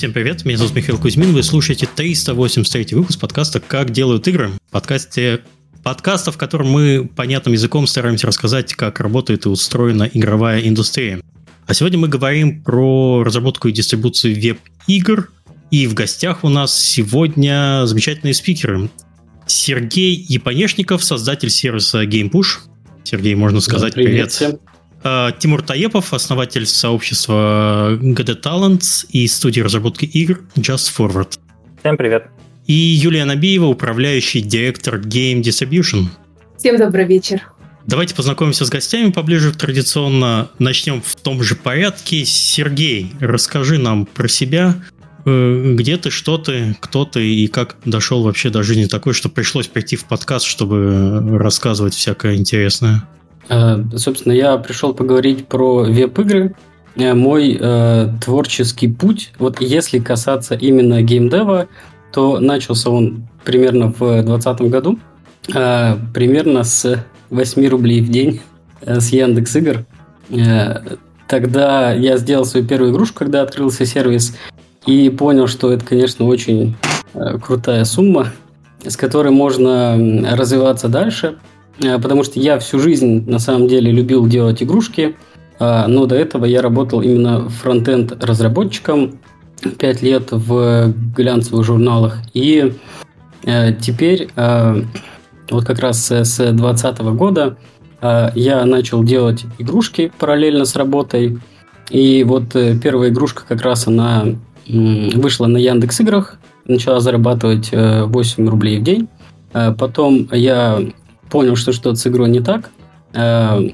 Всем привет, меня зовут Михаил Кузьмин, вы слушаете 383 выпуск подкаста «Как делают игры». Подкасте подкаста, в котором мы понятным языком стараемся рассказать, как работает и устроена игровая индустрия. А сегодня мы говорим про разработку и дистрибуцию веб-игр, и в гостях у нас сегодня замечательные спикеры. Сергей Японешников, создатель сервиса GamePush. Сергей, можно сказать привет. привет. А, Тимур Таепов, основатель сообщества GD Talents и студии разработки игр Just Forward. Всем привет. И Юлия Набиева, управляющий директор Game Distribution. Всем добрый вечер. Давайте познакомимся с гостями поближе традиционно. Начнем в том же порядке. Сергей, расскажи нам про себя. Э, где ты, что ты, кто ты и как дошел вообще до жизни такой, что пришлось прийти в подкаст, чтобы рассказывать всякое интересное? Э, собственно, я пришел поговорить про веб-игры. Э, мой э, творческий путь, вот если касаться именно геймдева, то начался он примерно в 2020 году, э, примерно с 8 рублей в день э, с Яндекс Игр. Э, тогда я сделал свою первую игрушку, когда открылся сервис, и понял, что это, конечно, очень э, крутая сумма, с которой можно развиваться дальше – потому что я всю жизнь на самом деле любил делать игрушки, а, но до этого я работал именно фронтенд разработчиком 5 лет в глянцевых журналах. И э, теперь, э, вот как раз с 2020 года, я начал делать игрушки параллельно с работой. И вот первая игрушка как раз она вышла на Яндекс Играх, начала зарабатывать 8 рублей в день. Потом я понял, что что-то с игрой не так, э,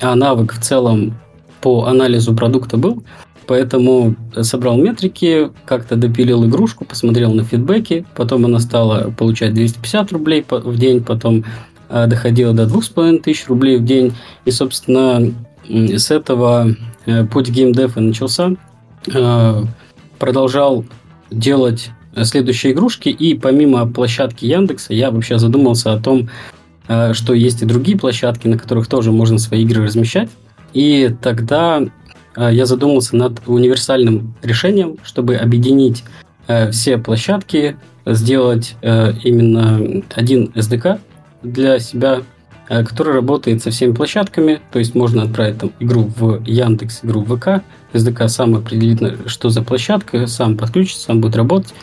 а навык в целом по анализу продукта был, поэтому собрал метрики, как-то допилил игрушку, посмотрел на фидбэки, потом она стала получать 250 рублей в день, потом э, доходила до 2500 рублей в день, и, собственно, с этого э, путь геймдев начался. Продолжал делать следующие игрушки, и помимо площадки Яндекса я вообще задумался о том, что есть и другие площадки, на которых тоже можно свои игры размещать. И тогда э, я задумался над универсальным решением, чтобы объединить э, все площадки, сделать именно один SDK для себя, который работает со всеми площадками. То есть можно отправить там игру в Яндекс, игру в ВК. SDK сам определит, что за площадка, сам подключится, сам будет работать.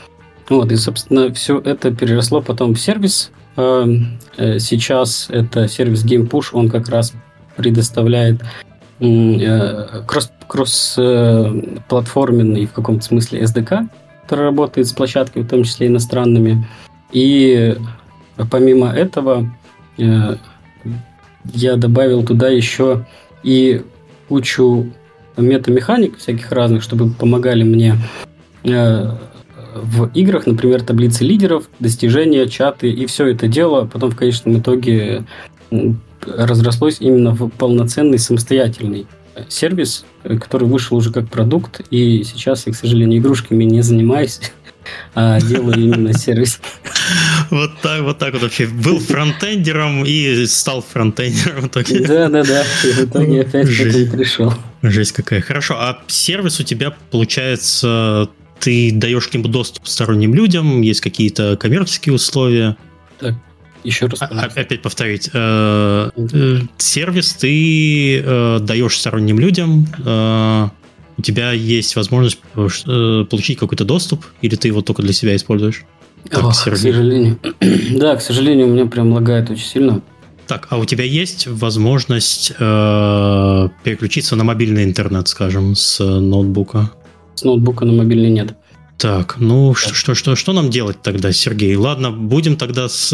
Вот, и, собственно, все это переросло потом в сервис, э, сейчас это сервис GamePush, он как раз предоставляет э, кросс, кросс-платформенный э, в каком-то смысле SDK, который работает с площадками, в том числе иностранными. И помимо этого я добавил туда еще и кучу метамеханик всяких разных, чтобы помогали мне в играх, например, таблицы лидеров, достижения, чаты, и все это дело потом в конечном итоге разрослось именно в полноценный самостоятельный сервис, который вышел уже как продукт, и сейчас я, к сожалению, игрушками не занимаюсь, а делаю именно сервис. Вот так, вот так вот вообще. Был фронтендером и стал фронтендером. Да, да, да. И в итоге опять к пришел. Жесть какая. Хорошо, а сервис у тебя, получается, ты даешь к нему доступ сторонним людям, есть какие-то коммерческие условия. Так, еще раз. А, опять повторить. Э, э, сервис ты э, даешь сторонним людям. У тебя есть возможность получить какой-то доступ, или ты его только для себя используешь? Ох, к сожалению. да, к сожалению, у меня прям лагает очень сильно. Так, а у тебя есть возможность э, переключиться на мобильный интернет, скажем, с ноутбука? С ноутбука на мобильный нет. Так, ну что, что, что, что нам делать тогда, Сергей? Ладно, будем тогда с...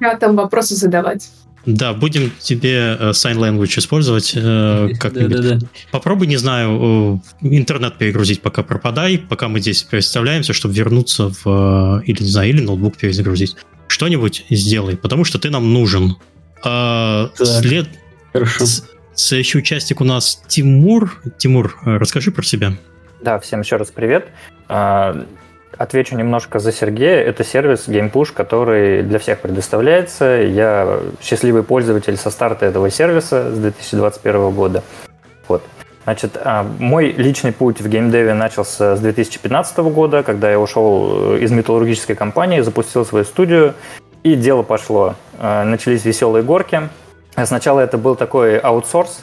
Я там вопросы задавать. Да, будем тебе э, sign language использовать э, как-нибудь. Да, да, да. Попробуй, не знаю, интернет перегрузить, пока пропадай, пока мы здесь представляемся, чтобы вернуться в... Или, не знаю, или ноутбук перезагрузить. Что-нибудь сделай, потому что ты нам нужен. А, след... Хорошо. Следующий участник у нас Тимур. Тимур, расскажи про себя. Да, всем еще раз привет. А, отвечу немножко за Сергея. Это сервис GamePush, который для всех предоставляется. Я счастливый пользователь со старта этого сервиса с 2021 года. Вот. Значит, а, мой личный путь в геймдеве начался с 2015 года, когда я ушел э, из металлургической компании, запустил свою студию, и дело пошло. Э, начались веселые горки. Сначала это был такой аутсорс,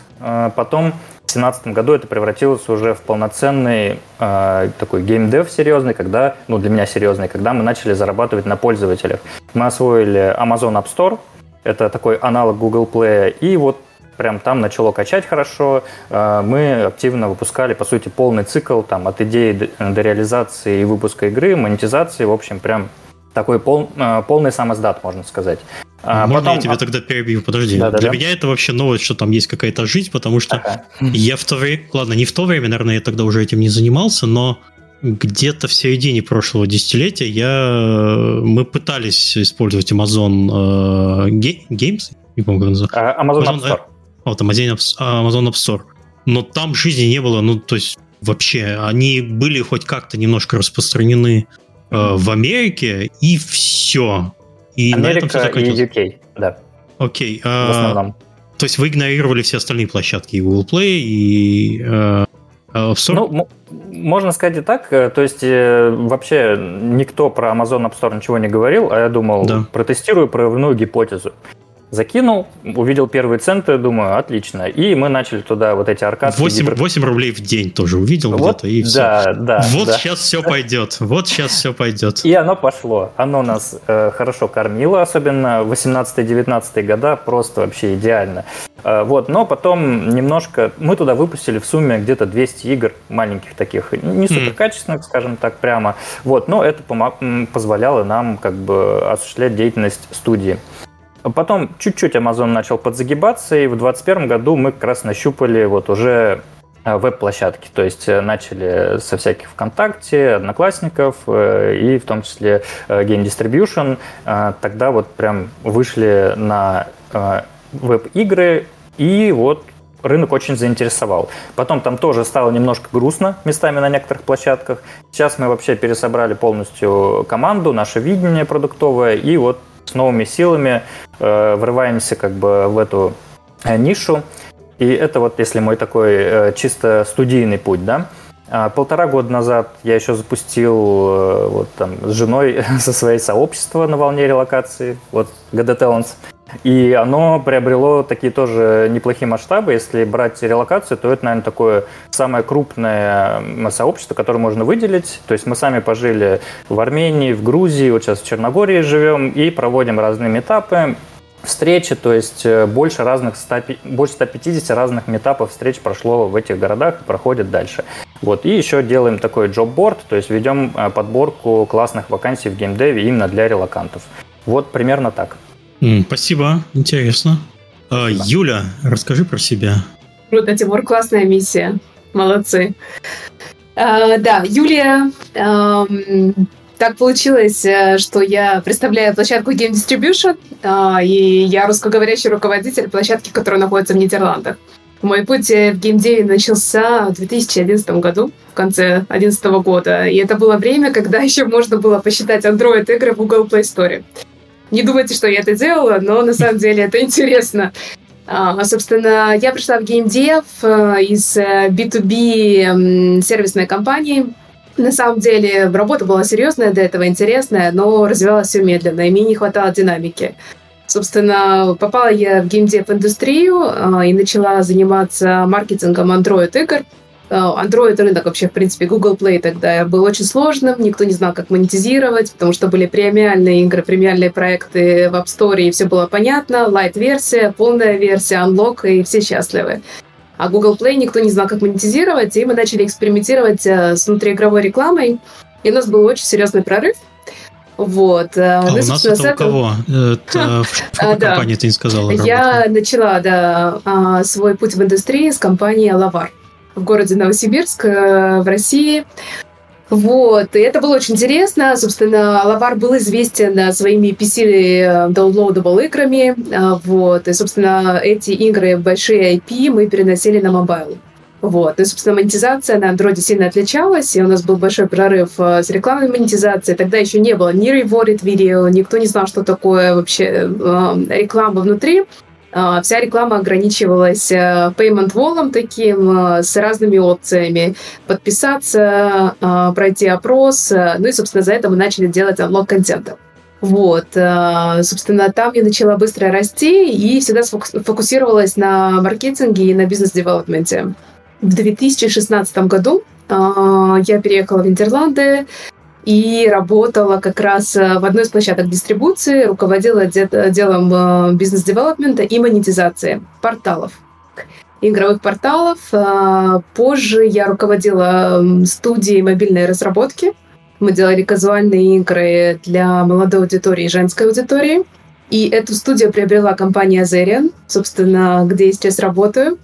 потом 2017 году это превратилось уже в полноценный э, такой геймдев серьезный, когда, ну для меня серьезный, когда мы начали зарабатывать на пользователях. Мы освоили Amazon App Store, это такой аналог Google Play, и вот прям там начало качать хорошо. Э, мы активно выпускали, по сути, полный цикл там, от идеи до реализации и выпуска игры, монетизации, в общем, прям такой пол, э, полный самоздат, можно сказать. А Можно потом... я тебя тогда перебью? Подожди. Да, да, Для да. меня это вообще новость, что там есть какая-то жизнь, потому что ага. я в то время... Ладно, не в то время, наверное, я тогда уже этим не занимался, но где-то в середине прошлого десятилетия я... мы пытались использовать Amazon э, Games, не помню, как называется. А, Amazon, Amazon App Store. Вот, Amazon, Amazon App Store. Но там жизни не было, ну, то есть вообще, они были хоть как-то немножко распространены э, в Америке, и все. И Америка и UK, да. Окей. А, в основном. То есть вы игнорировали все остальные площадки, и Google Play, и э, App Store? Ну, можно сказать и так. Э, то есть э, вообще никто про Amazon App Store ничего не говорил, а я думал, да. протестирую прорывную гипотезу. Закинул, увидел первые центы, думаю, отлично. И мы начали туда вот эти аркадки. 8, гипер... 8 рублей в день тоже увидел вот, где-то, и все. Да, да. Вот да. сейчас все пойдет, вот сейчас все пойдет. И оно пошло. Оно нас э, хорошо кормило, особенно 18-19 года, просто вообще идеально. Э, вот, но потом немножко, мы туда выпустили в сумме где-то 200 игр, маленьких таких, не супер качественных, скажем так, прямо. Вот, но это позволяло нам как бы осуществлять деятельность студии. Потом чуть-чуть Amazon начал подзагибаться, и в 2021 году мы как раз нащупали вот уже э, веб-площадки, то есть э, начали со всяких ВКонтакте, Одноклассников э, и в том числе Game Distribution. Тогда вот прям вышли на веб-игры, и вот рынок очень заинтересовал. Потом там тоже стало немножко грустно местами на некоторых площадках. Сейчас мы вообще пересобрали полностью команду, наше видение продуктовое, и вот с новыми силами э, врываемся как бы в эту э, нишу. И это вот если мой такой э, чисто студийный путь, да. А полтора года назад я еще запустил э, вот там с женой со своей сообщества на волне релокации, вот GD Talents. И оно приобрело такие тоже неплохие масштабы. Если брать релокацию, то это, наверное, такое самое крупное сообщество, которое можно выделить. То есть мы сами пожили в Армении, в Грузии, вот сейчас в Черногории живем и проводим разные метапы встречи, то есть э, больше разных, 100, больше 150 разных метапов встреч прошло в этих городах и проходит дальше. Вот. И еще делаем такой джоб-борд, то есть ведем э, подборку классных вакансий в геймдеве именно для релакантов. Вот примерно так. Спасибо, интересно. А, Юля, расскажи про себя. Круто, Тимур, классная миссия. Молодцы. А, да, Юлия, эм, так получилось, э, что я представляю площадку Game Distribution, э, и я русскоговорящий руководитель площадки, которая находится в Нидерландах. Мой путь в геймдеве начался в 2011 году, в конце 2011 года. И это было время, когда еще можно было посчитать Android-игры в Google Play Store. Не думайте, что я это делала, но на самом деле это интересно. А, собственно, я пришла в геймдев э, из B2B э, сервисной компании. На самом деле, работа была серьезная до этого, интересная, но развивалась все медленно, и мне не хватало динамики. Собственно, попала я в геймдев индустрию э, и начала заниматься маркетингом Android-игр. Э, Android рынок вообще, в принципе, Google Play тогда был очень сложным, никто не знал, как монетизировать, потому что были премиальные игры, премиальные проекты в App Store, и все было понятно, light-версия, полная версия, unlock, и все счастливы. А Google Play никто не знал, как монетизировать, и мы начали экспериментировать э, с внутриигровой рекламой, и у нас был очень серьезный прорыв. Вот. Э, а ну, у нас это у кого? Это в какой компании ты не сказала? Я начала, да, а, свой путь в индустрии с компанией Лавар в городе Новосибирск э, в России. Вот, и это было очень интересно. Собственно, Лавар был известен своими PC downloadable играми. Э, вот, и, собственно, эти игры, большие IP, мы переносили на mobile. Вот. И, собственно, монетизация на андроиде сильно отличалась, и у нас был большой прорыв э, с рекламной монетизацией. Тогда еще не было ни rewarded видео, никто не знал, что такое вообще реклама внутри. А, вся реклама ограничивалась э, payment wall таким э, с разными опциями. Подписаться, а, пройти опрос. Э, ну и, собственно, за это мы начали делать unlock контента. Вот, собственно, там я начала быстро расти и всегда фокусировалась на маркетинге и на бизнес-девелопменте. В 2016 году я переехала в Нидерланды, и работала как раз э, в одной из площадок дистрибуции, руководила отделом э, бизнес-девелопмента и монетизации порталов игровых порталов. Э, позже я руководила студией мобильной разработки. Мы делали казуальные игры для молодой аудитории и женской аудитории. И эту студию приобрела компания Zerian, собственно, где я сейчас работаю.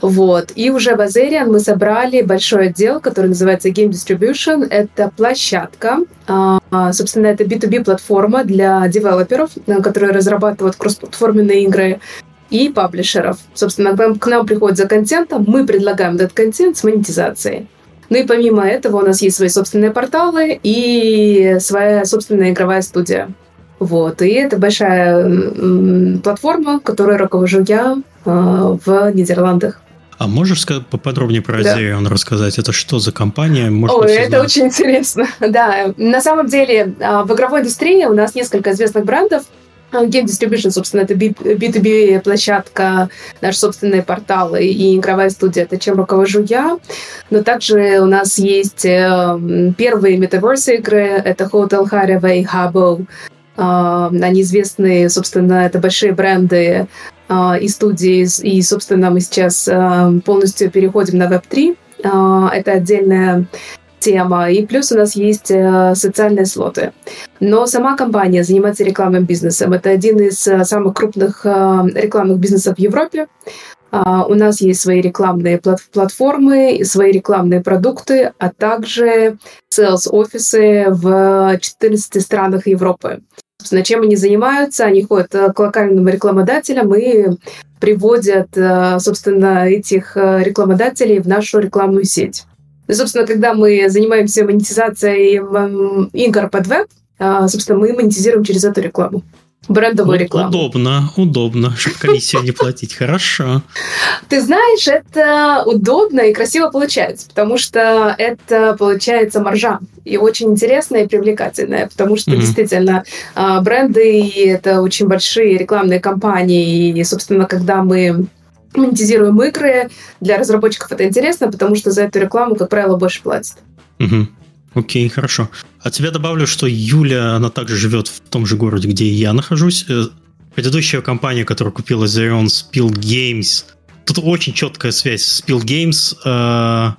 Вот. И уже в Azerion мы собрали большой отдел, который называется Game Distribution. Это площадка, а, собственно, это B2B-платформа для девелоперов, которые разрабатывают кроссплатформенные игры и паблишеров. Собственно, к нам приходят за контентом, мы предлагаем этот контент с монетизацией. Ну и помимо этого у нас есть свои собственные порталы и своя собственная игровая студия. Вот. И это большая платформа, которой руковожу я э, в Нидерландах. А можешь сказать поподробнее про да. Azerion рассказать? Это что за компания? Может, Ой, это знают? очень интересно. Да, на самом деле а, в игровой индустрии у нас несколько известных брендов. А, Game Distribution, собственно, это B2B-площадка, наши собственные порталы и игровая студия, это чем руковожу я. Но также у нас есть э, первые метаверсы игры, это Hotel Haraway, Habbo. Они известны, собственно, это большие бренды а, и студии, и, собственно, мы сейчас а, полностью переходим на Web3. А, это отдельная тема. И плюс у нас есть социальные слоты. Но сама компания занимается рекламным бизнесом. Это один из самых крупных рекламных бизнесов в Европе. У нас есть свои рекламные платформы, свои рекламные продукты, а также sales-офисы в 14 странах Европы. Собственно, чем они занимаются? Они ходят э, к локальным рекламодателям и приводят, э, собственно, этих э, рекламодателей в нашу рекламную сеть. И, собственно, когда мы занимаемся монетизацией игр под веб, собственно, мы монетизируем через эту рекламу брендовую рекламу. Удобно, удобно, чтобы комиссию не платить. Хорошо. Ты знаешь, это удобно и красиво получается, потому что это получается маржа. И очень интересная и привлекательная, потому что mm-hmm. действительно а, бренды — это очень большие рекламные кампании. И, собственно, когда мы монетизируем игры, для разработчиков это интересно, потому что за эту рекламу, как правило, больше платят. Угу. Окей, хорошо. От тебя добавлю, что Юля, она также живет в том же городе, где и я нахожусь. Э, предыдущая компания, которая купила Zerion, Spill Games, тут очень четкая связь. Spill Games, э,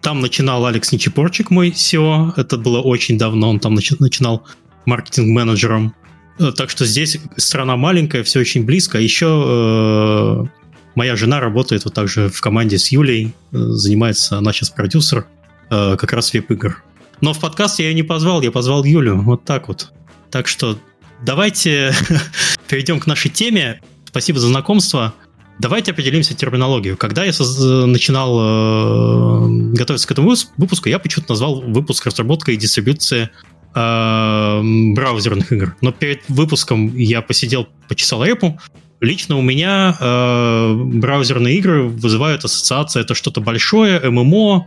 там начинал Алекс Ничипорчик, мой SEO. Это было очень давно, он там начинал маркетинг-менеджером. Э, так что здесь страна маленькая, все очень близко. Еще моя жена работает вот также в команде с Юлей, занимается, она сейчас продюсер как раз веб-игр. Но в подкаст я ее не позвал, я позвал Юлю. Вот так вот. Так что давайте перейдем к нашей теме. Спасибо за знакомство. Давайте определимся терминологию. Когда я начинал э, готовиться к этому выпуску, я почему-то назвал выпуск разработка и дистрибуция э, браузерных игр. Но перед выпуском я посидел, почесал репу. Лично у меня э, браузерные игры вызывают ассоциации. Это что-то большое, ММО,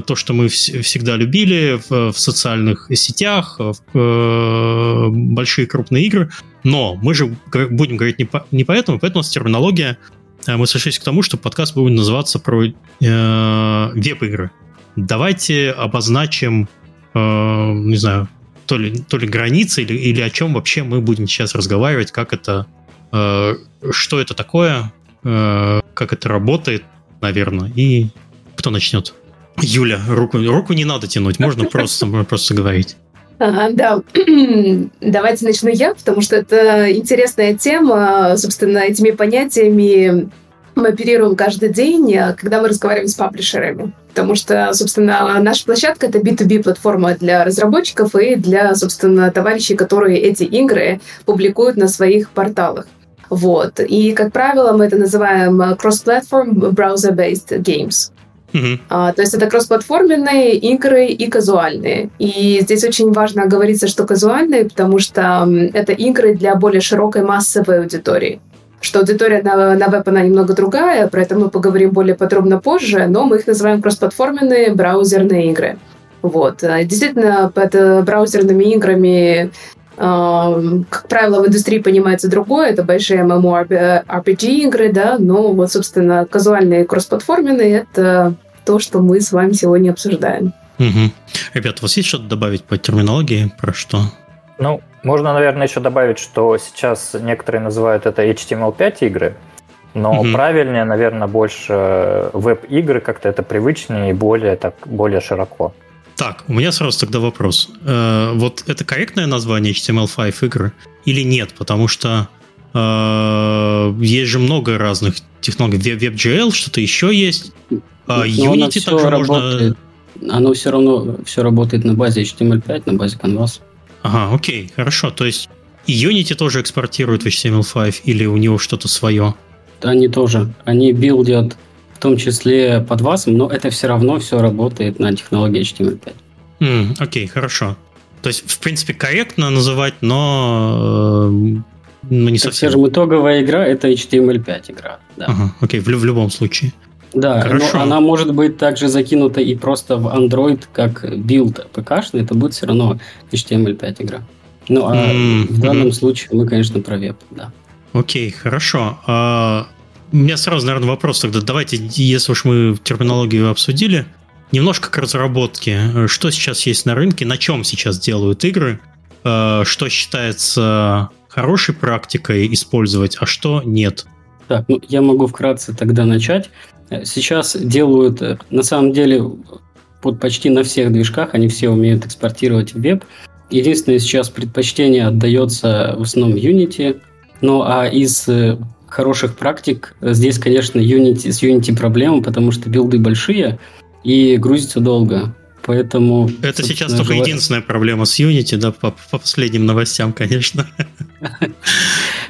то, что мы вс- всегда любили в, в социальных сетях, в э, большие крупные игры. Но мы же будем говорить не, по, не поэтому, поэтому у нас терминология. Э, мы сошлись к тому, что подкаст будет называться про э, веб-игры. Давайте обозначим, э, не знаю, то ли, то ли границы или, или о чем вообще мы будем сейчас разговаривать, как это, э, что это такое, э, как это работает, наверное, и кто начнет. Юля, руку, руку не надо тянуть, можно просто, просто говорить. Ага, да, давайте начну я, потому что это интересная тема. Собственно, этими понятиями мы оперируем каждый день, когда мы разговариваем с паблишерами. Потому что, собственно, наша площадка — это B2B-платформа для разработчиков и для, собственно, товарищей, которые эти игры публикуют на своих порталах. Вот. И, как правило, мы это называем cross-platform browser-based games. Uh-huh. А, то есть это кроссплатформенные игры и казуальные. И здесь очень важно оговориться, что казуальные, потому что это игры для более широкой массовой аудитории. что аудитория на, на веб, она немного другая, про это мы поговорим более подробно позже, но мы их называем кроссплатформенные браузерные игры. Вот. Действительно, под браузерными играми как правило, в индустрии понимается другое, это большие MMORPG игры, да, но вот, собственно, казуальные кроссплатформенные — это то, что мы с вами сегодня обсуждаем. Угу. Ребята, у вас есть что-то добавить по терминологии, про что? Ну, можно, наверное, еще добавить, что сейчас некоторые называют это HTML5 игры, но угу. правильнее, наверное, больше веб-игры как-то это привычнее и более так более широко. Так, у меня сразу тогда вопрос. Э, вот это корректное название HTML5 игры или нет? Потому что э, есть же много разных технологий. WebGL, что-то еще есть. А Unity также работает. можно... Оно все равно все работает на базе HTML5, на базе Canvas. Ага, окей, хорошо. То есть Unity тоже экспортирует в HTML5 или у него что-то свое? Они тоже. Они билдят в том числе под вас, но это все равно все работает на технологии HTML5. Mm, окей, хорошо. То есть, в принципе, корректно называть, но, э, но не совсем. Скажем, итоговая игра это HTML5 игра. Да. Ага, окей, в, в любом случае. Да, Хорошо. но она может быть также закинута и просто в Android как билд ПК-шный, это будет все равно HTML5 игра. Ну, а mm-hmm. в данном случае мы, конечно, про веб, да. Окей, хорошо. А у меня сразу, наверное, вопрос тогда. Давайте, если уж мы терминологию обсудили, немножко к разработке. Что сейчас есть на рынке, на чем сейчас делают игры, э, что считается хорошей практикой использовать, а что нет? Так, ну, я могу вкратце тогда начать. Сейчас делают, э, на самом деле, под почти на всех движках, они все умеют экспортировать в веб. Единственное, сейчас предпочтение отдается в основном Unity, ну а из э, хороших практик. Здесь, конечно, Unity, с Unity проблема, потому что билды большие и грузится долго. Поэтому... Это сейчас только желаю... единственная проблема с Unity, да, по, по последним новостям, конечно.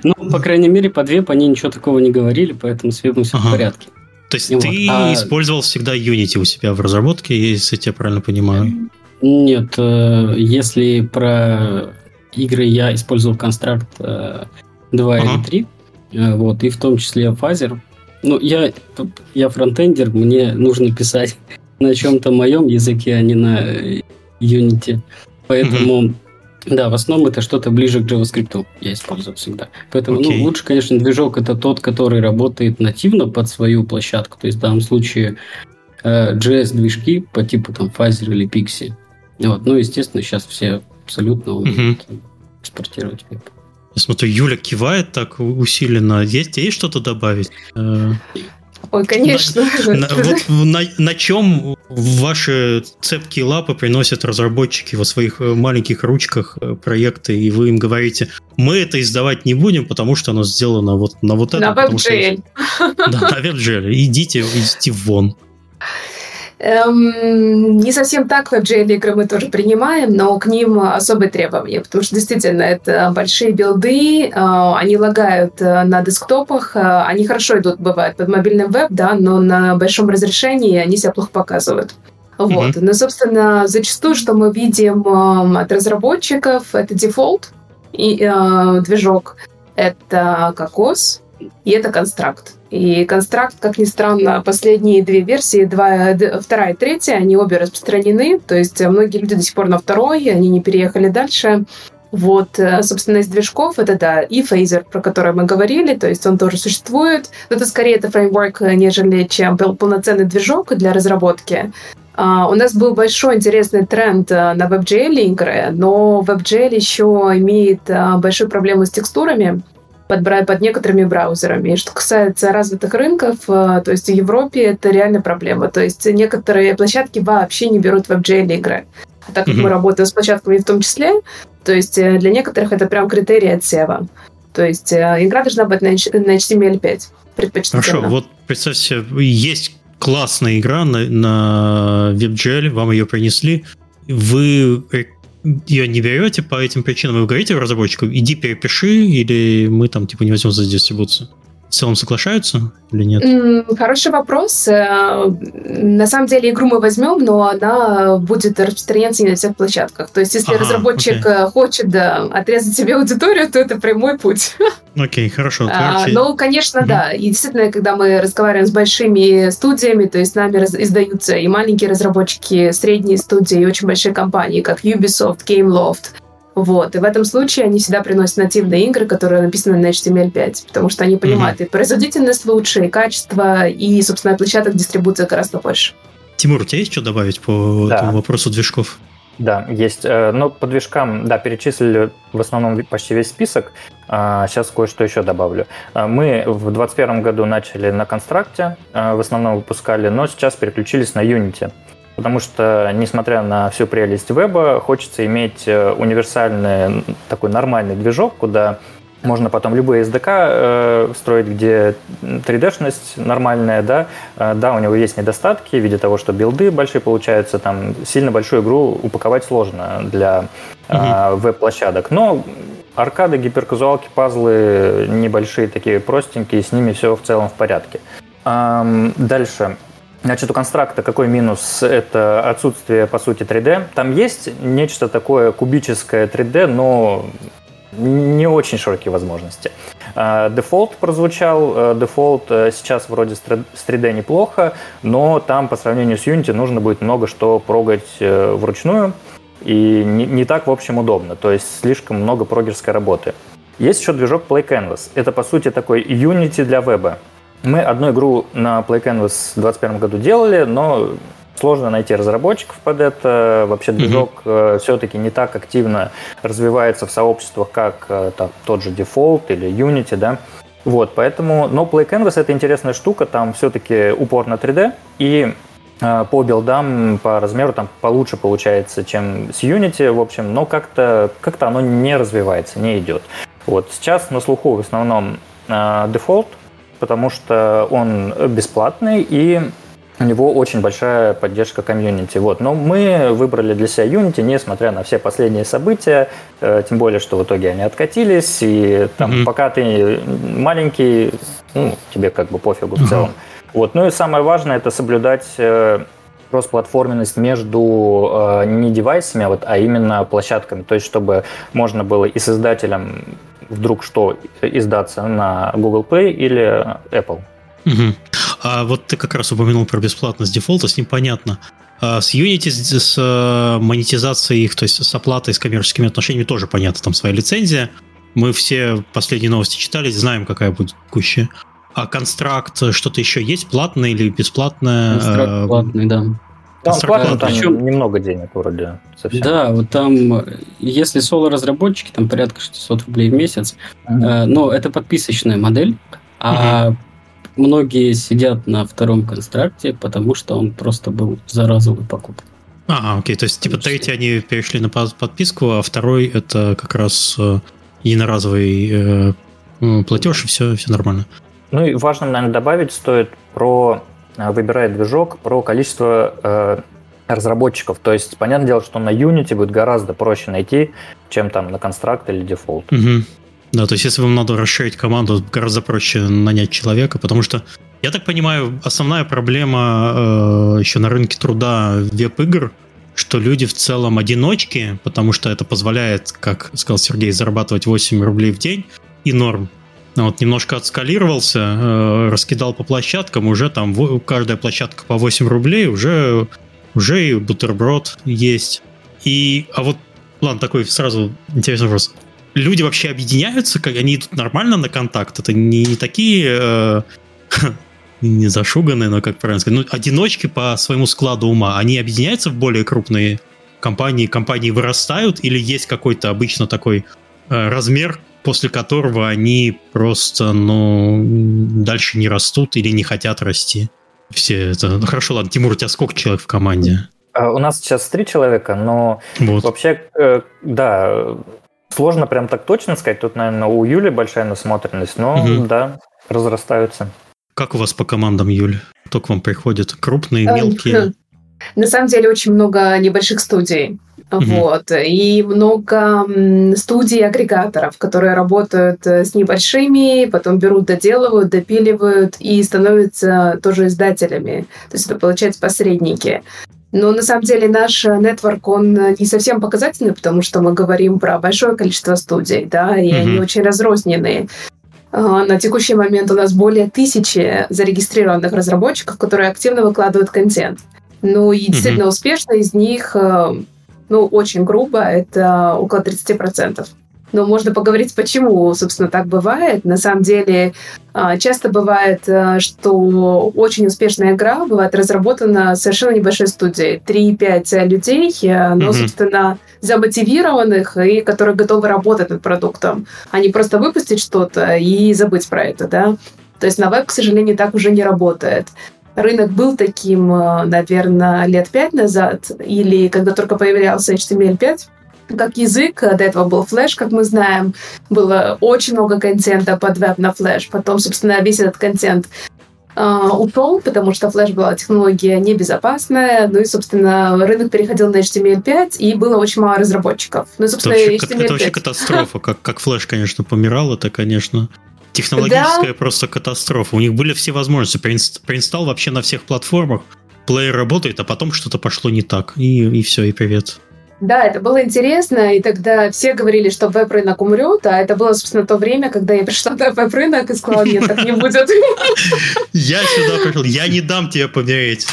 Ну, по крайней мере, по две по ней ничего такого не говорили, поэтому с вебом все в порядке. То есть ты а использовал всегда Unity у себя в разработке, если я тебя правильно понимаю? Нет, э, если про игры я использовал Construct 2 э, или 3, Э, вот, и в том числе Phaser. Ну, я, я фронтендер, мне нужно писать на чем-то моем языке, а не на Unity. Поэтому. Да, в основном это что-то ближе к JavaScript я использую всегда. Поэтому, okay. ну, лучше, конечно, движок это тот, который работает нативно под свою площадку. То есть в данном случае э, JS-движки по типу там Phaser или Pixie. Вот, ну, естественно, сейчас все абсолютно умеют mm-hmm. экспортировать веб. Я смотрю, Юля кивает так усиленно. Есть, есть что-то добавить? Ой, конечно. На, на, вот на, на чем ваши цепкие лапы приносят разработчики во своих э, маленьких ручках э, проекты, и вы им говорите, мы это издавать не будем, потому что оно сделано вот на вот это. На WebGL. Да, на WebGL. Идите, идите вон. Эм, не совсем так WebGL игры мы тоже принимаем, но к ним особые требования, потому что действительно это большие билды, э, они лагают э, на десктопах, э, они хорошо идут, бывает, под мобильным веб, да, но на большом разрешении они себя плохо показывают. Вот. Mm-hmm. Ну, собственно, зачастую, что мы видим э, от разработчиков, это дефолт и э, движок, это кокос и это констракт. И констракт, как ни странно, последние две версии, два, вторая и третья, они обе распространены. То есть многие люди до сих пор на второй, они не переехали дальше. Вот, э, собственно, из движков это, да, и Phaser, про который мы говорили, то есть он тоже существует. Но это скорее это фреймворк, нежели чем полноценный движок для разработки. Uh, у нас был большой интересный тренд uh, на WebGL игры, но WebGL еще имеет uh, большую проблему с текстурами под, под некоторыми браузерами. И что касается развитых рынков, э, то есть в Европе это реально проблема. То есть некоторые площадки вообще не берут WebGL игры. А так как mm-hmm. мы работаем с площадками в том числе, то есть э, для некоторых это прям критерий отсева. То есть э, игра должна быть на HTML5 предпочтительно. Хорошо, вот представьте, есть классная игра на, на WebGL, вам ее принесли, вы ее не берете по этим причинам, вы говорите разработчику, иди перепиши, или мы там типа не возьмем за дистрибуцию. Целом соглашаются или нет? Хороший вопрос. Э, на самом деле игру мы возьмем, но она будет распространяться не на всех площадках. То есть, если ага, разработчик окей. хочет да, отрезать себе аудиторию, то это прямой путь. Окей, хорошо. А, ну, конечно, угу. да. И действительно, когда мы разговариваем с большими студиями, то есть с нами раз- издаются и маленькие разработчики, средние студии, и очень большие компании, как Ubisoft, Gameloft, вот. И в этом случае они всегда приносят нативные игры, которые написаны на HTML5, потому что они понимают mm-hmm. и производительность лучше, и качество, и, собственно, площадок дистрибуции гораздо больше. Тимур, у тебя есть что добавить по да. этому вопросу движков? Да, есть. Э, но по движкам, да, перечислили в основном почти весь список. Сейчас а, кое-что еще добавлю. А, мы в 2021 году начали на констракте, в основном выпускали, но сейчас переключились на Unity. Потому что, несмотря на всю прелесть веба, хочется иметь э, универсальный, такой нормальный движок, куда можно потом любые SDK э, строить, где 3D-шность нормальная, да. Э, да, у него есть недостатки в виде того, что билды большие получаются, там сильно большую игру упаковать сложно для э, веб-площадок. Но аркады, гиперказуалки, пазлы небольшие, такие простенькие, с ними все в целом в порядке. Эм, дальше. Значит, у Construct а какой минус? Это отсутствие, по сути, 3D. Там есть нечто такое кубическое 3D, но не очень широкие возможности. Defold прозвучал. Defold э, сейчас вроде с 3D неплохо, но там по сравнению с Unity нужно будет много что прогать э, вручную. И не, не так, в общем, удобно. То есть слишком много прогерской работы. Есть еще движок Play Canvas. Это, по сути, такой Unity для веба. Мы одну игру на Play Canvas в 2021 году делали, но сложно найти разработчиков под это. Вообще движок mm-hmm. все-таки не так активно развивается в сообществах, как э, там, тот же Default или Unity, да. Вот, поэтому, но Play Canvas это интересная штука, там все-таки упор на 3D, и э, по билдам, по размеру там получше получается, чем с Unity, в общем, но как-то как оно не развивается, не идет. Вот, сейчас на слуху в основном э, Default, потому что он бесплатный и у него очень большая поддержка комьюнити. Вот. Но мы выбрали для себя Unity, несмотря на все последние события, э, тем более, что в итоге они откатились, и там mm-hmm. пока ты маленький, ну, тебе как бы пофигу в целом. Mm-hmm. Вот. Ну и самое важное это соблюдать э, кроссплатформенность между э, не девайсами, а, вот, а именно площадками. То есть, чтобы можно было и создателям вдруг что издаться на Google Play или Apple. Угу. А вот ты как раз упомянул про бесплатность дефолта, с ним понятно. А с Unity, с э, монетизацией их, то есть с оплатой, с коммерческими отношениями тоже понятно, там своя лицензия. Мы все последние новости читали, знаем, какая будет текущая. А контракт, что-то еще есть, платное или бесплатное? Контракт э, платный, да. Там платно, там Причем, немного денег вроде совсем. Да, вот там, если соло-разработчики, там порядка 600 рублей в месяц, uh-huh. э, но это подписочная модель, а uh-huh. многие сидят на втором контракте, потому что он просто был за разовую покупку. А, окей, то есть типа третий они перешли на подписку, а второй это как раз э, единоразовый э, платеж, и все, все нормально. Ну и важно, наверное, добавить стоит про выбирает движок про количество э, разработчиков. То есть, понятное дело, что на Unity будет гораздо проще найти, чем там на Construct или Default. Угу. Да, то есть, если вам надо расширить команду, гораздо проще нанять человека, потому что, я так понимаю, основная проблема э, еще на рынке труда веб-игр, что люди в целом одиночки, потому что это позволяет, как сказал Сергей, зарабатывать 8 рублей в день и норм. Вот немножко отскалировался, э, раскидал по площадкам, уже там каждая площадка по 8 рублей, уже, уже и бутерброд есть. И, а вот, ладно, такой сразу интересный вопрос. Люди вообще объединяются, как они идут нормально на контакт? Это не, не такие э, не зашуганные, но как правильно сказать, ну, одиночки по своему складу ума, они объединяются в более крупные компании, компании вырастают, или есть какой-то обычно такой э, размер, после которого они просто, ну, дальше не растут или не хотят расти. Все это... Ну, хорошо, ладно, Тимур, у тебя сколько человек в команде? А, у нас сейчас три человека, но вот. вообще, э, да, сложно прям так точно сказать. Тут, наверное, у Юли большая насмотренность, но угу. да, разрастаются. Как у вас по командам, Юль? Кто к вам приходит? Крупные, эм, мелкие? На самом деле очень много небольших студий. Mm-hmm. Вот. И много студий-агрегаторов, которые работают э, с небольшими, потом берут, доделывают, допиливают и становятся тоже издателями. То есть это, получается, посредники. Но на самом деле наш нетворк, он не совсем показательный, потому что мы говорим про большое количество студий, да, и mm-hmm. они очень разрозненные. А, на текущий момент у нас более тысячи зарегистрированных разработчиков, которые активно выкладывают контент. Ну и действительно mm-hmm. успешно из них, э, ну, очень грубо, это около 30% но можно поговорить, почему, собственно, так бывает. На самом деле, а, часто бывает, э, что очень успешная игра бывает разработана совершенно небольшой студией. 3-5 людей, э, но, mm-hmm. собственно, замотивированных и которые готовы работать над продуктом, а не просто выпустить что-то и забыть про это, да. То есть на веб, к сожалению, так уже не работает. Рынок был таким, э, наверное, лет пять назад, или когда только появлялся HTML5, как язык. До этого был флеш, как мы знаем. Было очень много контента под веб на флеш. Потом, собственно, весь этот контент Uh, ушел, потому что флеш была технология небезопасная, ну и, собственно, рынок переходил на HTML5, и было очень мало разработчиков. Ну, собственно, это вообще, HTML5. Это вообще катастрофа. Как, как флеш, конечно, помирал, это, конечно, технологическая да. просто катастрофа. У них были все возможности. Проинстал вообще на всех платформах, плеер работает, а потом что-то пошло не так, и, и все, и привет. Да, это было интересно, и тогда все говорили, что веб-рынок умрет, а это было, собственно, то время, когда я пришла на веб-рынок и сказала, нет, так не будет. Я сюда пришел, я не дам тебе помереть.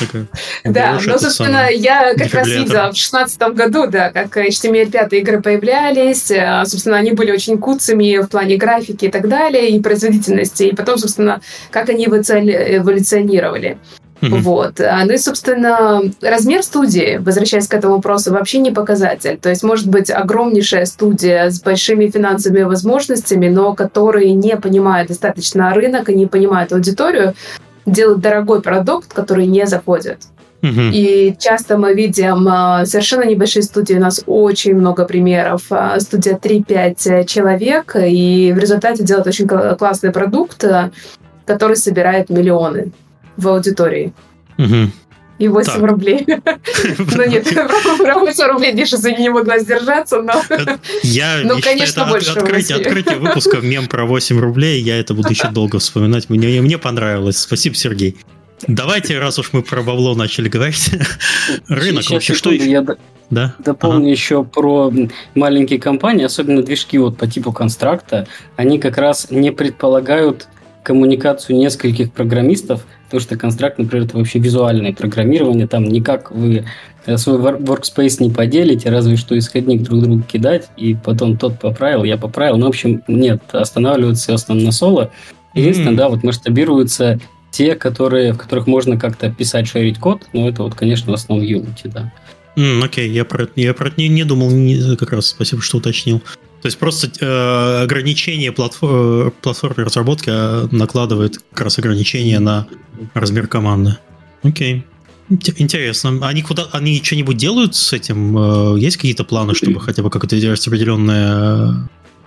Да, но, собственно, я как раз видела в шестнадцатом году, да, как HTML5 игры появлялись, а, собственно, они были очень куцами в плане графики и так далее, и производительности, и потом, собственно, как они эволюционировали. Mm-hmm. Вот. А, ну и, собственно, размер студии, возвращаясь к этому вопросу, вообще не показатель. То есть, может быть, огромнейшая студия с большими финансовыми возможностями, но которые не понимают достаточно рынок и не понимают аудиторию, делают дорогой продукт, который не заходит. Uh-huh. И часто мы видим а, совершенно небольшие студии, у нас очень много примеров. А, студия 3-5 человек, и в результате делают очень классный продукт, который собирает миллионы в аудитории. Угу. И 8 так. рублей. Ну нет, про 8 рублей я сейчас не могла сдержаться, но... Я ну, конечно, больше открытие, открытие выпуска мем про 8 рублей, я это буду еще долго вспоминать. Мне, мне понравилось. Спасибо, Сергей. Давайте, раз уж мы про бабло начали говорить, рынок Сейчас, вообще что я да? дополню ага. еще про маленькие компании, особенно движки вот по типу констракта, они как раз не предполагают коммуникацию нескольких программистов, потому что констракт, например, это вообще визуальное программирование, там никак вы э, свой workspace не поделите, разве что исходник друг другу кидать, и потом тот поправил, я поправил. Ну, в общем, нет, останавливается все основном на соло. Единственное, mm-hmm. да, вот масштабируются те, которые, в которых можно как-то писать, шерить код, но это вот, конечно, в основном Unity, да. Mm, окей, okay. я про, я про это не, не думал не, как раз, спасибо, что уточнил. То есть просто э, ограничение платформ, платформы разработки э, накладывает как раз ограничение на размер команды. Окей. Интересно. Они куда они что-нибудь делают с этим? Э, есть какие-то планы, чтобы хотя бы как-то распределенное э,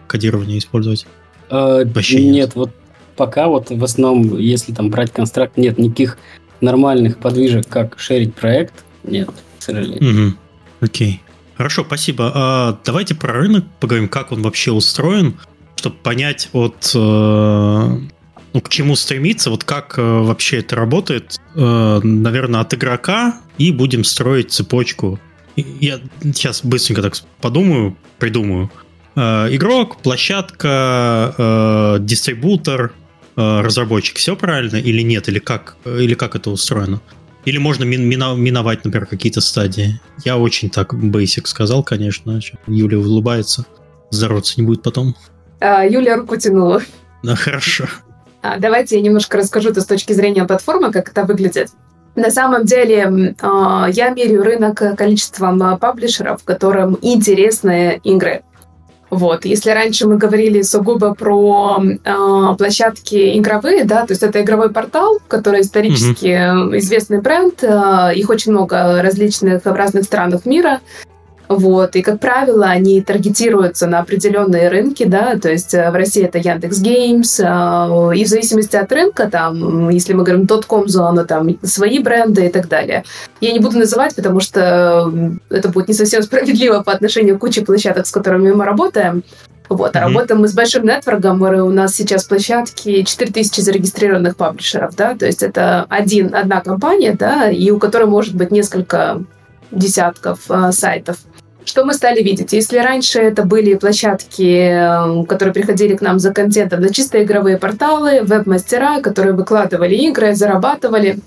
кодирование использовать? Э, Вообще нет. нет, вот пока вот в основном, если там брать констракт, нет никаких нормальных подвижек, как шерить проект, нет, к сожалению. Угу. Окей. Хорошо, спасибо. А, давайте про рынок поговорим, как он вообще устроен, чтобы понять от э, ну, к чему стремиться, вот как э, вообще это работает, э, наверное, от игрока, и будем строить цепочку. Я сейчас быстренько так подумаю, придумаю. Игрок, площадка, дистрибутор, разработчик. Все правильно или нет? Или как, или как это устроено? Или можно мин миновать, например, какие-то стадии. Я очень так basic сказал, конечно. Юля улыбается. Здороваться не будет потом. А, Юля руку тянула. Да, хорошо. А, давайте я немножко расскажу это с точки зрения платформы, как это выглядит. На самом деле а, я меряю рынок количеством а, паблишеров, которым интересны игры. Вот. Если раньше мы говорили сугубо про э, площадки игровые, да, то есть это игровой портал, который исторически mm-hmm. известный бренд, э, их очень много различных в разных странах мира. Вот. И, как правило, они таргетируются на определенные рынки, да, то есть э, в России это Яндекс Геймс, э, и в зависимости от рынка, там, если мы говорим .com зона, там, свои бренды и так далее. Я не буду называть, потому что это будет не совсем справедливо по отношению к куче площадок, с которыми мы работаем. Вот, а mm-hmm. работаем мы с большим нетворком, у нас сейчас площадки 4000 зарегистрированных паблишеров, да, то есть это один, одна компания, да, и у которой может быть несколько десятков э, сайтов. Что мы стали видеть? Если раньше это были площадки, которые приходили к нам за контентом на чисто игровые порталы, веб-мастера, которые выкладывали игры, зарабатывали,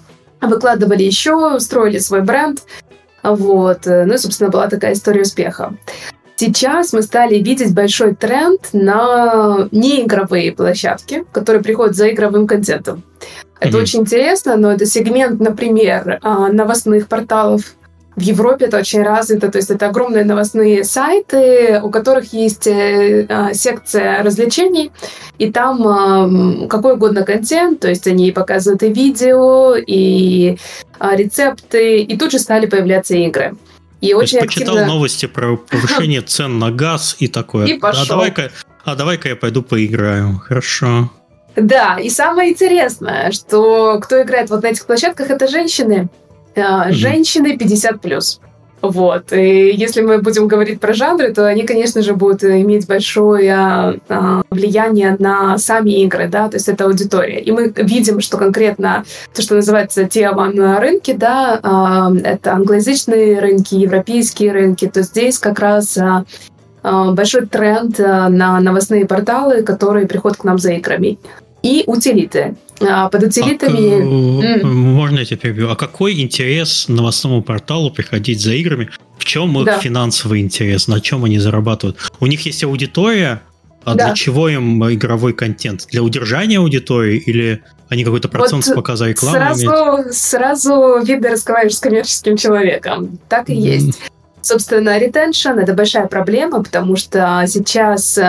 выкладывали еще, строили свой бренд, вот. Ну и, собственно, была такая история успеха. Сейчас мы стали видеть большой тренд на неигровые площадки, которые приходят за игровым контентом. Это mm-hmm. очень интересно, но это сегмент, например, а, новостных порталов, в Европе это очень развито, то есть это огромные новостные сайты, у которых есть э, а, секция развлечений, и там какой угодно контент, то есть они показывают и видео, и э, рецепты, и тут же стали появляться игры. И то очень почитал активно... новости про повышение цен на газ и такое. И пошел. А давай-ка, а давай-ка я пойду поиграю. Хорошо. Да, и самое интересное, что кто играет вот на этих площадках, это женщины. Mm-hmm. Женщины 50 плюс. Вот. И если мы будем говорить про жанры, то они, конечно же, будут иметь большое а, влияние на сами игры, да, то есть это аудитория. И мы видим, что конкретно то, что называется Tier рынки, да, а, это англоязычные рынки, европейские рынки, то здесь как раз а, а большой тренд а, на новостные порталы, которые приходят к нам за играми и утилиты. А под утилитами... А, можно я тебя перебью? А какой интерес новостному порталу приходить за играми? В чем их да. финансовый интерес? На чем они зарабатывают? У них есть аудитория, а да. для чего им игровой контент? Для удержания аудитории или они какой-то процент вот с показа рекламы сразу, имеют? Сразу видно разговариваешь с коммерческим человеком. Так и mm-hmm. есть. Собственно, ретеншн — это большая проблема, потому что сейчас э,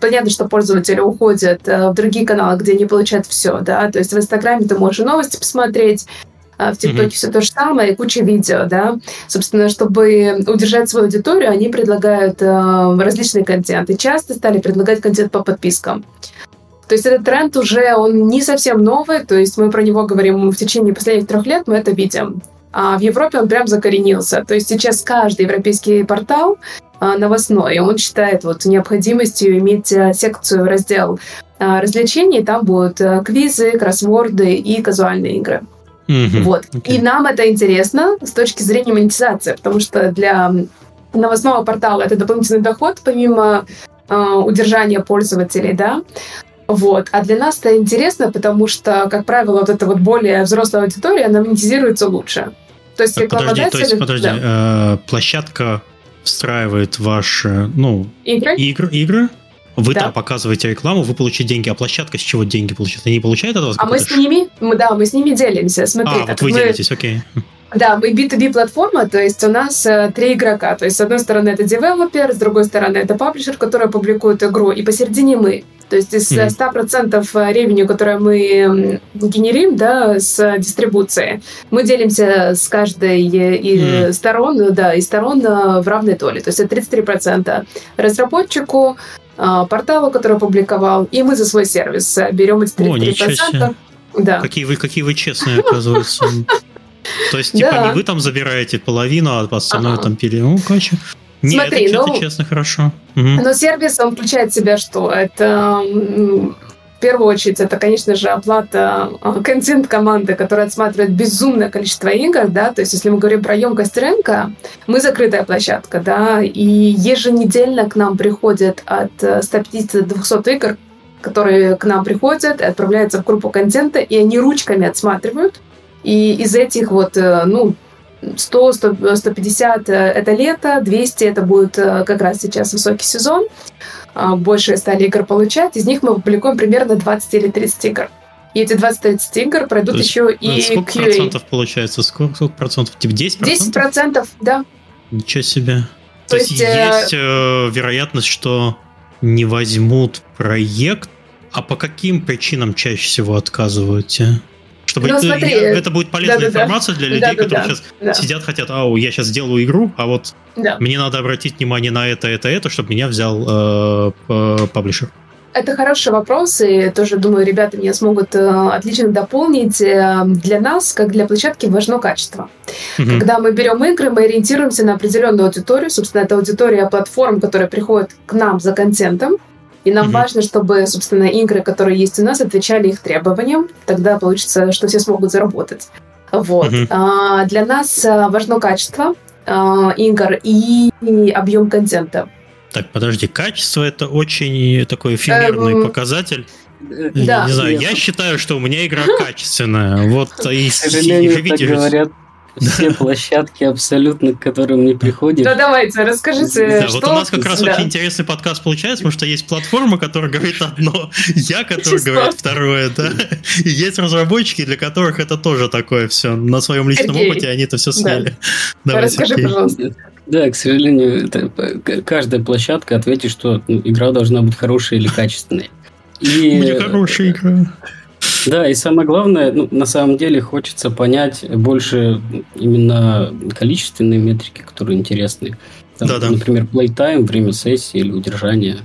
понятно, что пользователи уходят э, в другие каналы, где они получают все, да, то есть в Инстаграме ты можешь новости посмотреть, а в ТикТоке mm-hmm. все то же самое, и куча видео, да. Собственно, чтобы удержать свою аудиторию, они предлагают э, различный контент, и часто стали предлагать контент по подпискам. То есть этот тренд уже, он не совсем новый, то есть мы про него говорим в течение последних трех лет, мы это видим. А в Европе он прям закоренился. То есть сейчас каждый европейский портал а, новостной, он считает вот необходимостью иметь а, секцию, раздел а, развлечений, там будут квизы, кроссворды и казуальные игры. Mm-hmm. Вот. Okay. И нам это интересно с точки зрения монетизации, потому что для новостного портала это дополнительный доход, помимо э, удержания пользователей, да. Вот. А для нас это интересно, потому что, как правило, вот эта вот более взрослая аудитория, она монетизируется лучше. То есть подожди, то есть, подожди, да. э, площадка встраивает ваши, ну, игры, игр, игры вы да. там показываете рекламу, вы получаете деньги, а площадка с чего деньги получает? Они получают от вас? А мы с ними, мы, да, мы с ними делимся. Смотри, а, вот вы мы, делитесь, окей. Да, мы B2B платформа, то есть у нас э, три игрока. То есть с одной стороны это девелопер, с другой стороны это паблишер, который публикует игру, и посередине мы. То есть из mm-hmm. 100% ревеню, которое мы генерим да, с дистрибуции, мы делимся с каждой mm-hmm. сторон, да, из сторон э, в равной доле. То есть это 33% разработчику, э, порталу, который опубликовал, и мы за свой сервис берем эти 33%. О, да. Какие вы, какие вы честные, оказывается. То есть, типа, не вы там забираете половину, а остальное там пили. Ну, короче. Нет, Смотри, это, ну, честно, хорошо. Угу. Но сервис, он включает в себя что? Это первую очередь, это, конечно же, оплата а, контент команды, которая отсматривает безумное количество игр, да, то есть если мы говорим про емкость рынка, мы закрытая площадка, да, и еженедельно к нам приходят от 150 до 200 игр, которые к нам приходят и отправляются в группу контента, и они ручками отсматривают, и из этих вот, э, ну, 100, 100, 150 это лето, 200 это будет э, как раз сейчас высокий сезон. А, больше стали игр получать. Из них мы публикуем примерно 20 или 30 игр. И эти 20-30 игр пройдут еще и Сколько QA. процентов получается? Сколько, сколько процентов? Типа 10 процентов? 10 процентов, да. Ничего себе. То, То есть, есть э... э, вероятность, что не возьмут проект, а по каким причинам чаще всего отказываете? Чтобы Ну, это, смотри, это будет полезная да-да-да. информация для людей, Да-да-да. которые сейчас Да, сидят, хотят, ау, я сейчас делаю игру, а вот да. мне надо обратить внимание на это, это, это, чтобы меня взял э, паблишер. Это хороший вопрос, и тоже, думаю, ребята меня смогут э, отлично дополнить. Э, Для нас, как для площадки, важно качество. Мгм. Когда мы берем игры, мы ориентируемся на определенную аудиторию. Собственно, это аудитория платформ, которая приходит к нам за контентом. И нам Мгм. важно, чтобы, собственно, игры, которые есть у нас, отвечали их требованиям. Тогда получится, что все смогут заработать. Вот. Мгм. А, Для нас а, важно качество а, игр и объем контента. Так, подожди, качество это очень такой эфемерный Эм, показатель. Да. Не знаю, я считаю, что у меня игра качественная. Вот и, же, говорят все площадки абсолютно, к которым не приходишь. Да, давайте, расскажите, Да, что... вот у нас как раз Да. очень интересный подкаст получается, потому что есть платформа, которая говорит одно, я, который Чисто. говорит второе, да. И есть разработчики, для которых это тоже такое все. На своем личном Сергей. опыте они это все сняли. Давай, Расскажи, Сергей. пожалуйста. Да, к сожалению, это, каждая площадка ответит, что ну, игра должна быть хорошей или качественной. И, У меня хорошая игра. Да, и самое главное, ну, на самом деле хочется понять больше именно количественные метрики, которые интересны. Там, Да-да. Например, playtime, время сессии или удержания.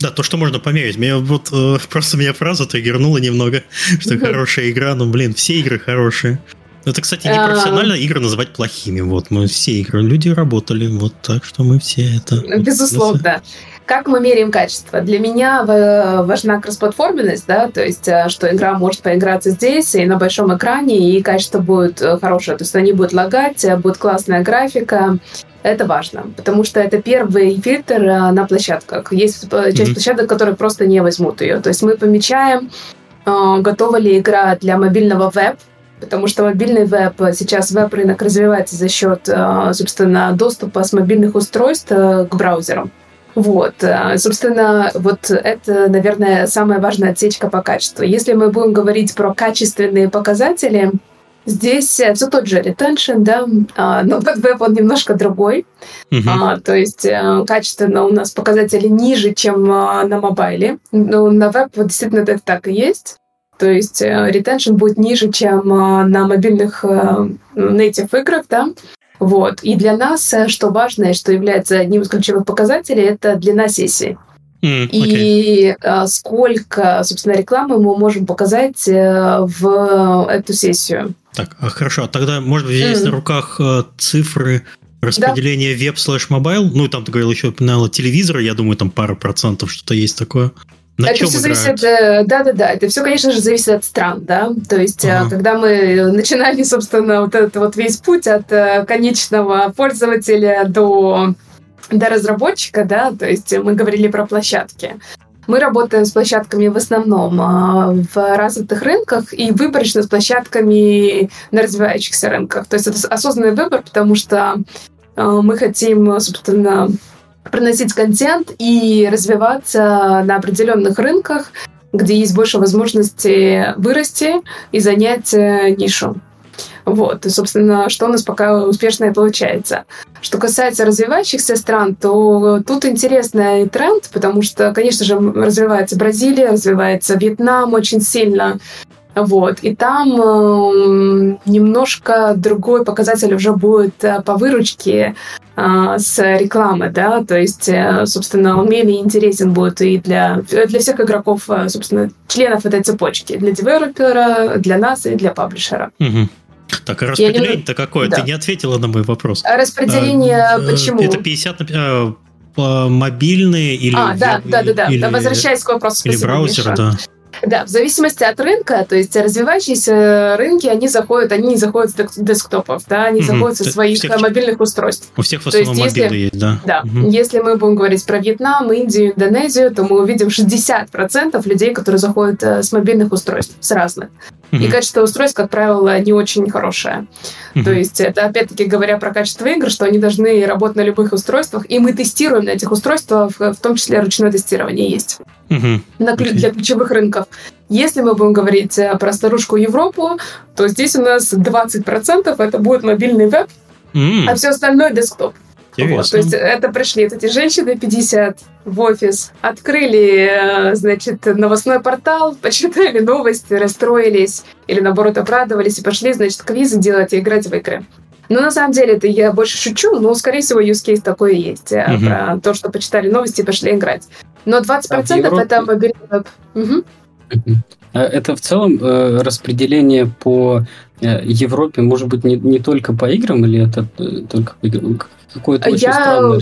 Да, то, что можно померить. Меня вот э, просто меня фраза триггернула немного, что хорошая игра. Ну, блин, все игры хорошие. Ну, Это, кстати, не А. профессионально игры называть плохими. Вот, мы все игры, люди работали, вот так что мы все это... Безусловно. Как мы меряем качество? Для меня в- важна кроссплатформенность, да, то есть, э, что игра может поиграться здесь и на большом экране, и качество будет э, хорошее, то есть они будут лагать, э, будет классная графика. Это важно, потому что это первый фильтр э, на площадках. Есть э, часть Мгм. площадок, которые просто не возьмут ее. То есть мы помечаем, э, готова ли игра для мобильного веб, потому что мобильный веб, э, сейчас веб-рынок развивается за счет, э, собственно, доступа с мобильных устройств э, к браузерам. Вот, э, собственно, вот это, наверное, самая важная отсечка по качеству. Если мы будем говорить про качественные показатели, здесь все тот же retention, да, а, но вот веб он немножко другой. Мгм. А, то есть э, качественно у нас показатели ниже, чем а, на мобайле. Но на веб вот действительно это так и есть. То есть э, retention будет ниже, чем а, на мобильных э, native играх, да. Вот. И для нас, э, что важно, и что является одним из ключевых показателей, это длина сессии. М, окей. И э, сколько, собственно, рекламы мы можем показать э, в эту сессию. Так, а хорошо, а тогда, может быть, есть Мгм. на руках э, цифры распределения веб slash mobile? Ну, там ты говорил еще упоминала телевизора, я думаю, там пару процентов что-то есть такое. На это все играют? зависит, э, да-да-да, это все, конечно же, зависит от стран, да, то есть, э, Ага. когда мы начинали, собственно, вот этот вот весь путь от э, конечного пользователя до, до разработчика, да, то есть мы говорили про площадки. Мы работаем с площадками в основном а, в развитых рынках и выборочно с площадками на развивающихся рынках. То есть это осознанный выбор, потому что а, мы хотим, собственно, приносить контент и развиваться на определенных рынках, где есть больше возможности вырасти и занять э, нишу. Вот, и, собственно, что у нас пока успешно и получается. Что касается развивающихся стран, то тут интересный тренд, потому что, конечно же, развивается Бразилия, развивается Вьетнам очень сильно. Вот. И там э, немножко другой показатель уже будет э, по выручке э, с рекламы, да, то есть, э, собственно, он менее интересен будет и для, для всех игроков, э, собственно, членов этой цепочки, для девелопера, для нас и для паблишера. Мгм. Так, а Я не- распределение-то какое? Да. Ты не ответила на мой вопрос. А Распределение А, э, почему? Это 50 на мобильные или... А, да, да, да, да. или- Возвращаясь к вопросу, Или браузеры, да. Да, в зависимости от рынка, то есть развивающиеся рынки, они заходят, они не заходят с десктопов, да, они Мгм. заходят со своих всех- э, мобильных устройств. У всех в То есть основном если- мобилы есть, да. Да, Мгм. если мы будем говорить про Вьетнам, Индию, Индонезию, то мы увидим 60% людей, которые заходят э, с мобильных устройств, с разных. И Мгм. качество устройств, как правило, не очень хорошее. Мгм. То есть это, опять-таки, говоря про качество игр, что они должны работать на любых устройствах, и мы тестируем на этих устройствах, в в том числе ручное тестирование есть Мгм. на для ключевых рынков. Если мы будем говорить э, про старушку Европу, то здесь у нас 20% это будет мобильный веб, М, а все остальное десктоп. Вот, то есть это пришли вот эти женщины 50 в офис, открыли, э, значит, новостной портал, почитали новости, расстроились или, наоборот, обрадовались и пошли, значит, квизы делать и играть в игры. Но на самом деле это я больше шучу, но, скорее всего, use case такой и есть. Угу. Про то, что почитали новости и пошли играть. Но 20% а Европе... это мобильный веб. Угу. Это в целом э, распределение по э, Европе, может быть, не, не только по играм, или это только по играм? Какое-то очень я... странное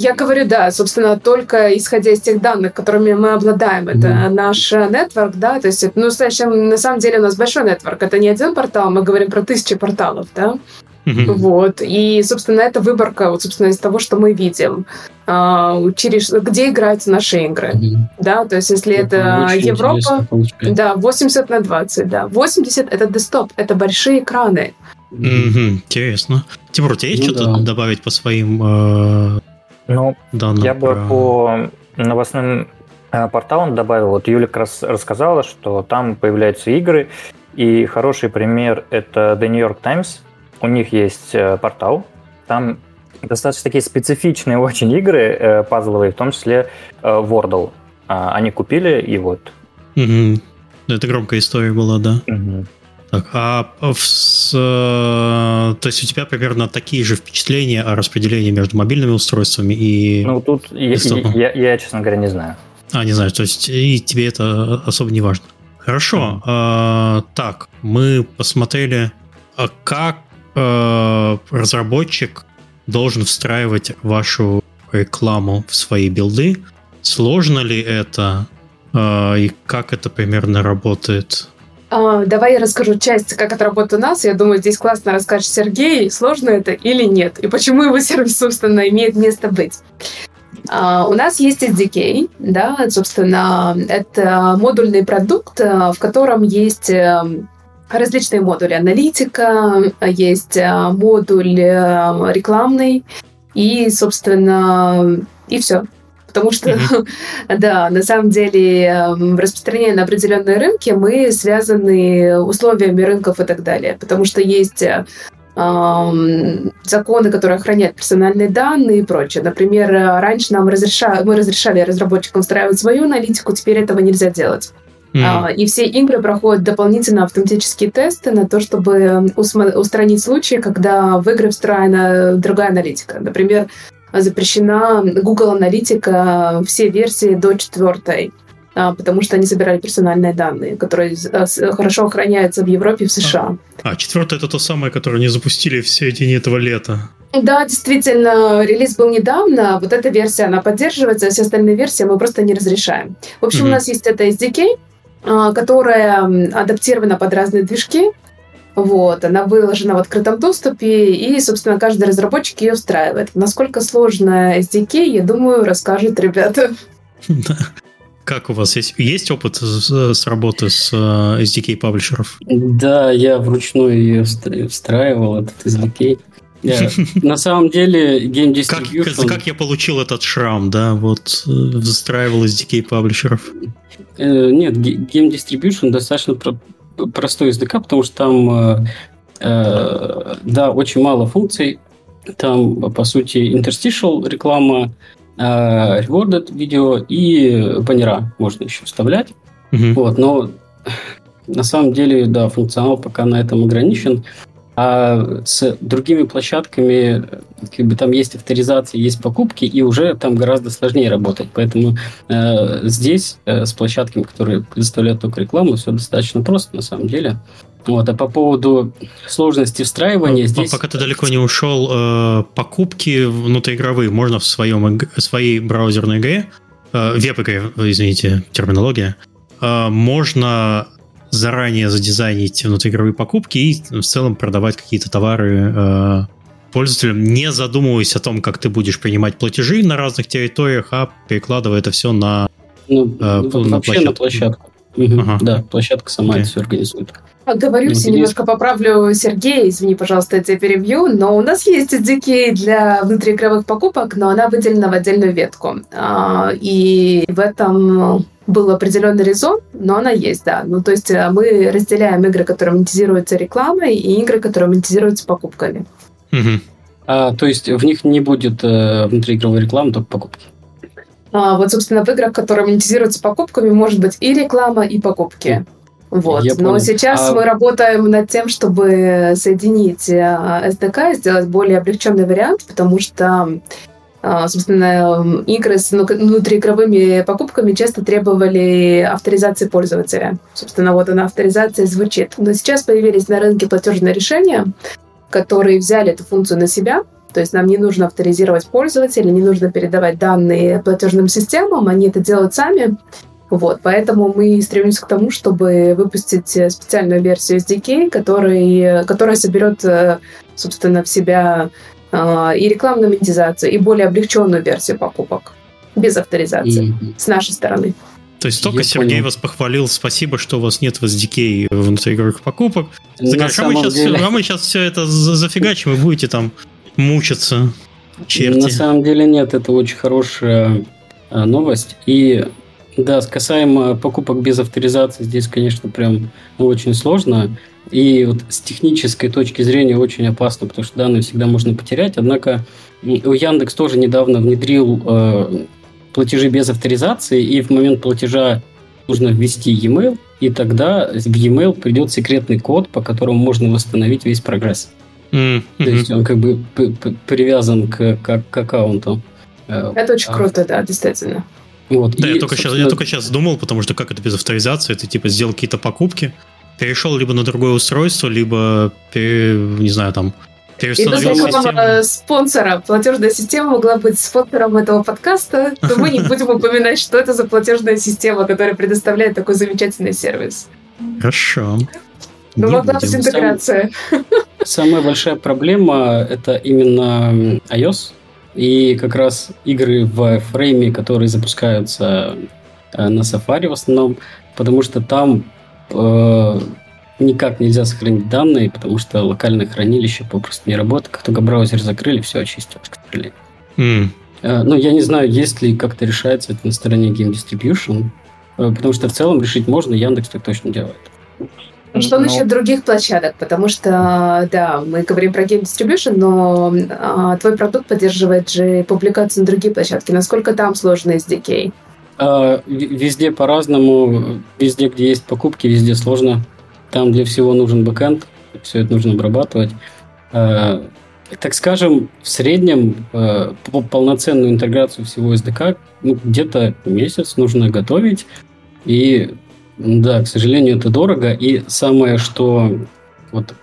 я говорю, да, собственно, только исходя из тех данных, которыми мы обладаем. Это mm-hmm. наш нетворк, да, то есть, ну, на самом деле у нас большой нетворк. Это не один портал, мы говорим про тысячи порталов, да. Mm-hmm. Вот. И, собственно, это выборка, вот, собственно, из того, что мы видим. А, через, где играются наши игры. Mm-hmm. Да, то есть, если это, это Европа, да, 80 на 20, да. 80 это десктоп, это большие экраны. Mm-hmm. Интересно. Тимур, у тебя есть ну, что-то да. добавить по своим э, ну, данным? Я бы по новостным э, порталам добавил. Вот Юля как раз рассказала, что там появляются игры, и хороший пример это The New York Times, у них есть э, портал, там достаточно такие специфичные очень игры э, пазловые, в том числе э, Wordle. А, они купили, и вот. Угу. Это громкая история была, да? Угу. Так, а в, с, то есть у тебя примерно такие же впечатления о распределении между мобильными устройствами и... Ну, тут я, я, я, честно говоря, не знаю. А, не знаю, то есть и тебе это особо не важно. Хорошо, mm-hmm. а, так, мы посмотрели, а как э, разработчик должен встраивать вашу рекламу в свои билды. Сложно ли это э, и как это примерно работает? А, давай я расскажу часть, как это работает у нас. Я думаю, здесь классно расскажет Сергей, сложно это или нет, и почему его сервис, собственно, имеет место быть. Uh, у нас есть SDK, да, собственно, это модульный продукт, в котором есть эм, различные модули. Аналитика, есть э, модуль э, рекламный и, собственно, и все. Потому что, mm-hmm. да, на самом деле, эм, распространение на определенные рынки мы связаны условиями рынков и так далее. Потому что есть э, эм, законы, которые охраняют персональные данные и прочее. Например, раньше нам разрешали, мы разрешали разработчикам встраивать свою аналитику, теперь этого нельзя делать. Mm. И все игры проходят дополнительно автоматические тесты на то, чтобы устранить случаи, когда в игры встроена другая аналитика. Например, запрещена Google аналитика все версии до четвертой, а, потому что они собирали персональные данные, которые а, хорошо охраняются в Европе и в США. А, а четвертая это то самое, которое не запустили в середине этого лета. Да, действительно, релиз был недавно. Вот эта версия, она поддерживается, а все остальные версии мы просто не разрешаем. В общем, mm-hmm. у нас есть это SDK, которая адаптирована под разные движки. Вот, она выложена в открытом доступе, и, собственно, каждый разработчик ее встраивает. Насколько сложно SDK, я думаю, расскажут ребята. Как у вас есть, есть опыт с, с работы с SDK паблишеров? Да, я вручную ее встраивал, этот SDK. На самом деле, Game Distribution... Как, как я получил этот шрам, да, вот, встраивал SDK паблишеров? Э, нет, Game Distribution достаточно простой SDK, потому что там, э, э, да, очень мало функций. Там, по сути, interstitial реклама, rewarded видео и баннера можно еще вставлять. Mm-hmm. Вот, но на самом деле, да, функционал пока на этом ограничен. А с другими площадками как бы там есть авторизация, есть покупки, и уже там гораздо сложнее работать. Поэтому э, здесь э, с площадками, которые предоставляют только рекламу, все достаточно просто на самом деле. Вот, а по поводу сложности встраивания здесь... Пока ты далеко не ушел, э, покупки внутриигровые можно в своем, своей браузерной игре, э, веб-игре, извините, терминология, э, можно заранее задизайнить внутриигровые покупки и в целом продавать какие-то товары э, пользователям, не задумываясь о том, как ты будешь принимать платежи на разных территориях, а перекладывая это все на, ну, э, на площадку. на площадку. Угу. Ага. Да, площадка сама okay. это все организует. Оговорюсь, ну, немножко поправлю Сергея, извини, пожалуйста, я тебя перебью, но у нас есть SDK для внутриигровых покупок, но она выделена в отдельную ветку. А, и в этом был определенный резон, но она есть, да. Ну, то есть э, мы разделяем игры, которые монетизируются рекламой, и игры, которые монетизируются покупками. Угу. А, то есть в них не будет э, внутриигровой рекламы, только покупки? А, вот, собственно, в играх, которые монетизируются покупками, может быть и реклама, и покупки. Вот. Я Но понял. сейчас а... мы работаем над тем, чтобы соединить SDK и сделать более облегченный вариант, потому что а, собственно, игры с внутриигровыми покупками часто требовали авторизации пользователя. Собственно, вот она авторизация звучит. Но сейчас появились на рынке платежные решения, которые взяли эту функцию на себя. То есть нам не нужно авторизировать пользователя, не нужно передавать данные платежным системам, они это делают сами. Вот, поэтому мы стремимся к тому, чтобы выпустить специальную версию SDK, который, которая соберет, э, собственно, в себя а, и рекламную монетизацию, и более облегченную версию покупок без авторизации mm-hmm. с нашей стороны. То есть только Я Сергей понял. вас похвалил, спасибо, что у вас нет в SDK внутриигровых покупок. Говоришь, а, мы сейчас, деле... а мы сейчас все это зафигачим, и будете там мучиться, черти. На самом деле нет, это очень хорошая а, новость. И да, касаемо покупок без авторизации, здесь, конечно, прям очень сложно. И вот с технической точки зрения очень опасно, потому что данные всегда можно потерять. Однако у Яндекс тоже недавно внедрил э, платежи без авторизации, и в момент платежа нужно ввести e-mail, и тогда в e-mail придет секретный код, по которому можно восстановить весь прогресс. Mm-hmm. То есть он как бы привязан к, к, к аккаунту. Э, это очень а... круто, да, действительно. Вот. Да, и, я, только сейчас, я только сейчас думал, потому что как это без авторизации? Ты типа сделал какие-то покупки, перешел либо на другое устройство, либо, не знаю, там, переустановил Если систему. спонсора, платежная система могла быть спонсором этого подкаста, то мы не будем упоминать, что это за платежная система, которая предоставляет такой замечательный сервис. Хорошо. Ну, могла быть интеграция. Самая большая проблема — это именно iOS, и как раз игры в фрейме, которые запускаются э, на Safari в основном, потому что там э, никак нельзя сохранить данные, потому что локальное хранилище попросту не работает. Как только браузер закрыли, все очистилось, к сожалению. Mm. Э, ну, я не знаю, есть ли как-то решается это на стороне Game Distribution, э, потому что в целом решить можно, Яндекс так точно делает. Что но... насчет других площадок? Потому что, да, мы говорим про Game Distribution, но а, твой продукт поддерживает же публикацию на другие площадки. Насколько там сложно SDK? А, везде по-разному. Везде, где есть покупки, везде сложно. Там для всего нужен бэкэнд. Все это нужно обрабатывать. А, так скажем, в среднем а, полноценную интеграцию всего SDK ну, где-то месяц нужно готовить. И да, к сожалению, это дорого. И самое, что вот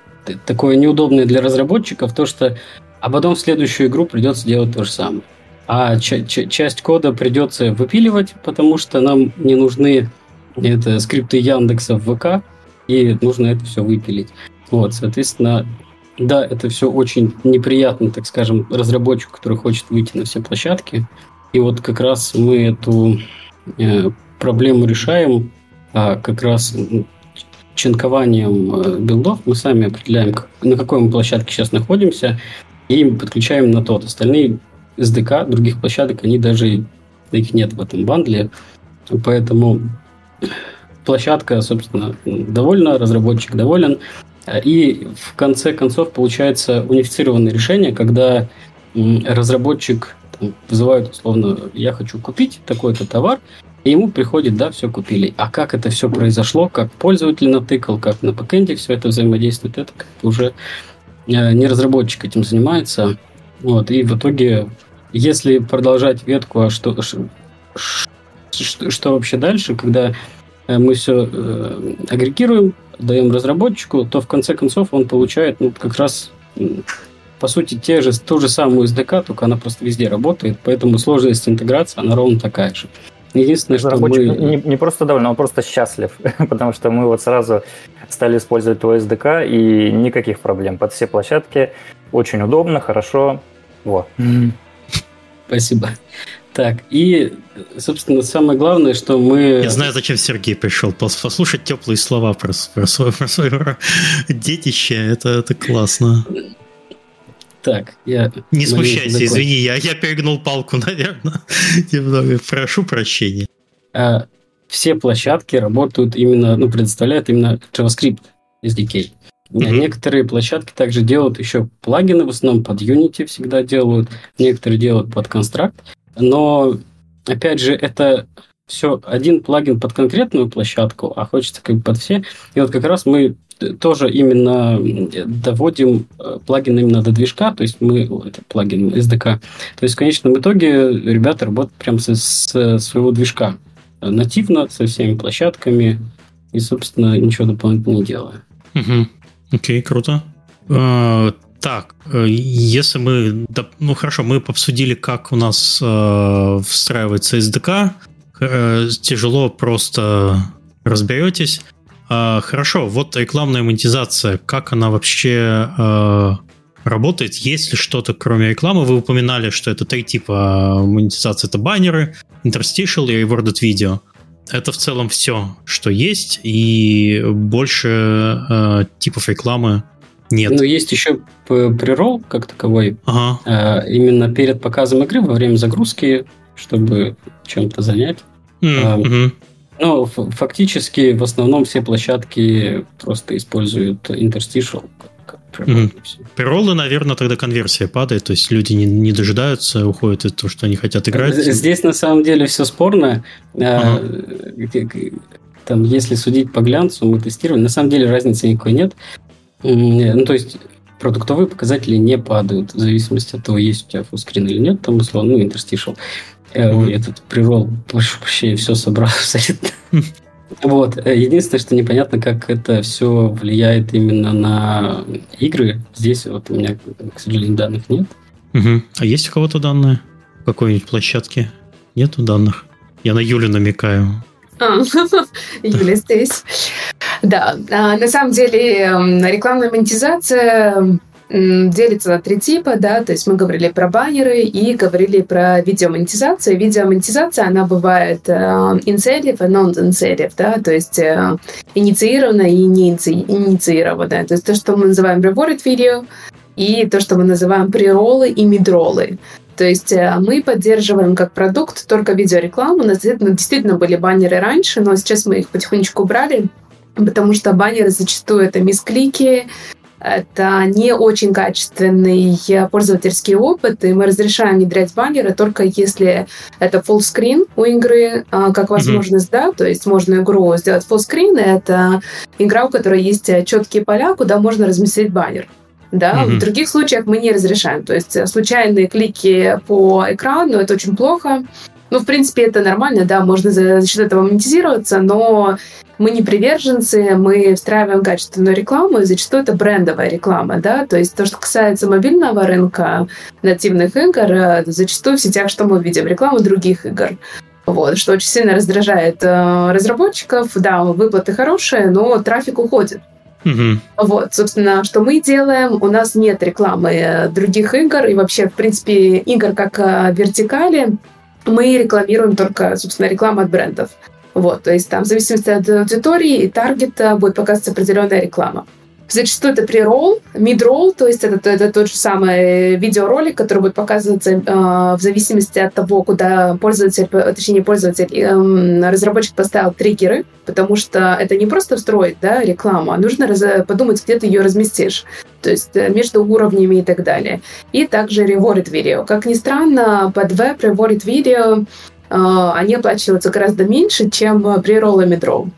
такое неудобное для разработчиков, то что а потом в следующую игру придется делать то же самое. А часть кода придется выпиливать, потому что нам не нужны это скрипты Яндекса в ВК, и нужно это все выпилить. Вот, соответственно, да, это все очень неприятно, так скажем, разработчику, который хочет выйти на все площадки. И вот как раз мы эту э, проблему решаем как раз ченкованием э, билдов мы сами определяем, на какой мы площадке сейчас находимся, и подключаем на тот. Остальные SDK других площадок, они даже их нет в этом бандле, поэтому площадка, собственно, довольна, разработчик доволен, и в конце концов получается унифицированное решение, когда разработчик там, вызывает условно, я хочу купить такой-то товар, и ему приходит, да, все купили. А как это все произошло, как пользователь натыкал, как на бэкэнде все это взаимодействует, это уже э, не разработчик этим занимается. Вот, и в итоге, если продолжать ветку, а что, что, что вообще дальше, когда э, мы все э, агрегируем, даем разработчику, то в конце концов он получает ну, как раз по сути, те же, ту же самую SDK, только она просто везде работает, поэтому сложность интеграции, она ровно такая же. Единственное, что мы... Не, не просто доволен, он просто счастлив, потому что мы вот сразу стали использовать твой SDK, и никаких проблем. Под все площадки очень удобно, хорошо. Вот. Спасибо. Так, и, собственно, самое главное, что мы... Я знаю, зачем Сергей пришел. Послушать теплые слова про, про, свое, про свое детище. Это, это классно. Так, я... Не смущайся, извини, я, я перегнул палку, наверное. Немного. Прошу прощения. А, все площадки работают именно, ну, предоставляют именно JavaScript SDK. Mm-hmm. Некоторые площадки также делают еще плагины, в основном под Unity всегда делают, некоторые делают под Construct. Но, опять же, это все один плагин под конкретную площадку, а хочется как бы под все. И вот как раз мы тоже именно доводим э, плагин именно до движка, то есть мы, это плагин SDK, то есть в конечном итоге ребята работают прямо с, с своего движка, нативно, со всеми площадками, и, собственно, ничего дополнительного не делая. Угу. Окей, круто. А, так, э, если мы... Ну, хорошо, мы обсудили, как у нас э, встраивается SDK. Э, тяжело просто разберетесь. А, хорошо, вот рекламная монетизация, как она вообще э, работает? Есть ли что-то кроме рекламы? Вы упоминали, что это три типа монетизации. Это баннеры, interstitial и rewarded видео. Это в целом все, что есть, и больше э, типов рекламы нет. Ну, есть еще прирол как таковой. Ага. Э, именно перед показом игры, во время загрузки, чтобы чем-то занять. Mm-hmm. Ну, фактически в основном все площадки просто используют interstitial Приролы, наверное, тогда конверсия падает, то есть люди не, не дожидаются, уходят из того, что они хотят играть. Здесь на самом деле все спорно. А, ага. Там, если судить по глянцу, мы тестировали, на самом деле разницы никакой нет. Ну, то есть продуктовые показатели не падают в зависимости от того, есть у тебя фуллскрин или нет, там, условно, ну, interstitial. Ой, этот прирол, прощения, все собрал абсолютно. Вот. Э, единственное, что непонятно, как это все влияет именно на игры. Здесь вот у меня, к сожалению, данных нет. Угу. А есть у кого-то данные? В какой-нибудь площадке? Нету данных? Я на Юлю намекаю. А, Юля здесь. Да, а, на самом деле рекламная монетизация делится на три типа, да, то есть мы говорили про баннеры и говорили про видеомонетизацию. Видеомонетизация, она бывает э, incentive и non-incentive, да, то есть э, инициированная и не инициированная. То есть то, что мы называем rewarded video, и то, что мы называем приролы и мидролы. То есть э, мы поддерживаем как продукт только видеорекламу. У нас действительно были баннеры раньше, но сейчас мы их потихонечку убрали, потому что баннеры зачастую это мисклики, это не очень качественный пользовательский опыт, и мы разрешаем внедрять баннеры только если это screen у игры, а, как возможность, mm-hmm. да, то есть можно игру сделать full screen, это игра, у которой есть четкие поля, куда можно разместить баннер. Да, mm-hmm. в других случаях мы не разрешаем. То есть случайные клики по экрану это очень плохо. Ну, в принципе, это нормально, да, можно за, за счет этого монетизироваться, но мы не приверженцы, мы встраиваем качественную рекламу, и зачастую это брендовая реклама, да, то есть то, что касается мобильного рынка нативных игр, э, зачастую в сетях что мы видим? Рекламу других игр. Вот, что очень сильно раздражает э, разработчиков. Да, выплаты хорошие, но трафик уходит. Угу. Вот, собственно, что мы делаем? У нас нет рекламы э, других игр и вообще, в принципе, игр как э, вертикали. Мы рекламируем только, собственно, рекламу от брендов. Вот, то есть там в зависимости от аудитории и таргета будет показываться определенная реклама. Зачастую это преролл, мидролл, то есть это, это тот же самый видеоролик, который будет показываться э, в зависимости от того, куда пользователь, точнее пользователь, э, разработчик поставил триггеры, потому что это не просто встроить да, рекламу, а нужно раз, подумать, где ты ее разместишь, то есть э, между уровнями и так далее. И также rewarded видео. Как ни странно, под веб rewarded видео а, они оплачиваются гораздо меньше, чем при roll и.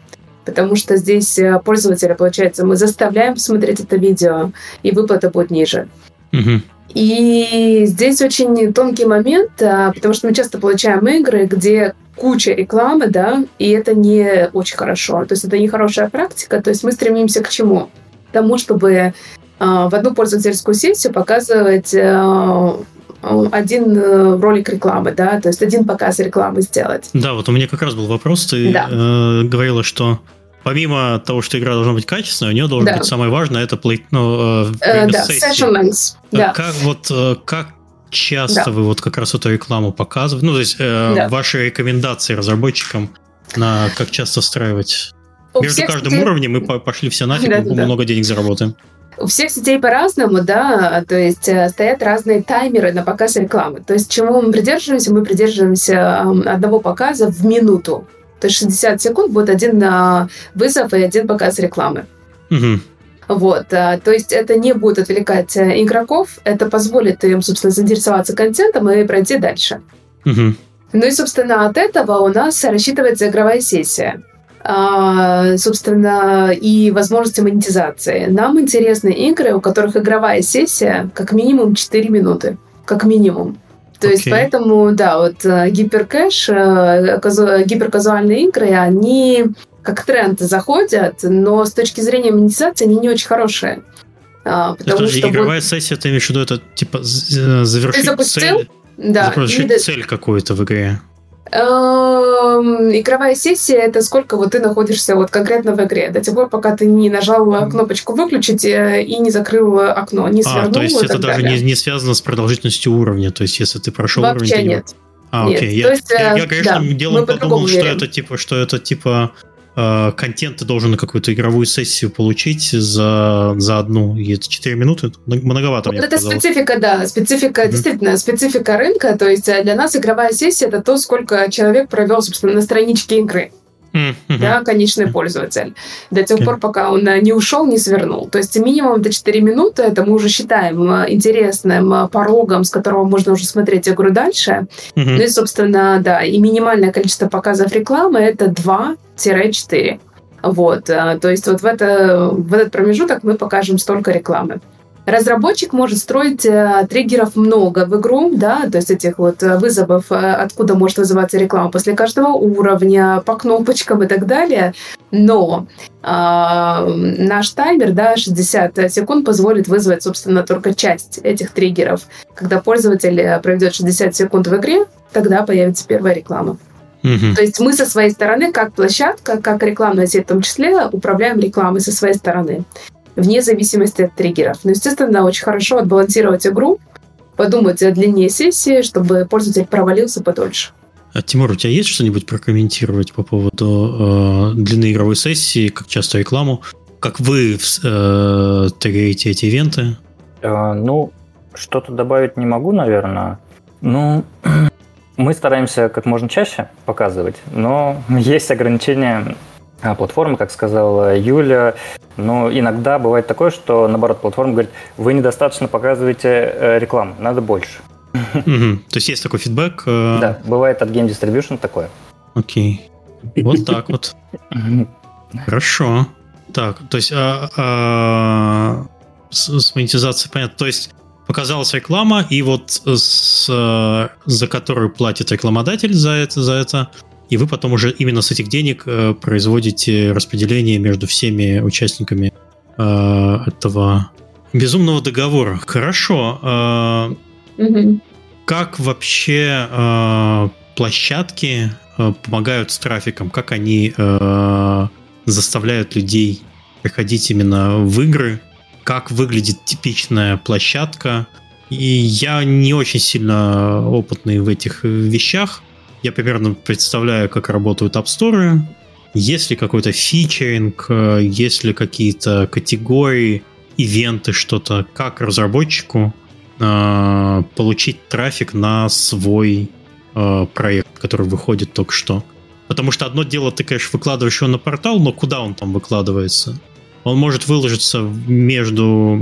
Потому что здесь э, пользователя, получается, мы заставляем посмотреть это видео, и выплата будет ниже. Угу. И здесь очень тонкий момент, потому что мы часто получаем игры, где куча рекламы, да, и это не очень хорошо. То есть это не хорошая практика. То есть мы стремимся к чему? К тому, чтобы в одну пользовательскую сессию показывать э, один э, ролик рекламы, да, то есть один показ рекламы сделать. Да, вот у меня как раз был вопрос, ты да. э, говорила, что помимо того, что игра должна быть качественной, у нее должно да. быть самое важное, это play, ну, э, э, да, session length. Да. Как вот как часто да. вы вот как раз эту рекламу показываете? Ну, то есть э, да. ваши рекомендации разработчикам на как часто встраивать? У Между каждым сетей... уровнем мы пошли все нафиг, да, да, много денег заработаем. У всех сетей по-разному, да, то есть э, стоят разные таймеры на показ рекламы. То есть чему мы придерживаемся? Мы придерживаемся одного показа в минуту. То есть 60 секунд будет один вызов и один показ рекламы. Угу. Вот, а, то есть это не будет отвлекать э, игроков, это позволит им, собственно, заинтересоваться контентом и пройти дальше. Угу. Ну и, собственно, от этого у нас рассчитывается игровая сессия. А, собственно, и возможности монетизации. Нам интересны игры, у которых игровая сессия как минимум 4 минуты. Как минимум. То okay. есть поэтому, да, вот э, гиперкэш, э, гиперказуальные игры, они как тренд заходят, но с точки зрения монетизации они не очень хорошие. А, потому это что игровая вот... сессия, ты имеешь в виду, это типа э, завершить ты запустил? цель? Да. Завершить и... цель какую-то в игре. Эм, игровая сессия это сколько вот ты находишься вот конкретно в игре. До тех пор, пока ты не нажал кнопочку выключить э, и не закрыл окно, не свернул. А, то есть это даже не, не связано с продолжительностью уровня. То есть, если ты прошел Вообще уровень. Нет. А, нет. окей. То я, есть, я, я, конечно, да, делом подумал, что это типа, что это типа Э, контент ты должен какую-то игровую сессию получить за, за одну, и это 4 минуты, многовато. Вот это казалось. специфика, да, специфика, mm-hmm. действительно, специфика рынка, то есть э, для нас игровая сессия это то, сколько человек провел, собственно, на страничке игры. Mm-hmm. Да, конечный пользователь. До тех okay. пор, пока он э, не ушел, не свернул. То есть минимум до 4 минуты, это мы уже считаем интересным порогом, с которого можно уже смотреть игру дальше. Mm-hmm. Ну и, собственно, да, и минимальное количество показов рекламы это 2-4. Вот, э, то есть вот в, это, в этот промежуток мы покажем столько рекламы. Разработчик может строить э, триггеров много в игру, да, то есть этих вот э, вызовов, э, откуда может вызываться реклама после каждого уровня, по кнопочкам и так далее. Но э, наш таймер, да, 60 секунд позволит вызвать, собственно, только часть этих триггеров. Когда пользователь проведет 60 секунд в игре, тогда появится первая реклама. Угу. То есть мы со своей стороны, как площадка, как рекламная сеть в том числе, управляем рекламой со своей стороны вне зависимости от триггеров. Но, естественно, очень хорошо отбалансировать игру, подумать о длине сессии, чтобы пользователь провалился подольше. А, Тимур, у тебя есть что-нибудь прокомментировать по поводу э, длины игровой сессии, как часто рекламу? Как вы э, теггаете эти ивенты? Э, ну, что-то добавить не могу, наверное. Ну, мы стараемся как можно чаще показывать, но есть ограничения платформы, как сказала Юля. Но иногда бывает такое, что, наоборот, платформа говорит, вы недостаточно показываете э, рекламу, надо больше. То есть есть такой фидбэк? Э, да, бывает от Game Distribution такое. Окей. Вот так вот. Хорошо. Так, то есть а, а, с, монетизацией понятно. То есть показалась реклама, и вот с, за которую платит рекламодатель за это, за это и вы потом уже именно с этих денег э, производите распределение между всеми участниками э, этого безумного договора. Хорошо. Э, угу. Как вообще площадки помогают с трафиком? Как они заставляют людей приходить именно в игры? Как выглядит типичная площадка? И я не очень сильно опытный в этих вещах, я примерно представляю, как работают App Store. Есть ли какой-то фичеринг, э, есть ли какие-то категории, ивенты, что-то, как разработчику э, получить трафик на свой э, проект, который выходит только что. Потому что одно дело, ты, конечно, выкладываешь его на портал, но куда он там выкладывается? Он может выложиться между...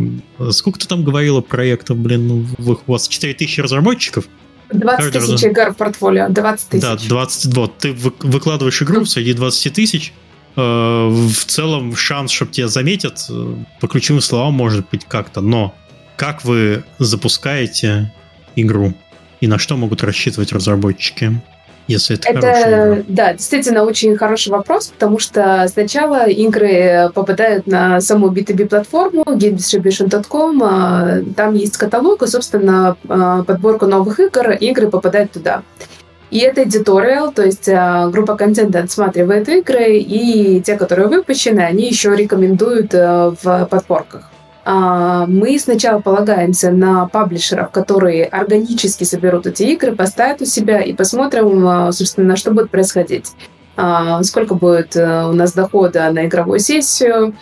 Сколько ты там говорила проектов, блин? Ну, у вас 4000 разработчиков? 20 тысяч игр в портфолио, 20 тысяч. Да, 20, вот, ты выкладываешь игру среди 20 тысяч, э, в целом шанс, чтобы тебя заметят, э, по ключевым словам может быть как-то, но как вы запускаете игру и на что могут рассчитывать разработчики? Если это, это Да, действительно очень хороший вопрос, потому что сначала игры попадают на саму B2B-платформу gamedistribution.com, а, там есть каталог, и, собственно, а, подборка новых игр, игры попадают туда. И это editorial, то есть а, группа контента отсматривает игры, и те, которые выпущены, они еще рекомендуют в подборках. А, мы сначала полагаемся на паблишеров, которые органически соберут эти игры, поставят у себя и посмотрим, а, собственно, что будет происходить. А, сколько будет э, у нас дохода на игровую сессию,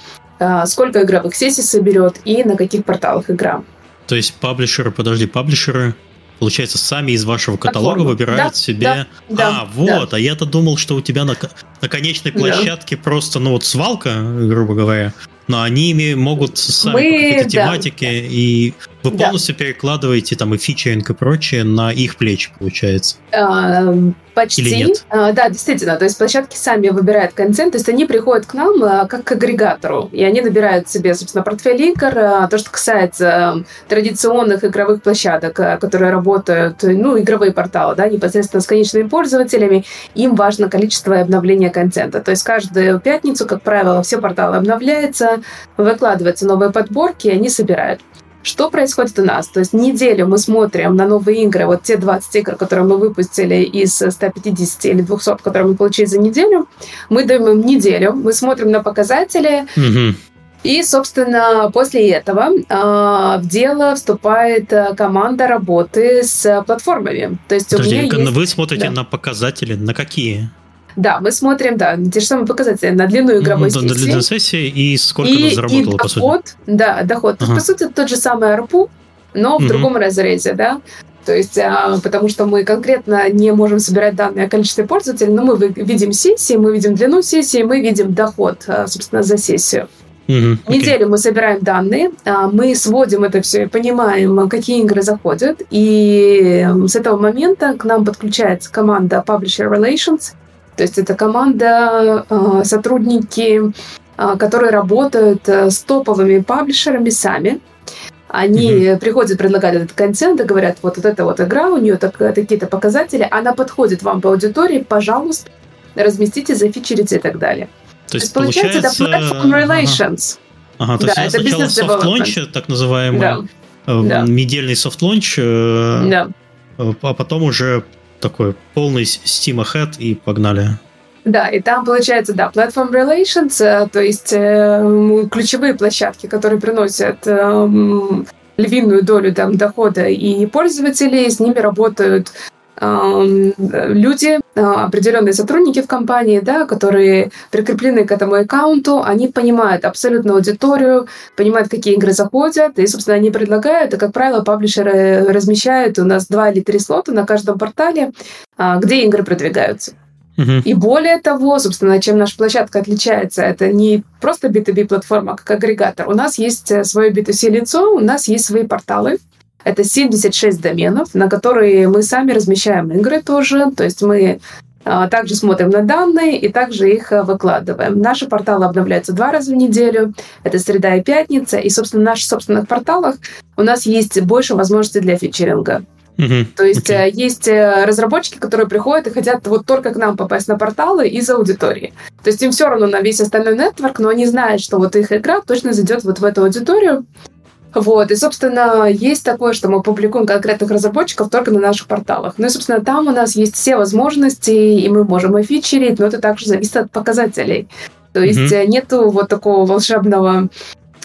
сколько игровых сессий соберет и на каких порталах игра. То есть паблишеры, подожди, паблишеры получается, сами из вашего каталога Платформа. выбирают да, себе. Да, а, вот, да. а я-то думал, что у тебя на, на конечной площадке да. просто, ну вот свалка, грубо говоря, но они ими могут сами Мы- по какой-то да. тематике, и вы Да. полностью перекладываете там и фичеринг и прочее на их плечи, получается. А, Почти. Или нет? А, Да, действительно. То есть площадки сами выбирают контент. То есть они приходят к нам а, как к агрегатору. И они набирают себе, собственно, портфель игр. А, То, что касается традиционных игровых площадок, а, которые работают, ну, игровые порталы, да, непосредственно с конечными пользователями, им важно количество и обновления контента. То есть каждую пятницу, как правило, все порталы обновляются, выкладываются новые подборки, и они собирают. Что происходит у нас? То есть неделю мы смотрим на новые игры, вот те 20 игр, которые мы выпустили из 150 или 200, которые мы получили за неделю. Мы даем им неделю, мы смотрим на показатели, Мгм. и, собственно, после этого а, в дело вступает а, команда работы с платформами. То есть у Подожди, меня как- есть... вы смотрите да. на показатели, на какие? Да, мы смотрим, да, те же самые показатели на длину игровой Ну, сессии. Для сессии и сколько и, она заработала, и по сути. доход, да, доход. То есть, Ага. по сути, тот же самый ARPU, но в Мгм. другом разрезе, да. То есть, а, потому что мы конкретно не можем собирать данные о количестве пользователей, но мы видим сессии, мы видим длину сессии, мы видим доход, а, собственно, за сессию. Окей. Неделю мы собираем данные, а, мы сводим это все и понимаем, какие игры заходят. И с этого момента к нам подключается команда Publisher Relations. То есть это команда, а, сотрудники, а, которые работают а, с топовыми паблишерами сами. Они приходят, предлагают этот контент и говорят, вот, вот эта вот игра, у нее так- такие-то показатели, она подходит вам по аудитории, пожалуйста, разместите, зафичерите и так далее. То То есть, есть, получается, это platform ага. relations. Ага, то Да, есть это сначала soft launch, так называемый, Да, э, да. недельный soft launch, э, да. э, а потом уже такой полный Steam Ahead и погнали. Да, и там получается, да, Platform Relations, э, то есть э, ключевые площадки, которые приносят э, львиную долю там, дохода и пользователей, с ними работают люди, э, определенные сотрудники в компании, да, которые прикреплены к этому аккаунту, они понимают абсолютно аудиторию, понимают, какие игры заходят, и, собственно, они предлагают, и, как правило, паблишеры размещают у нас два или три слота на каждом портале, а, где игры продвигаются. И более того, собственно, чем наша площадка отличается, это не просто B2B-платформа, а как агрегатор. У нас есть э, свое B2C-лицо, у нас есть свои порталы. Это 76 доменов, на которые мы сами размещаем игры тоже. То есть мы а, также смотрим на данные и также их а, выкладываем. Наши порталы обновляются два раза в неделю. Это среда и пятница. И, собственно, в наших собственных порталах у нас есть больше возможностей для фичеринга. Мгм. То есть Окей. э, есть э, разработчики, которые приходят и хотят вот только к нам попасть на порталы из аудитории. То есть им все равно на весь остальной нетворк, но они знают, что вот их игра точно зайдет вот в эту аудиторию. Вот, и, собственно, есть такое, что мы публикуем конкретных разработчиков только на наших порталах. Ну и, собственно, там у нас есть все возможности, и мы можем и фичерить, но это также зависит от показателей. То есть э, нету вот такого волшебного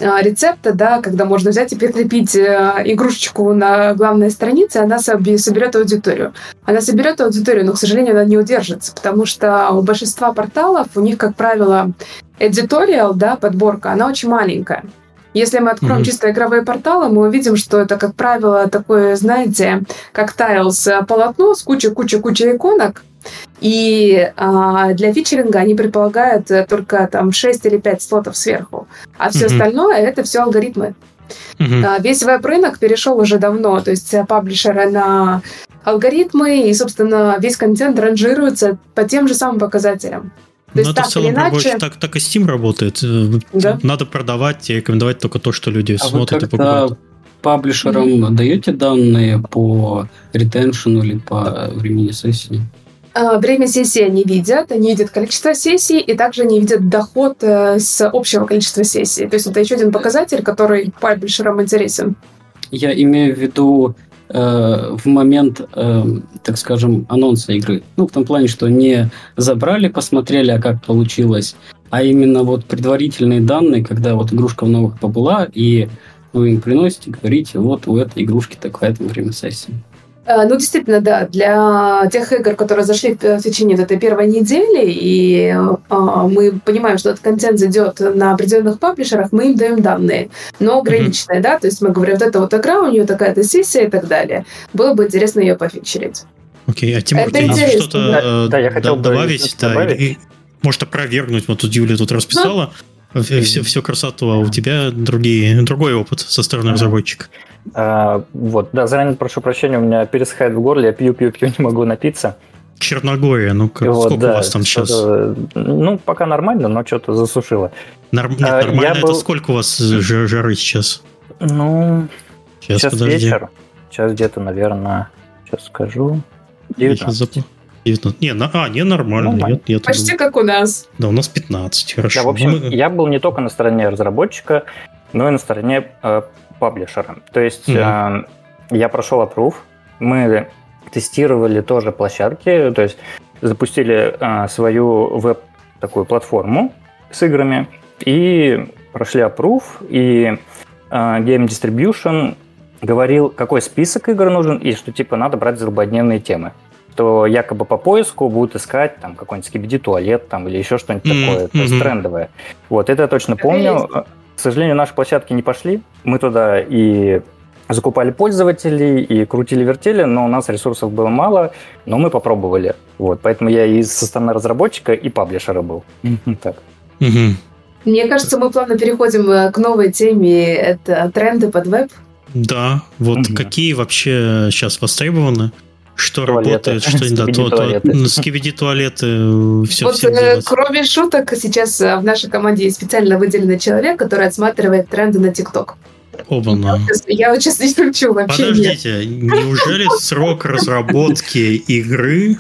а, рецепта, да, когда можно взять и прикрепить э, игрушечку на главной странице, она соби- соберет аудиторию. Она соберет аудиторию, но, к сожалению, она не удержится, потому что у большинства порталов, у них, как правило, editorial, да, подборка, она очень маленькая. Если мы откроем Мгм. чисто игровые порталы, мы увидим, что это, как правило, такое, знаете, как тайлс э, полотно с кучей-кучей-кучей иконок, и а, для фичеринга они предполагают э, только там 6 или 5 слотов сверху. А все Мгм. остальное это все алгоритмы. А, Весь веб-рынок перешел уже давно, то есть э, паблишеры на алгоритмы, и, собственно, весь контент ранжируется по тем же самым показателям. То Ну, есть это в целом или иначе... рабочий- так, так и Steam работает. Э, Да. Надо продавать и рекомендовать только то, что люди А вы смотрят и покупают. паблишерам даете данные по ретеншену или по времени сессии? А, Время сессии они видят, они видят количество сессий, и также они видят доход э, с общего количества сессий. То есть это еще один показатель, который паблишерам интересен. Я имею в виду э, в момент, э, так скажем, анонса игры. Ну, в том плане, что не забрали, посмотрели, а как получилось, а именно вот предварительные данные, когда вот игрушка в новых побыла, и вы им приносите, говорите, вот у этой игрушки такое-то время сессии. Э, Ну, действительно, да, для тех игр, которые зашли в в течение этой первой недели, и э, мы понимаем, что этот контент зайдет на определенных паблишерах, мы им даем данные, но ограниченные, да, то есть мы говорим, вот эта вот игра, у нее такая-то сессия и так далее. Было бы интересно ее пофичерить. Окей, а Тимур, Это ты что-то да. э, Да, я хотел д- бы добавить? Да, добавить. или- может, опровергнуть? Вот тут Юлия тут расписала. Все, все красоту, а у тебя другие, другой опыт со стороны разработчика. А, вот, да, заранее прошу прощения, у меня пересыхает в горле, я пью, пью, пью, не могу напиться. Черногория, ну как, вот, сколько да, у вас там сейчас? Ну, пока нормально, но что-то засушило. Норм, нет, а, нормально это был... сколько у вас жары сейчас? Ну, сейчас, сейчас вечер. Сейчас где-то, наверное, сейчас скажу. 19. 19. Не, на, а, не, нормально. нормально. Нет, нет, Почти как у нас. Да, у нас 15, хорошо. Да, в общем, Мы... я был не только на стороне разработчика, но и на стороне э, паблишера. То есть mm-hmm. э, я прошел approve, мы тестировали тоже площадки, то есть запустили э, свою веб такую платформу с играми и прошли approve, и э, Game Distribution говорил, какой список игр нужен, и что типа надо брать злободневные темы что якобы по поиску будут искать там какой-нибудь скибиди туалет там или еще что-нибудь mm-hmm. такое, то есть трендовое. Вот, это я точно помню. К сожалению, наши площадки не пошли. Мы туда и закупали пользователей и крутили-вертели, но у нас ресурсов было мало, но мы попробовали. Вот, поэтому я и со стороны разработчика, и паблишера был. Так. Мне кажется, мы плавно переходим э, к новой теме. Это тренды под веб. Да, вот какие вообще сейчас востребованы? Что туалеты. работает, что не да, то, то, скибиди туалеты, все, вот, э, Кроме шуток, сейчас э, в нашей команде есть специально выделенный человек, который отсматривает тренды на ТикТок. Оба-на. Я вот сейчас не шучу вообще. Подождите, нет. неужели срок разработки игры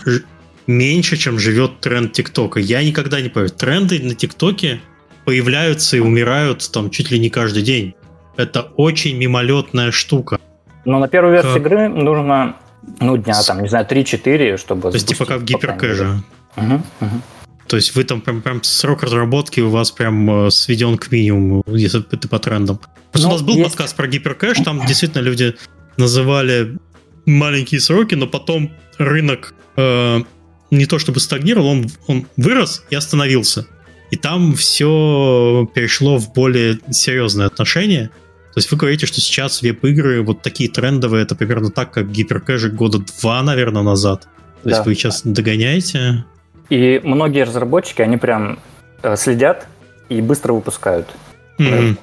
меньше, чем живет тренд ТикТока? Я никогда не поверю. Тренды на ТикТоке появляются и умирают там чуть ли не каждый день. Это очень мимолетная штука. Но на первую версию как... игры нужно ну, дня, там, не знаю, 3-4, чтобы... То есть, типа как в гиперкэже. Угу, угу. То есть вы там прям, прям срок разработки у вас прям э, сведен к минимуму, если это по трендам. Просто ну, у нас был есть... подкаст про гиперкэш, там действительно люди называли маленькие сроки, но потом рынок э, не то чтобы стагнировал, он, он вырос и остановился. И там все перешло в более серьезное отношение. То есть вы говорите, что сейчас веб-игры вот такие трендовые, это примерно так, как гиперкэжик года два, наверное, назад. То да. есть вы сейчас догоняете? И многие разработчики, они прям э, следят и быстро выпускают. Mm-hmm.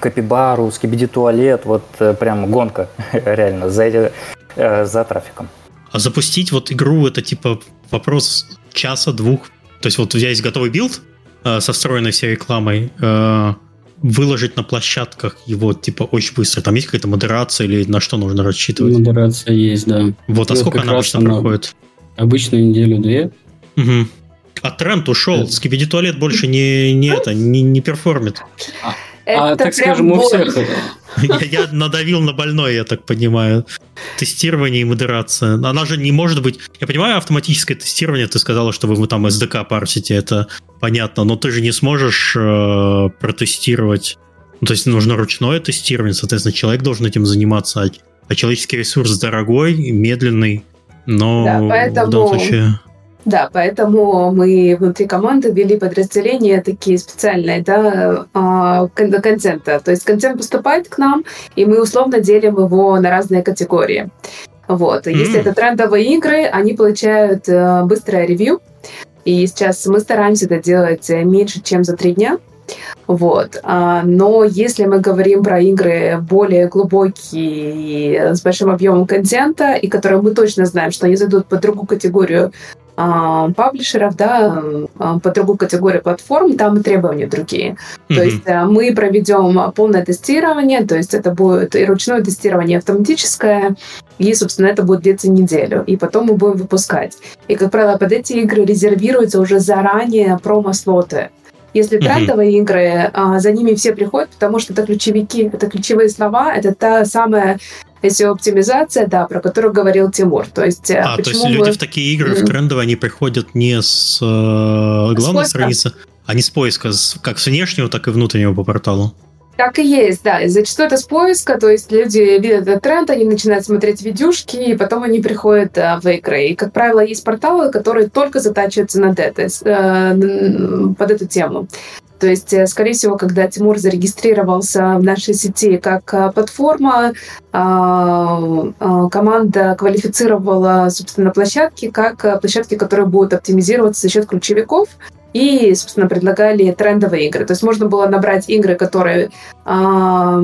Копибару, Скибиди туалет, вот э, прям гонка реально за, эти, за трафиком. А запустить вот игру это типа вопрос часа-двух. То есть вот у тебя есть готовый билд э, со встроенной всей рекламой. Э, выложить на площадках его типа очень быстро? Там есть какая-то модерация или на что нужно рассчитывать? Модерация есть, да. Вот, а сколько она обычно проходит? Обычно неделю-две. Угу. А тренд ушел. Скибиди туалет больше не, не это, не, не перформит. А, а так скажем, у всех я, я надавил на больной, я так понимаю. Тестирование и модерация. Она же не может быть... Я понимаю, автоматическое тестирование, ты сказала, что вы там SDK парсите, это понятно, но ты же не сможешь э, протестировать... Ну, то есть нужно ручное тестирование, соответственно, человек должен этим заниматься, а, а человеческий ресурс дорогой, медленный, но да, поэтому... в данном случае... Да, поэтому мы внутри команды ввели подразделения такие специальные, да, а, контента. То есть контент поступает к нам, и мы условно делим его на разные категории. Вот. Mm-hmm. Если это трендовые игры, они получают э, быстрое ревью. И сейчас мы стараемся это делать меньше, чем за три дня. Вот. А, но если мы говорим про игры более глубокие, с большим объемом контента, и которые мы точно знаем, что они зайдут под другую категорию паблишеров, да, а, по другую категорию платформ, там требования другие. Mm-hmm. То есть а, мы проведем полное тестирование, то есть это будет и ручное тестирование, и автоматическое, и, собственно, это будет длиться неделю. И потом мы будем выпускать. И, как правило, под эти игры резервируются уже заранее промо-слоты. Если трендовые mm-hmm. игры, за ними все приходят, потому что это ключевики, это ключевые слова, это та самая SEO-оптимизация, да, про которую говорил Тимур. То есть, э, а, то есть люди в такие игры, в трендовые, они приходят не с э, главной с страницы, а не с поиска, с, как с внешнего, так и внутреннего по порталу. Так и есть, да. Зачастую это с поиска, то есть люди видят этот тренд, они начинают смотреть видюшки, и потом они приходят а, в игры. И, как правило, есть порталы, которые только затачиваются над это, э, под эту тему. То есть, э, скорее всего, когда Тимур зарегистрировался в нашей сети как э, платформа, а, а, команда квалифицировала, собственно, площадки как площадки, которые будут оптимизироваться за счет ключевиков, и, собственно, предлагали трендовые игры. То есть можно было набрать игры, которые а,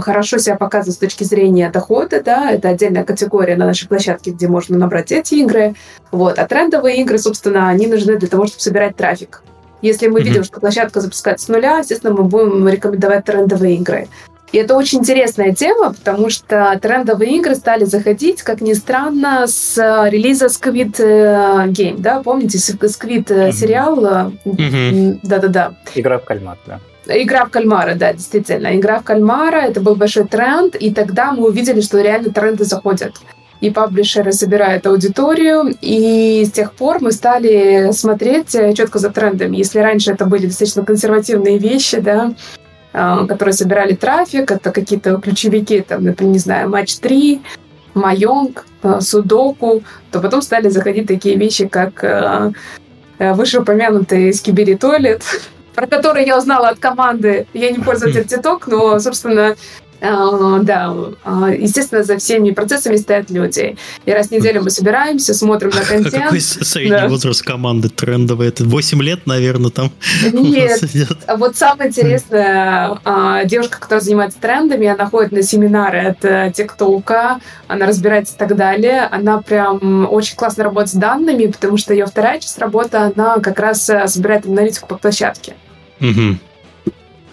хорошо себя показывают с точки зрения дохода, да, это отдельная категория на нашей площадке, где можно набрать эти игры. Вот. А трендовые игры, собственно, они нужны для того, чтобы собирать трафик. Если мы mm-hmm. видим, что площадка запускается с нуля, естественно, мы будем рекомендовать трендовые игры. И это очень интересная тема, потому что трендовые игры стали заходить, как ни странно, с релиза Squid э, Game, да, помните, Squid mm-hmm. сериал? Mm-hmm. Да-да-да. Игра в кальмар, да. Игра в кальмара, да, действительно. Игра в кальмара, это был большой тренд, и тогда мы увидели, что реально тренды заходят. И паблишеры собирают аудиторию, и с тех пор мы стали смотреть э, четко за трендами. Если раньше это были достаточно консервативные вещи, да, которые собирали трафик, это какие-то ключевики, там, например, не знаю, матч 3, Майонг, а, Судоку, то потом стали заходить такие вещи, как а, вышеупомянутый Скибери Туалет, про который я узнала от команды. Я не пользователь TikTok, но, собственно, а, да, а, естественно, за всеми процессами стоят люди. И раз в неделю мы собираемся, смотрим на контент. А какой средний да. возраст команды трендовый? Это 8 лет, наверное, там? Нет. А вот самая интересная девушка, которая занимается трендами, она ходит на семинары от э, ТикТока, она разбирается и так далее. Она прям очень классно работает с данными, потому что ее вторая часть работы, она как раз э, собирает аналитику по площадке. Угу.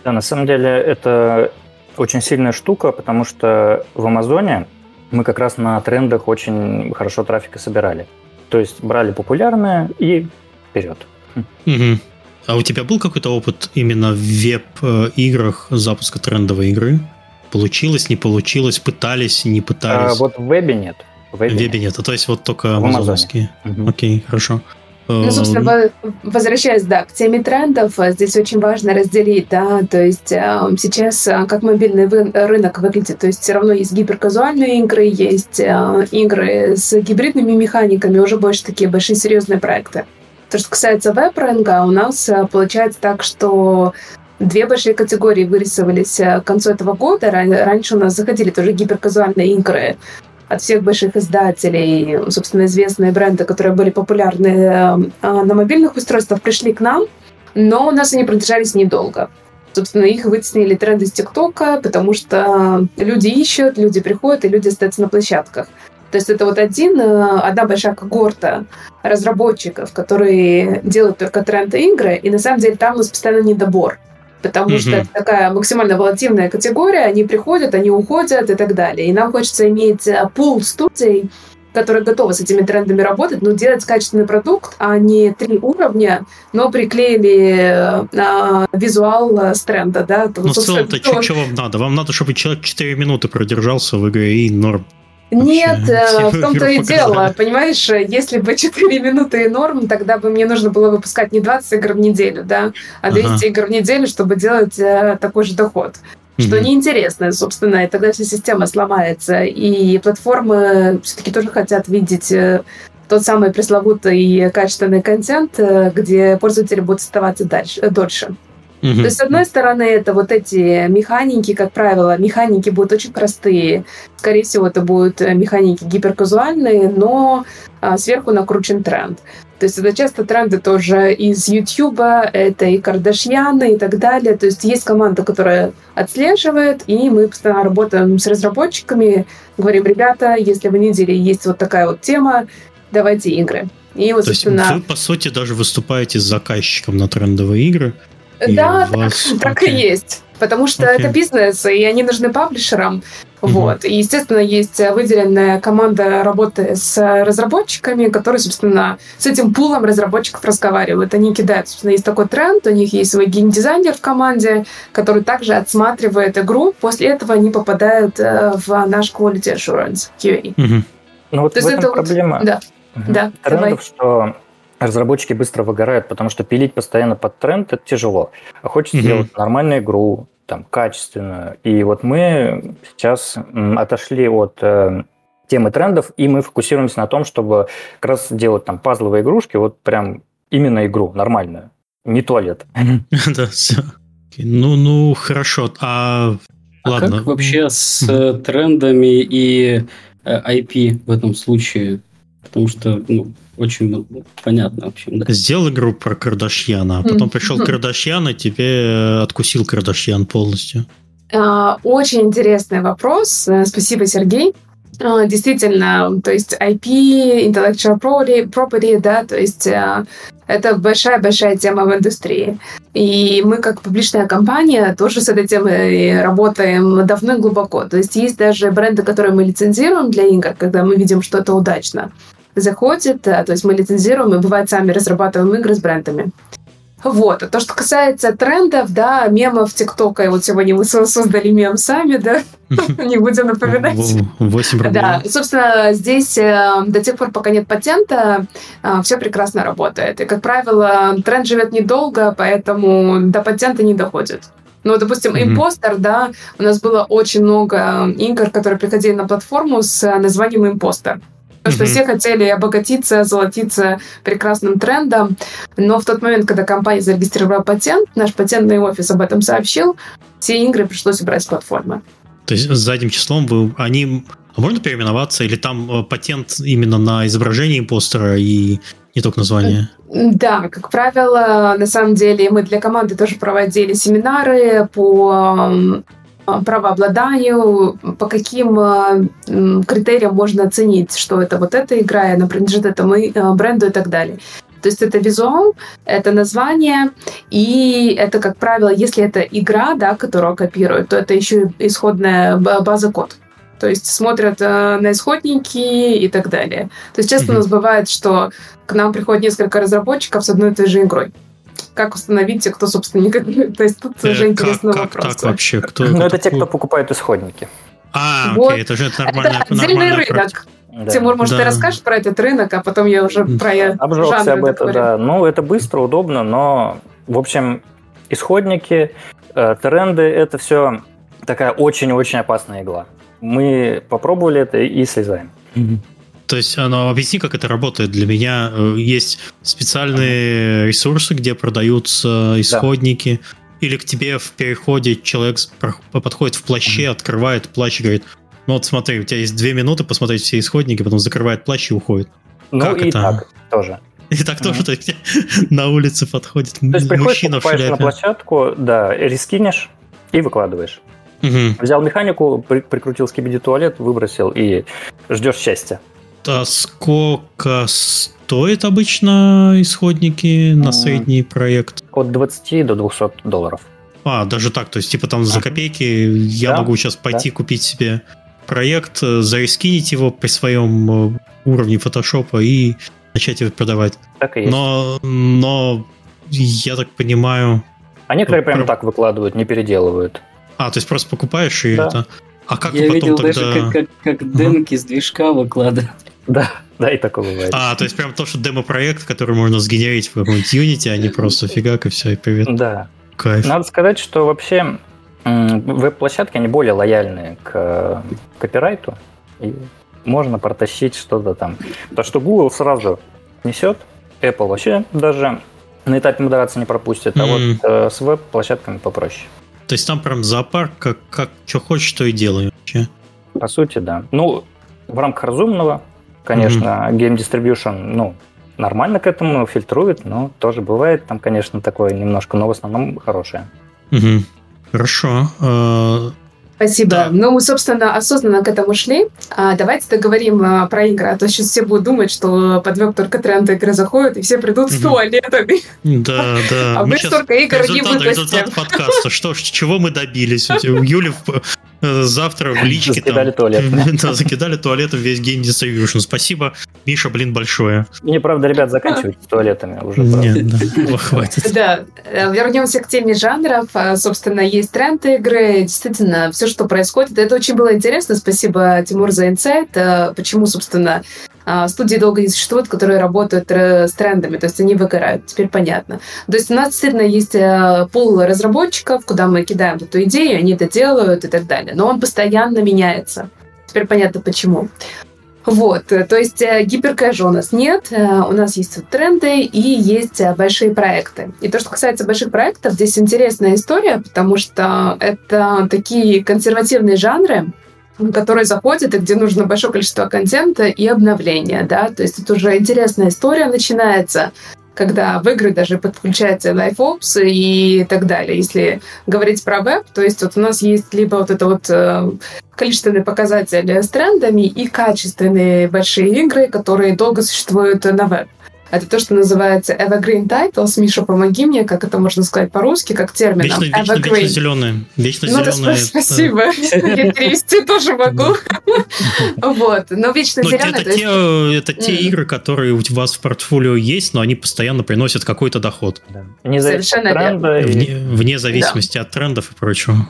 Да, на самом деле это очень сильная штука, потому что в Амазоне мы как раз на трендах очень хорошо трафика собирали. То есть брали популярное и вперед. Угу. А у тебя был какой-то опыт именно в веб-играх запуска трендовой игры? Получилось, не получилось, пытались, не пытались? А, вот в вебе нет. В вебе, вебе нет. а то есть вот только амазоновские. Угу. Окей, хорошо. Ну, собственно, возвращаясь, да, к теме трендов, э, здесь очень важно разделить, да, то есть э, сейчас э, как мобильный рынок выглядит, то есть все равно есть гиперказуальные игры, есть игры с гибридными механиками, уже больше такие большие серьезные проекты. То, что касается веб-рынка, у нас получается так, что две большие категории вырисовались к концу этого года. Раньше у нас заходили тоже гиперказуальные игры, от всех больших издателей, собственно, известные бренды, которые были популярны э, на мобильных устройствах, пришли к нам, но у нас они продержались недолго. Собственно, их вытеснили тренды из ТикТока, потому что люди ищут, люди приходят, и люди остаются на площадках. То есть это вот один, э, одна большая когорта разработчиков, которые делают только тренды игры, и на самом деле там у нас постоянно недобор потому mm-hmm. что это такая максимально волатильная категория, они приходят, они уходят и так далее. И нам хочется иметь э, пул студий, которые готовы с этими трендами работать, но делать качественный продукт, а не три уровня, но приклеили э, визуал э, с тренда, да. Ну, в целом-то, что вам надо? Вам надо, чтобы человек 4 минуты продержался в игре и норм. Нет, э, в том-то и дело. Понимаешь, если бы 4 минуты и норм, тогда бы мне нужно было выпускать не 20 игр в неделю, да, а 200 ага. игр в неделю, чтобы делать э, такой же доход. Что неинтересно, собственно, и тогда вся система сломается. И платформы все-таки тоже хотят видеть э, тот самый пресловутый качественный контент, где пользователи будут оставаться дальше, дольше. Угу. То есть, с одной стороны, это вот эти механики, как правило, механики будут очень простые. Скорее всего, это будут э, механики гиперказуальные, но а, сверху накручен тренд. То есть это часто тренды тоже из YouTube, это и Кардашьяны и так далее. То есть есть команда, которая отслеживает, и мы постоянно работаем с разработчиками, говорим, ребята, если в неделе есть вот такая вот тема, давайте игры. И вот, То собственно... есть вы, по сути, даже выступаете с заказчиком на трендовые игры, да, так, так и есть. Потому что okay. это бизнес, и они нужны паблишерам. Mm-hmm. Вот. И, естественно, есть выделенная команда работы с разработчиками, которые, собственно, с этим пулом разработчиков разговаривают. Они кидают, собственно, есть такой тренд, у них есть свой геймдизайнер в команде, который также отсматривает игру. После этого они попадают э, в наш Quality Assurance QA. Mm-hmm. Ну вот То в этом это проблема. Вот, да. Угу. Да, Трендов, давай. что разработчики быстро выгорают, потому что пилить постоянно под тренд это тяжело. А хочется mm-hmm. сделать нормальную игру, там, качественную. И вот мы сейчас отошли от э, темы трендов, и мы фокусируемся на том, чтобы как раз делать там пазловые игрушки, вот прям именно игру нормальную, не туалет. Да, все. Ну, ну, хорошо. А, а ладно. как вообще с трендами и IP э, в этом случае? потому что ну, очень ну, понятно, в общем. Да. Сделал игру про Кардашьяна, а потом пришел Кардашьян, и тебе откусил Кардашьян полностью. А, очень интересный вопрос. Э, спасибо, Сергей. А, действительно, то есть IP, intellectual property, property да, то есть э, это большая-большая тема в индустрии. И мы, как публичная компания, тоже с этой темой работаем давно и глубоко. То есть есть даже бренды, которые мы лицензируем для игр, когда мы видим, что это удачно. Заходит, э, то есть мы лицензируем и бывает сами разрабатываем игры с брендами. Вот. А то, что касается трендов, да, мемов ТикТока, и вот сегодня мы создали мем сами, да, не будем напоминать. 8 рублей. Да, собственно, здесь э, до тех пор, пока нет патента, э, все прекрасно работает. И, как правило, тренд живет недолго, поэтому до патента не доходит. Ну, допустим, mm-hmm. импостер, да, у нас было очень много игр, которые приходили на платформу с названием импостер. Потому что все хотели обогатиться, золотиться прекрасным трендом. Но в тот момент, когда компания зарегистрировала патент, наш патентный офис об этом сообщил, все игры пришлось убрать с платформы. То есть задним числом вы, они а можно переименоваться, или там э, патент именно на изображение импостера и не только название? Да, как правило, на самом деле мы для команды тоже проводили семинары по правообладанию, по каким а, критериям можно оценить, что это вот эта игра, и она принадлежит этому а, бренду и так далее. То есть это визуал, это название, и это, как правило, если это игра, да, которую копируют, то это еще исходная база код. То есть смотрят э, на исходники и так далее. То есть часто mm-hmm. у нас бывает, что к нам приходит несколько разработчиков с одной и той же игрой как установить, кто собственник. То есть тут э, уже интересный как, вопрос. Так вообще? Кто, ну, это те, кто покупает исходники. А, вот. окей, это же нормально. Это отдельный рынок. Да. Тимур, может, да. ты расскажешь про этот рынок, а потом я уже про Обжегся об этом, да. Ну, это быстро, удобно, но, в общем, исходники, э, тренды – это все такая очень-очень опасная игла. Мы попробовали это и слезаем. То есть, ну, объясни, как это работает. Для меня э, есть специальные ресурсы, где продаются исходники. Да. Или к тебе в переходе человек подходит в плаще, mm-hmm. открывает плащ и говорит, ну вот смотри, у тебя есть две минуты посмотреть все исходники, потом закрывает плащ и уходит. Ну как и это? так тоже. И так тоже, mm-hmm. то есть на улице подходит то есть, мужчина в шляпе. на площадку, да, рискинешь и выкладываешь. Угу. Взял механику, при, прикрутил скибиди туалет, выбросил и ждешь счастья. А сколько стоит обычно исходники на средний проект? От 20 до 200 долларов. А, даже так, то есть типа там за копейки я да, могу сейчас пойти да. купить себе проект, э, зарискинить его при своем э, уровне фотошопа и начать его продавать. Так и есть. Но, но я так понимаю... А некоторые прямо так выкладывают, не переделывают. А, то есть просто покупаешь и да. это... А как Я потом видел тогда... даже, как, как, как демки uh-huh. с движка выкладывают. Да, да, и такое бывает. А, то есть прям то, что демо-проект, который можно сгенерить в каком-нибудь Unity, а не просто фигак и все, и привет. Да. Кайф. Надо сказать, что вообще веб-площадки, они более лояльны к копирайту, и можно протащить что-то там. То, что Google сразу несет, Apple вообще даже на этапе модерации не пропустит, а mm. вот э, с веб-площадками попроще. То есть там прям зоопарк, как, как что хочешь, то и делаем вообще. По сути, да. Ну, в рамках разумного, конечно, mm-hmm. Game Distribution, ну, нормально к этому фильтрует, но тоже бывает там, конечно, такое немножко, но в основном хорошее. Угу. Хорошо. А, Спасибо. Да. Ну, мы, собственно, осознанно к этому шли. А, давайте договорим а, про игры, а то сейчас все будут думать, что под веб только тренды игры заходят, и все придут с туалетами. Да, да. А мы, мы столько игр не вытащим. Результат подкаста. Что, чего мы добились? Э, завтра в личке... Закидали туалет. Да, закидали туалетом весь Game Distribution. Спасибо, Миша, блин, большое. Мне, правда, ребят, заканчивать с туалетами уже. Нет, да, хватит. Да, э, вернемся к теме жанров. А, собственно, есть тренды игры. Действительно, все, что происходит. Это очень было интересно. Спасибо, Тимур, за инсайт. Э, почему, собственно, студии долго не существуют, которые работают э, с трендами, то есть они выгорают, теперь понятно. То есть у нас действительно есть э, пул разработчиков, куда мы кидаем эту идею, они это делают и так далее, но он постоянно меняется. Теперь понятно почему. Вот, э, то есть гиперкэжа у нас нет, у нас есть тренды и есть большие проекты. И то, что касается больших проектов, здесь интересная история, потому что это такие консервативные жанры, который заходит и где нужно большое количество контента и обновления, да, то есть это уже интересная история начинается, когда в игры даже подключается LiveOps и так далее. Если говорить про веб, то есть вот у нас есть либо вот это вот э, количественные показатели с трендами и качественные большие игры, которые долго существуют на веб. Это то, что называется evergreen titles. Миша, помоги мне, как это можно сказать по-русски, как термин. Вечно, вечно, вечно зеленые. Вечно ну, зеленые. спасибо. Я перевести тоже могу. Вот. Но вечно зеленые... Это те игры, которые у вас в портфолио есть, но они постоянно приносят какой-то доход. Совершенно Вне зависимости от трендов и прочего.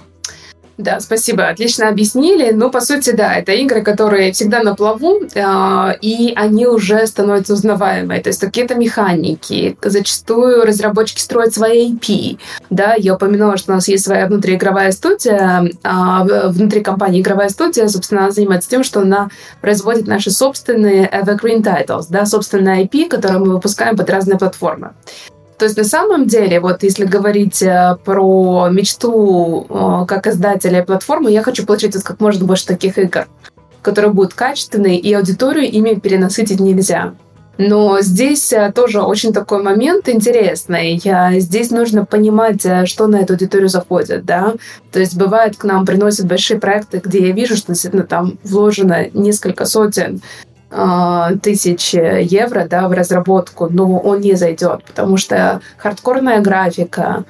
Да, спасибо, отлично объяснили. Ну, по сути, да, это игры, которые всегда на плаву, э, и они уже становятся узнаваемые. То есть какие-то механики. Зачастую разработчики строят свои IP. Да, я упомянула, что у нас есть своя внутриигровая студия. Э, внутри компании игровая студия, собственно, она занимается тем, что она производит наши собственные evergreen titles, да, собственные IP, которые мы выпускаем под разные платформы. То есть на самом деле, вот если говорить э, про мечту э, как издателя платформы, я хочу получить вот как можно больше таких игр, которые будут качественные, и аудиторию ими перенасытить нельзя. Но здесь э, тоже очень такой момент интересный. Здесь нужно понимать, что на эту аудиторию заходит, да. То есть бывает, к нам приносят большие проекты, где я вижу, что действительно там вложено несколько сотен тысяч евро да, в разработку, но он не зайдет, потому что хардкорная графика,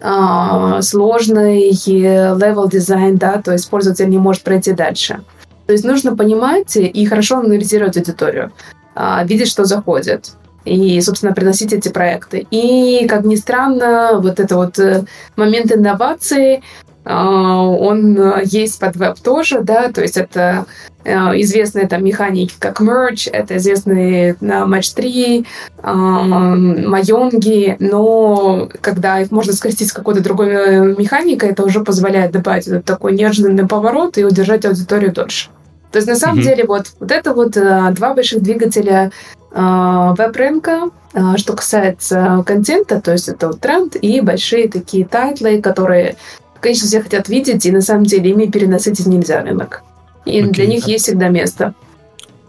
а, сложный level design, да, то есть пользователь не может пройти дальше. То есть нужно понимать и хорошо анализировать аудиторию, а, видеть, что заходит и, собственно, приносить эти проекты. И, как ни странно, вот это вот э, момент инновации, он есть под веб тоже, да, то есть это Э, известные там механики, как Merge, это известные Match 3, Майонги, но когда их можно скрестить с какой-то другой э, механикой, это уже позволяет добавить этот такой неожиданный поворот и удержать аудиторию дольше. То есть на самом mm-hmm. деле вот, вот это вот э, два больших двигателя веб-рынка, что касается контента, то есть это вот тренд и большие такие тайтлы, которые, конечно, все хотят видеть, и на самом деле ими перенасытить нельзя рынок. И окей. для них есть всегда место.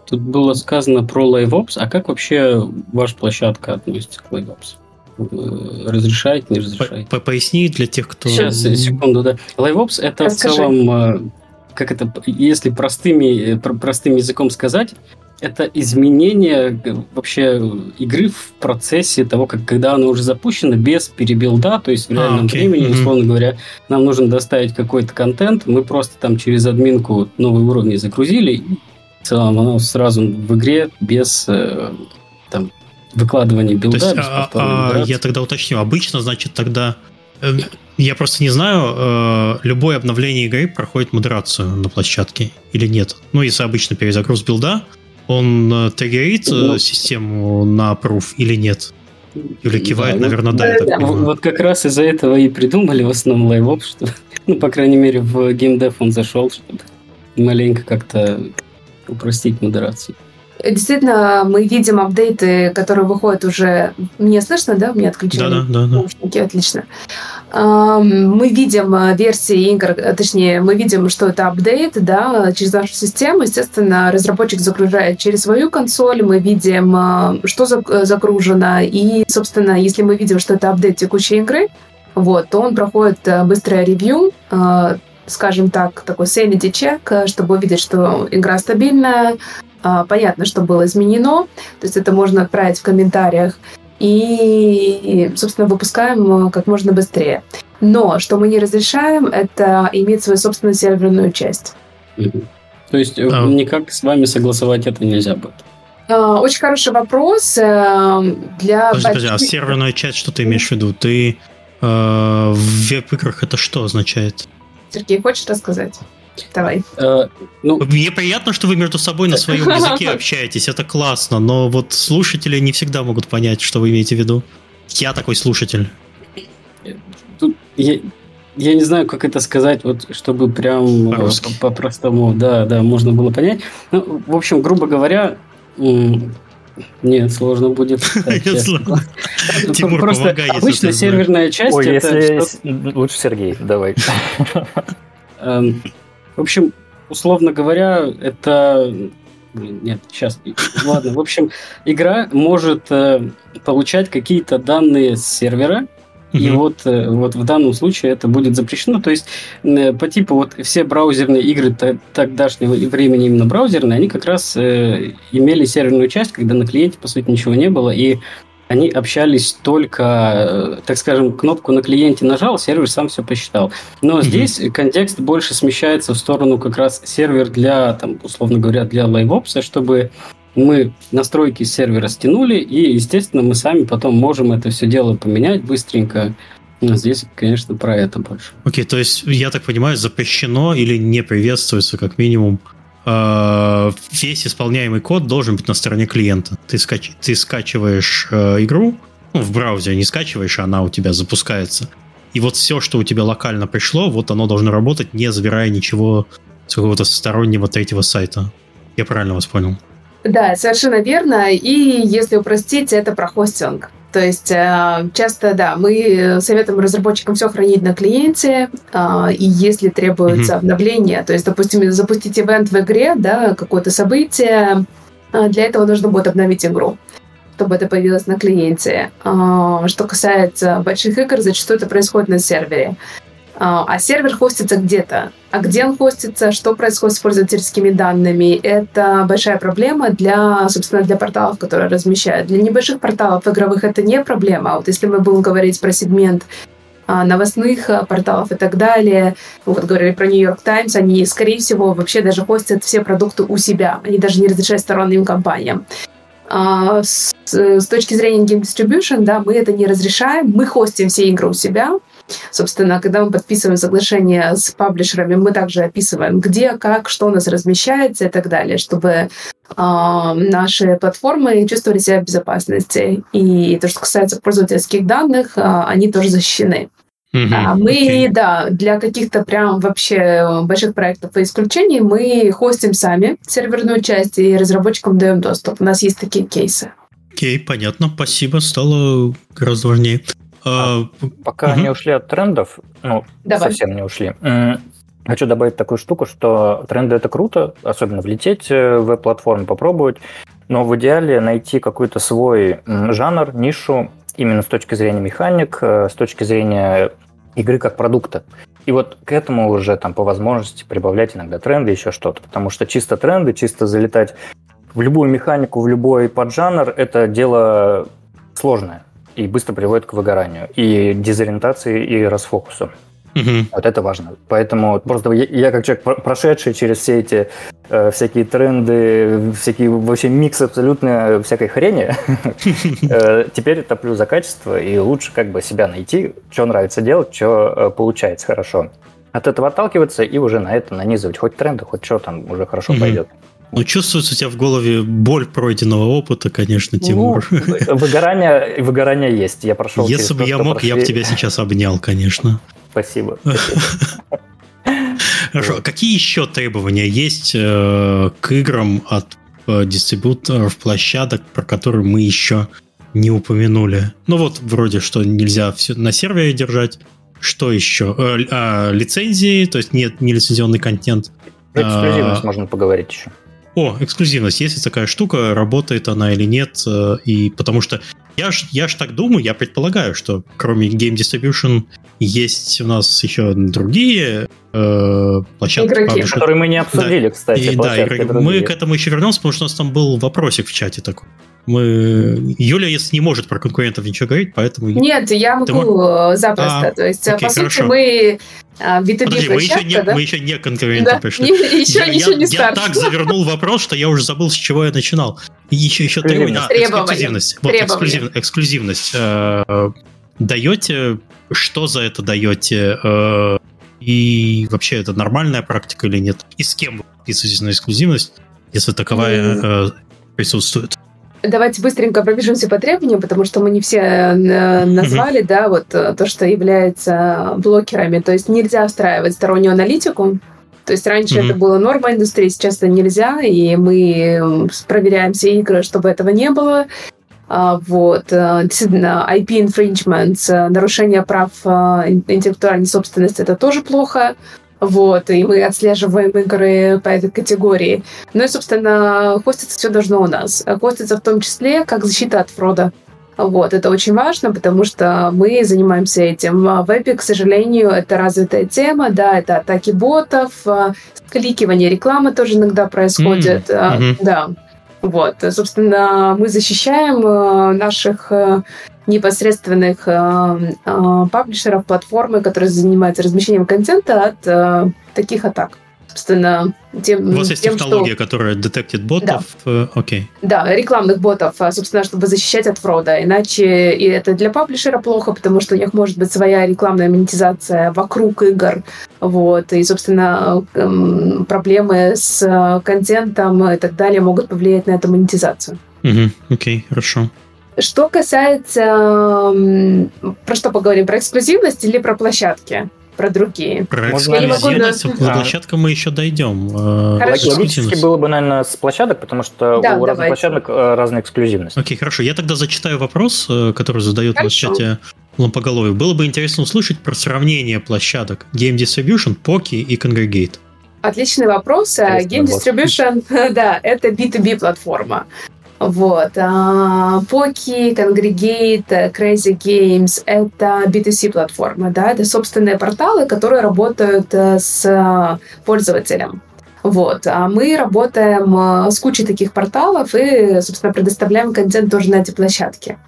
Тут было сказано про LiveOps, а как вообще ваша площадка относится к LiveOps? Э, разрешает, не разрешает? По Поясни для тех, кто... Сейчас, секунду, да. LiveOps это Расскажи. в целом, э, как это, если простыми, э, простым языком сказать, это изменение вообще игры в процессе того, как когда она уже запущена, без перебилда, то есть в реальном а, okay. времени, mm-hmm. условно говоря, нам нужно доставить какой-то контент, мы просто там через админку новые уровни загрузили, и в целом оно сразу в игре без э, там, выкладывания билда. То есть, а, а, я тогда уточню, обычно, значит, тогда э, я просто не знаю, э, любое обновление игры проходит модерацию на площадке или нет. Ну, если обычно перезагруз билда, он э, триггерит э, ну, систему на approve или нет? Или кивает, да, наверное, да. да, да. Вот как раз из-за этого и придумали в основном LiveOps, что, ну, по крайней мере, в геймдев он зашел, чтобы маленько как-то упростить модерацию. Действительно, мы видим апдейты, которые выходят уже... Мне слышно, да? Мне отключили да, да, да, наушники, отлично. Мы видим э, версии игр, э, точнее, мы видим, что это апдейт, да, через нашу систему. Естественно, разработчик загружает через свою консоль, мы видим, э, что загружено, и, собственно, если мы видим, что это апдейт текущей игры, вот, то он проходит быстрое ревью, скажем так, такой sanity check, чтобы увидеть, что игра стабильная, понятно, что было изменено, то есть это можно отправить в комментариях и, собственно, выпускаем как можно быстрее. Но что мы не разрешаем, это иметь свою собственную серверную часть. То есть а. никак с вами согласовать это нельзя будет? А, очень хороший вопрос. Э, для подожди, подожди, а серверная часть, что ты имеешь в виду? Ты э, в веб-играх это что означает? Сергей, хочешь рассказать? Давай. Э, ну... Мне приятно, что вы между собой на своем языке общаетесь, это классно, но вот слушатели не всегда могут понять, что вы имеете в виду. Я такой слушатель. Тут я, я не знаю, как это сказать, вот, чтобы прям э, по-простому, да, да, можно было понять. Ну, в общем, грубо говоря, нет, сложно будет. Тимур, Просто обычно серверная часть... Ой, если... Лучше Сергей, давай. В общем, условно говоря, это нет, сейчас, ладно. В общем, игра может э, получать какие-то данные с сервера, и вот, э, вот в данном случае это будет запрещено. То есть э, по типу вот все браузерные игры тогдашнего времени, именно браузерные, они как раз э, имели серверную часть, когда на клиенте, по сути, ничего не было, и они общались только, так скажем, кнопку на клиенте нажал, сервер сам все посчитал. Но mm-hmm. здесь контекст больше смещается в сторону как раз сервер для, там, условно говоря, для LiveOps, чтобы мы настройки сервера стянули, и, естественно, мы сами потом можем это все дело поменять быстренько. Но здесь, конечно, про это больше. Окей, okay, то есть, я так понимаю, запрещено или не приветствуется, как минимум, э, весь исполняемый код должен быть на стороне клиента. Ты, скач... ты скачиваешь э, игру, ну, в браузере не скачиваешь, а она у тебя запускается. И вот все, что у тебя локально пришло, вот оно должно работать, не забирая ничего с какого-то стороннего третьего сайта. Я правильно вас понял? Да, совершенно верно. И если упростить, это про хостинг. То есть э, часто, да, мы советуем разработчикам все хранить на клиенте, э, и если требуется mm-hmm. обновление, то есть, допустим, запустить ивент в игре, да, какое-то событие, э, для этого нужно будет обновить игру чтобы это появилось на клиенте. Что касается больших игр, зачастую это происходит на сервере. А, а сервер хостится где-то. А где он хостится, что происходит с пользовательскими данными, это большая проблема для, собственно, для порталов, которые размещают. Для небольших порталов игровых это не проблема. А вот если мы будем говорить про сегмент а, новостных порталов и так далее. Вот говорили про York Times, они, скорее всего, вообще даже хостят все продукты у себя. Они даже не разрешают сторонним компаниям. С, с точки зрения Game Distribution, да, мы это не разрешаем. Мы хостим все игры у себя, Собственно, когда мы подписываем соглашение с паблишерами, мы также описываем, где, как, что у нас размещается и так далее, чтобы э, наши платформы чувствовали себя в безопасности. И то, что касается пользовательских данных, э, они тоже защищены. Mm-hmm. А мы, okay. да, для каких-то прям вообще больших проектов и исключений мы хостим сами серверную часть и разработчикам даем доступ. У нас есть такие кейсы. Окей, okay, понятно, спасибо, стало гораздо важнее. А, а, пока угу. не ушли от трендов, ну, Давай. совсем не ушли. Хочу добавить такую штуку, что тренды это круто, особенно влететь э, в веб-платформу, попробовать, но в идеале найти какой-то свой жанр, нишу, именно с точки зрения механик, э, с точки зрения игры как продукта. И вот к этому уже там по возможности прибавлять иногда тренды, еще что-то. Потому что чисто тренды, чисто залетать в любую механику, в любой поджанр, это дело сложное и быстро приводит к выгоранию, и дезориентации, и расфокусу. Угу. Вот это важно. Поэтому просто я, я как человек, прошедший через все эти э, всякие тренды, всякие вообще микс абсолютно всякой хрени, э, теперь топлю за качество и лучше как бы себя найти, что нравится делать, что э, получается хорошо. От этого отталкиваться и уже на это нанизывать хоть тренды, хоть что там уже хорошо пойдет. Ну, чувствуется у тебя в голове боль пройденного опыта, конечно, ну, Тимур. Ну, выгорание, выгорание есть. Я прошел Если бы я мог, прошли... я бы тебя сейчас обнял, конечно. Спасибо. Хорошо. А какие еще требования есть э, к играм от э, дистрибьюторов площадок, про которые мы еще не упомянули? Ну вот, вроде, что нельзя все на сервере держать. Что еще? Э, э, лицензии, то есть нет нелицензионный контент. эксклюзивность а, можно поговорить еще. О, эксклюзивность. Есть такая штука, работает она или нет. Э, и потому что я ж, я ж так думаю, я предполагаю, что кроме Game Distribution есть у нас еще другие э, площадки. Игроки, которые мы не обсудили, да. кстати. И, да, игроки. Мы к этому еще вернемся, потому что у нас там был вопросик в чате такой. Мы... Юля, если не может про конкурентов ничего говорить, поэтому... Нет, я могу Ты... запросто. А, То есть, окей, по хорошо. сути, мы B2B Подожди, мы еще, не, да? мы еще не конкуренты да. пришли. Не, еще, я, еще не я, я так завернул вопрос, что я уже забыл, с чего я начинал. И еще, еще требования. А, эксклюзивность. Вот, эксклюзив, эксклюзивность. Э, даете, что за это даете? Э, и вообще это нормальная практика или нет? И с кем вы подписываетесь на эксклюзивность, если таковая э, присутствует? Давайте быстренько пробежимся по требованиям, потому что мы не все э, назвали, да, вот э, то, что является блокерами. То есть нельзя встраивать стороннюю аналитику. То есть раньше mm-hmm. это было норма индустрии, сейчас это нельзя, и мы проверяем все игры, чтобы этого не было. А, вот, э, действительно, IP infringements, нарушение прав интеллектуальной собственности, это тоже плохо. Вот, и мы отслеживаем игры по этой категории. Ну и, собственно, хоститься все должно у нас. Хоститься в том числе как защита от фрода. Вот, это очень важно, потому что мы занимаемся этим. В вебе, к сожалению, это развитая тема, да, это атаки ботов, кликивание рекламы тоже иногда происходит, mm-hmm. да. Вот, собственно, мы защищаем наших непосредственных э, паблишеров платформы, которые занимаются размещением контента от таких атак собственно, тем, У вас есть тем, технология, что... которая детектит ботов? Да. Окей. Okay. Да, рекламных ботов, а, собственно, чтобы защищать от фрода. Иначе и это для паблишера плохо, потому что у них может быть своя рекламная монетизация вокруг игр. Вот. И, собственно, эм, проблемы с э, контентом и так далее могут повлиять на эту монетизацию. Угу, окей, хорошо. Что касается... Про что поговорим? Про эксклюзивность или про площадки? про другие. Про эксклюзивность, к площадкам мы еще дойдем. Э, хорошо. Логически было бы, наверное, с площадок, потому что да, у разных давайте. площадок э, разная эксклюзивность. Окей, хорошо. Я тогда зачитаю вопрос, э, который задает хорошо. в чате Лампоголовый. Было бы интересно услышать про сравнение площадок Game Distribution, Poki и Congregate. Отличный вопрос. Game Distribution, да, это B2B платформа. Вот. Poki, Congregate, Crazy Games — это B2C платформы, да, это собственные порталы, которые работают э, с пользователем. Вот. А мы работаем э, с кучей таких порталов и, собственно, предоставляем контент тоже на эти площадки.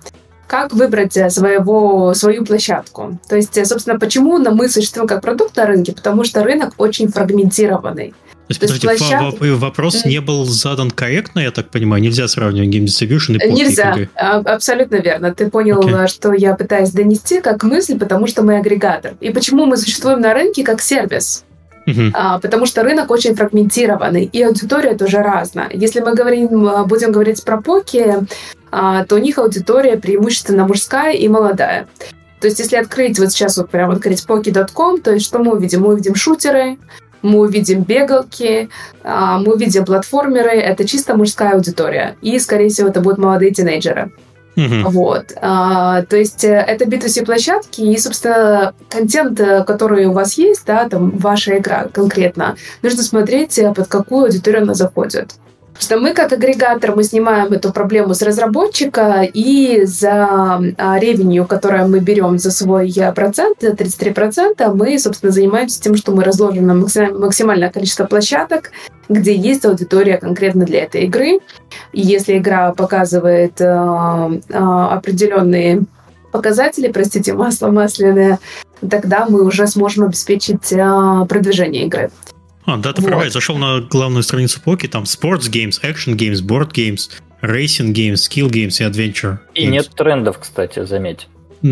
Как выбрать э, своего, свою площадку? То есть, собственно, почему мы существуем как продукт на рынке? Потому что рынок очень фрагментированный. То есть, подожди, площад... вопрос не был задан корректно, я так понимаю? Нельзя сравнивать Game Distribution и Pocket Нельзя, а, абсолютно верно. Ты понял, okay. что я пытаюсь донести как мысль, потому что мы агрегатор. И почему мы существуем на рынке как сервис? Uh-huh. А, потому что рынок очень фрагментированный, и аудитория тоже разная. Если мы говорим, а, будем говорить про поки, а, то у них аудитория преимущественно мужская и молодая. То есть, если открыть, вот сейчас вот прям открыть poki.com, то есть что мы увидим? Мы увидим шутеры, мы увидим бегалки, а, мы увидим платформеры. Это чисто мужская аудитория. И, скорее всего, это будут молодые тинейджеры. Uh-huh. Вот. А, то есть э, это B2C площадки и, собственно, контент, э, который у вас есть, да, там ваша игра конкретно, нужно смотреть, э, под какую аудиторию она заходит что мы как агрегатор, мы снимаем эту проблему с разработчика и за а, ревенью, которое мы берем за свой э, процент, 33%, мы, собственно, занимаемся тем, что мы разложим на максимальное количество площадок, где есть аудитория конкретно для этой игры. И если игра показывает э, э, определенные показатели, простите, масло масляное, тогда мы уже сможем обеспечить э, продвижение игры. А, да, ты вот. права, я зашел на главную страницу Поки, там Sports Games, Action Games, Board Games, Racing Games, Skill Games и Adventure. И games. нет трендов, кстати, заметь. А,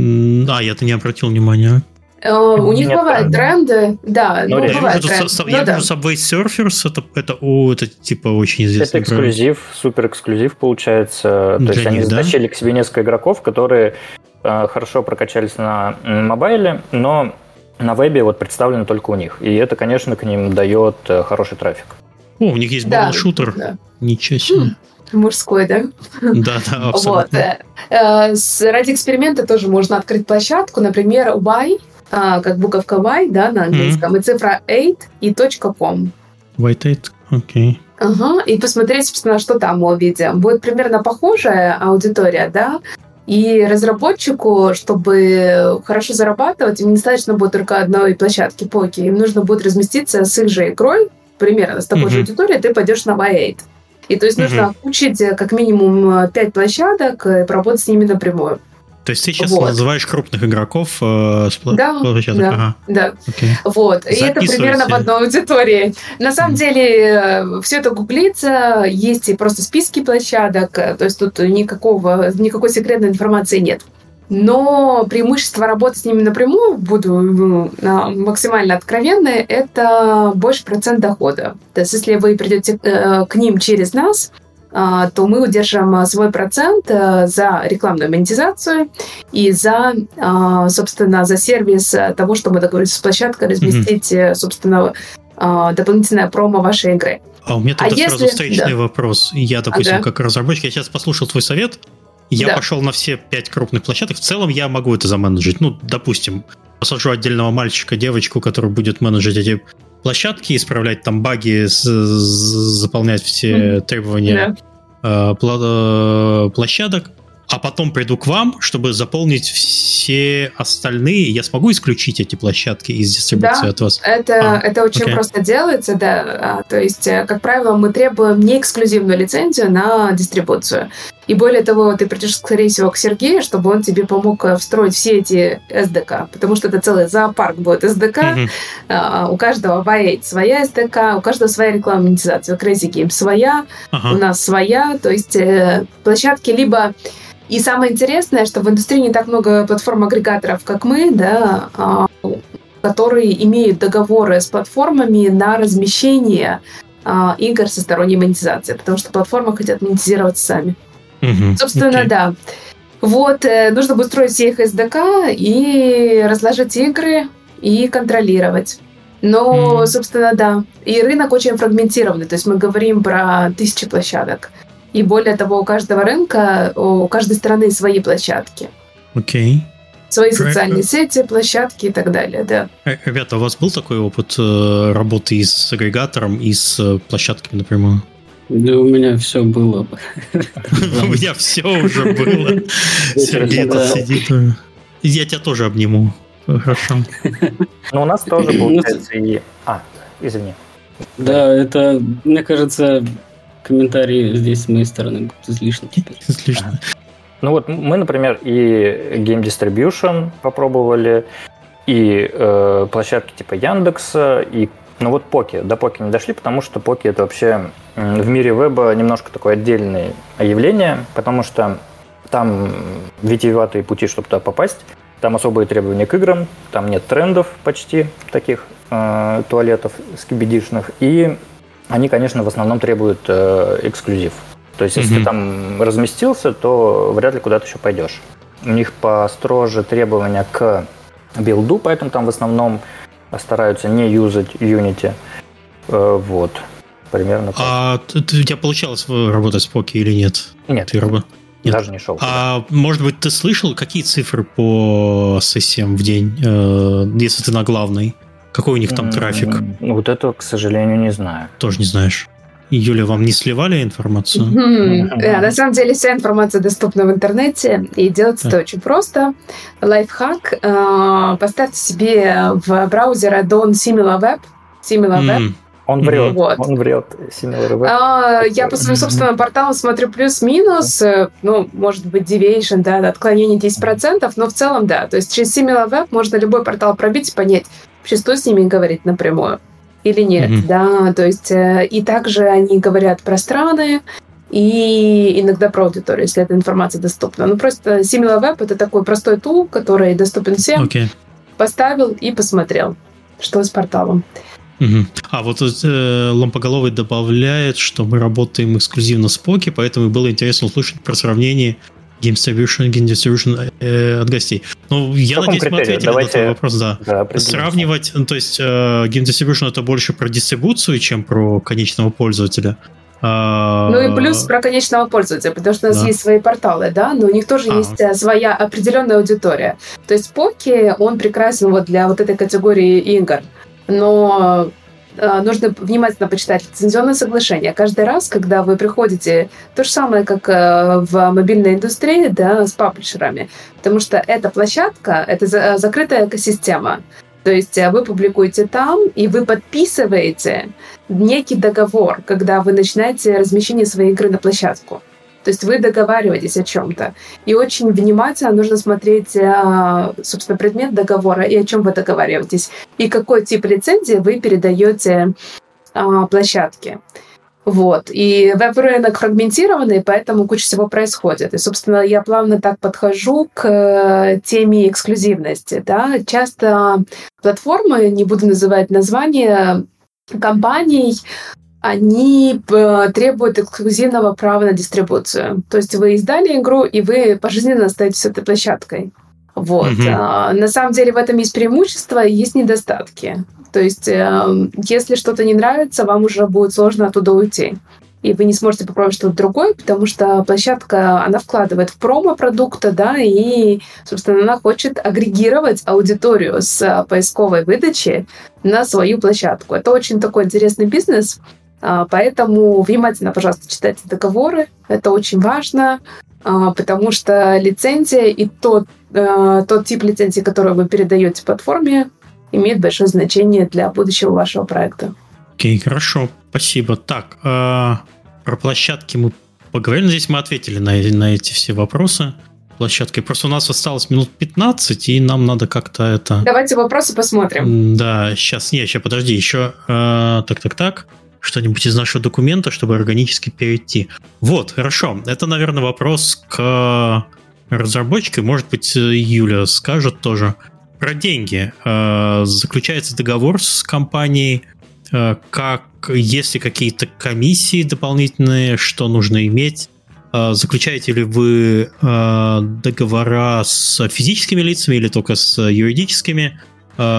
я-то не обратил внимания. Э, у них Нет бывают тренды, да, ну, ну бывают я тренды. Ну, я да. вижу Subway Surfers, это, это, о, это типа очень известный Это эксклюзив, супер эксклюзив получается. Для То есть них, они затащили да? к себе несколько игроков, которые э, хорошо прокачались на мобайле, но на вебе вот представлены только у них. И это, конечно, к ним дает э, хороший трафик. О, у них есть да, шутер. Да. Ничего себе. Хм, мужской, да? Да, да, абсолютно. Вот. Э, э, ради эксперимента тоже можно открыть площадку, например, Y, а, как буковка Y, да, на английском, mm-hmm. и цифра 8 и .com. White 8, окей. Okay. Ага, и посмотреть, собственно, что там мы увидим. Будет примерно похожая аудитория, да, и разработчику, чтобы хорошо зарабатывать, им недостаточно будет только одной площадки поки. Им нужно будет разместиться с их же игрой, примерно с такой mm-hmm. же аудиторией, ты пойдешь на Y8. И то есть mm-hmm. нужно учить как минимум 5 площадок и поработать с ними напрямую. То есть ты сейчас вот. называешь крупных игроков э, с да, площадок? Да, ага. да. Okay. Вот. И это примерно в одной аудитории. На самом mm. деле э, все это гуглится, есть и просто списки площадок, то есть тут никакого, никакой секретной информации нет. Но преимущество работы с ними напрямую, буду э, максимально откровенной, это больше процент дохода. То есть если вы придете э, к ним через нас, то мы удержим а, свой процент э, за рекламную монетизацию и за, а, собственно, за сервис того, что мы договорились с площадкой разместить, mm-hmm. собственно, дополнительное промо вашей игры. А у меня тогда а сразу если... встречный да. вопрос. Я, допустим, ага. как разработчик, я сейчас послушал твой совет, я да. пошел на все пять крупных площадок. В целом я могу это заменеджить. Ну, допустим, посажу отдельного мальчика, девочку, который будет менеджить эти площадки, исправлять там баги, заполнять все mm-hmm. требования yeah. Э, площадок, а потом приду к вам, чтобы заполнить все остальные. Я смогу исключить эти площадки из дистрибуции да, от вас? Это, а, это очень okay. просто делается, да. А, то есть, э, как правило, мы требуем не эксклюзивную лицензию на дистрибуцию. И более того, ты придешь, скорее всего, к Сергею, чтобы он тебе помог э, встроить все эти SDK, потому что это целый зоопарк будет SDK. У каждого Viate своя SDK, у каждого своя рекламная монетизация. У Crazy Games своя, uh-huh. у нас своя. То есть э, площадки либо и самое интересное, что в индустрии не так много платформ-агрегаторов, как мы, да, а, которые имеют договоры с платформами на размещение а, игр со сторонней монетизацией, потому что платформы хотят монетизировать сами. Собственно, okay. да. Вот, э, нужно будет строить все их SDK и разложить игры и контролировать. Но, mm-hmm. собственно, да. И рынок очень фрагментированный. То есть мы говорим про тысячи площадок. И более того, у каждого рынка, у каждой страны свои площадки. Окей. Okay. Свои социальные сети, площадки и так далее, да. Э, ребята, у вас был такой опыт э, работы и с агрегатором, и с площадками напрямую? Да у меня все было. У меня все уже было. Сергей тут сидит. Я тебя тоже обниму. Хорошо. Ну, у нас тоже ну, получается и... А, извини. Да, это, мне кажется, комментарии здесь с моей стороны будут излишни теперь. Излишни. Ну вот мы, например, и Game Distribution попробовали, и э, площадки типа Яндекса, и ну вот Поки. До Поки не дошли, потому что Поки это вообще в мире веба немножко такое отдельное явление, потому что там витиеватые пути, чтобы туда попасть. Там особые требования к играм, там нет трендов почти таких э, туалетов скибидишных. И они, конечно, в основном требуют э, эксклюзив. То есть, если mm-hmm. ты там разместился, то вряд ли куда-то еще пойдешь. У них построже требования к билду, поэтому там в основном стараются не юзать Unity. Э, вот. Примерно. А ты, у тебя получалось работать с Поки или нет? Нет. Ты раб... Нет. Даже не шел. А может быть, ты слышал, какие цифры по сессиям в день, э, если ты на главной? Какой у них там трафик? Вот это, к сожалению, не знаю. Тоже не знаешь. Юля, вам не сливали информацию? Да, на самом деле вся информация доступна в интернете, и делается это очень просто. Лайфхак. Э, поставьте себе в браузер add-on SimilarWeb. SimilarWeb. Он врет, вот. он врет. SimilarWeb. А, я по своим собственным порталам смотрю плюс-минус, э, ну, может быть, deviation, да, отклонение 10%, но в целом, да. То есть через SimilarWeb можно любой портал пробить и понять, вообще стоит с ними говорить напрямую или нет, mm-hmm. да, то есть э, и также они говорят про страны, и иногда про аудиторию, если эта информация доступна. Ну, просто SimilarWeb — это такой простой тул, который доступен всем. Okay. Поставил и посмотрел, что с порталом. Угу. А вот э, Лампоголовый добавляет, что мы работаем эксклюзивно с Поки, поэтому было интересно услышать про сравнение Game Distribution, Game Distribution э, от гостей. Ну, я надеюсь, критерию? мы ответили Давайте... на этот вопрос, да. да Сравнивать, ну, то есть э, Game Distribution это больше про дистрибуцию, чем про конечного пользователя. А... Ну и плюс про конечного пользователя, потому что у нас да. есть свои порталы, да, но у них тоже а, есть окей. Э, своя определенная аудитория. То есть Поки, он прекрасен вот для вот этой категории игр, но нужно внимательно почитать лицензионное соглашение. Каждый раз, когда вы приходите, то же самое, как э, в мобильной индустрии, да, с паблишерами, потому что эта площадка, это закрытая экосистема. То есть э, вы публикуете там, и вы подписываете некий договор, когда вы начинаете размещение своей игры на площадку. То есть вы договариваетесь о чем-то. И очень внимательно нужно смотреть, а, собственно, предмет договора и о чем вы договариваетесь. И какой тип лицензии вы передаете а, площадке. Вот. И веб-рынок фрагментированный, поэтому куча всего происходит. И, собственно, я плавно так подхожу к э, теме эксклюзивности. Да? Часто платформы, не буду называть названия, компаний они э, требуют эксклюзивного права на дистрибуцию. То есть вы издали игру, и вы пожизненно остаетесь с этой площадкой. Вот. Mm-hmm. А, на самом деле в этом есть преимущества и есть недостатки. То есть, э, если что-то не нравится, вам уже будет сложно оттуда уйти. и вы не сможете попробовать что-то другое, потому что площадка, она вкладывает в промо продукта, да, и, собственно, она хочет агрегировать аудиторию с поисковой выдачи на свою площадку. Это очень такой интересный бизнес, поэтому внимательно, пожалуйста, читайте договоры, это очень важно, а, потому что лицензия и тот, э, тот тип лицензии, который вы передаете платформе, имеет большое значение для будущего вашего проекта. Окей, okay, хорошо, спасибо. Так, э, про площадки мы поговорили. Здесь мы ответили на, на эти все вопросы площадкой. Просто у нас осталось минут 15, и нам надо как-то это... Давайте вопросы посмотрим. Да, сейчас, не, сейчас, подожди, еще... Э, так, так, так. Что-нибудь из нашего документа, чтобы органически перейти. Вот, хорошо. Это, наверное, вопрос к разработчику. Может быть, Юля скажет тоже. Про деньги. Э, заключается договор с компанией Э, как есть ли какие-то комиссии дополнительные, что нужно иметь? Э, заключаете ли вы э, договора с физическими лицами или только с юридическими?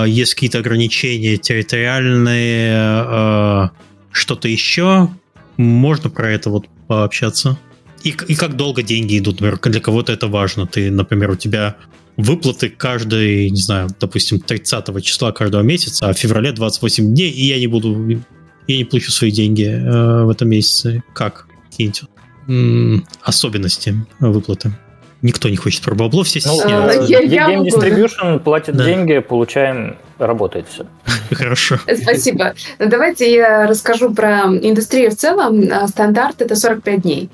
Есть какие-то ограничения территориальные, что-то еще? Можно про это вот пообщаться? И, и как долго деньги идут? Например, для кого-то это важно. Ты, например, у тебя выплаты каждый, не знаю, допустим, 30 числа каждого месяца, а в феврале 28 дней, и я не буду, я не получу свои деньги э, в этом месяце. Как? Какие-нибудь м- особенности выплаты? Никто не хочет про бабло, все стесняются. Ну, я, я Game Distribution платит да. деньги, получаем, работает все. Хорошо. Спасибо. Давайте я расскажу про индустрию в целом. Стандарт — это 45 дней.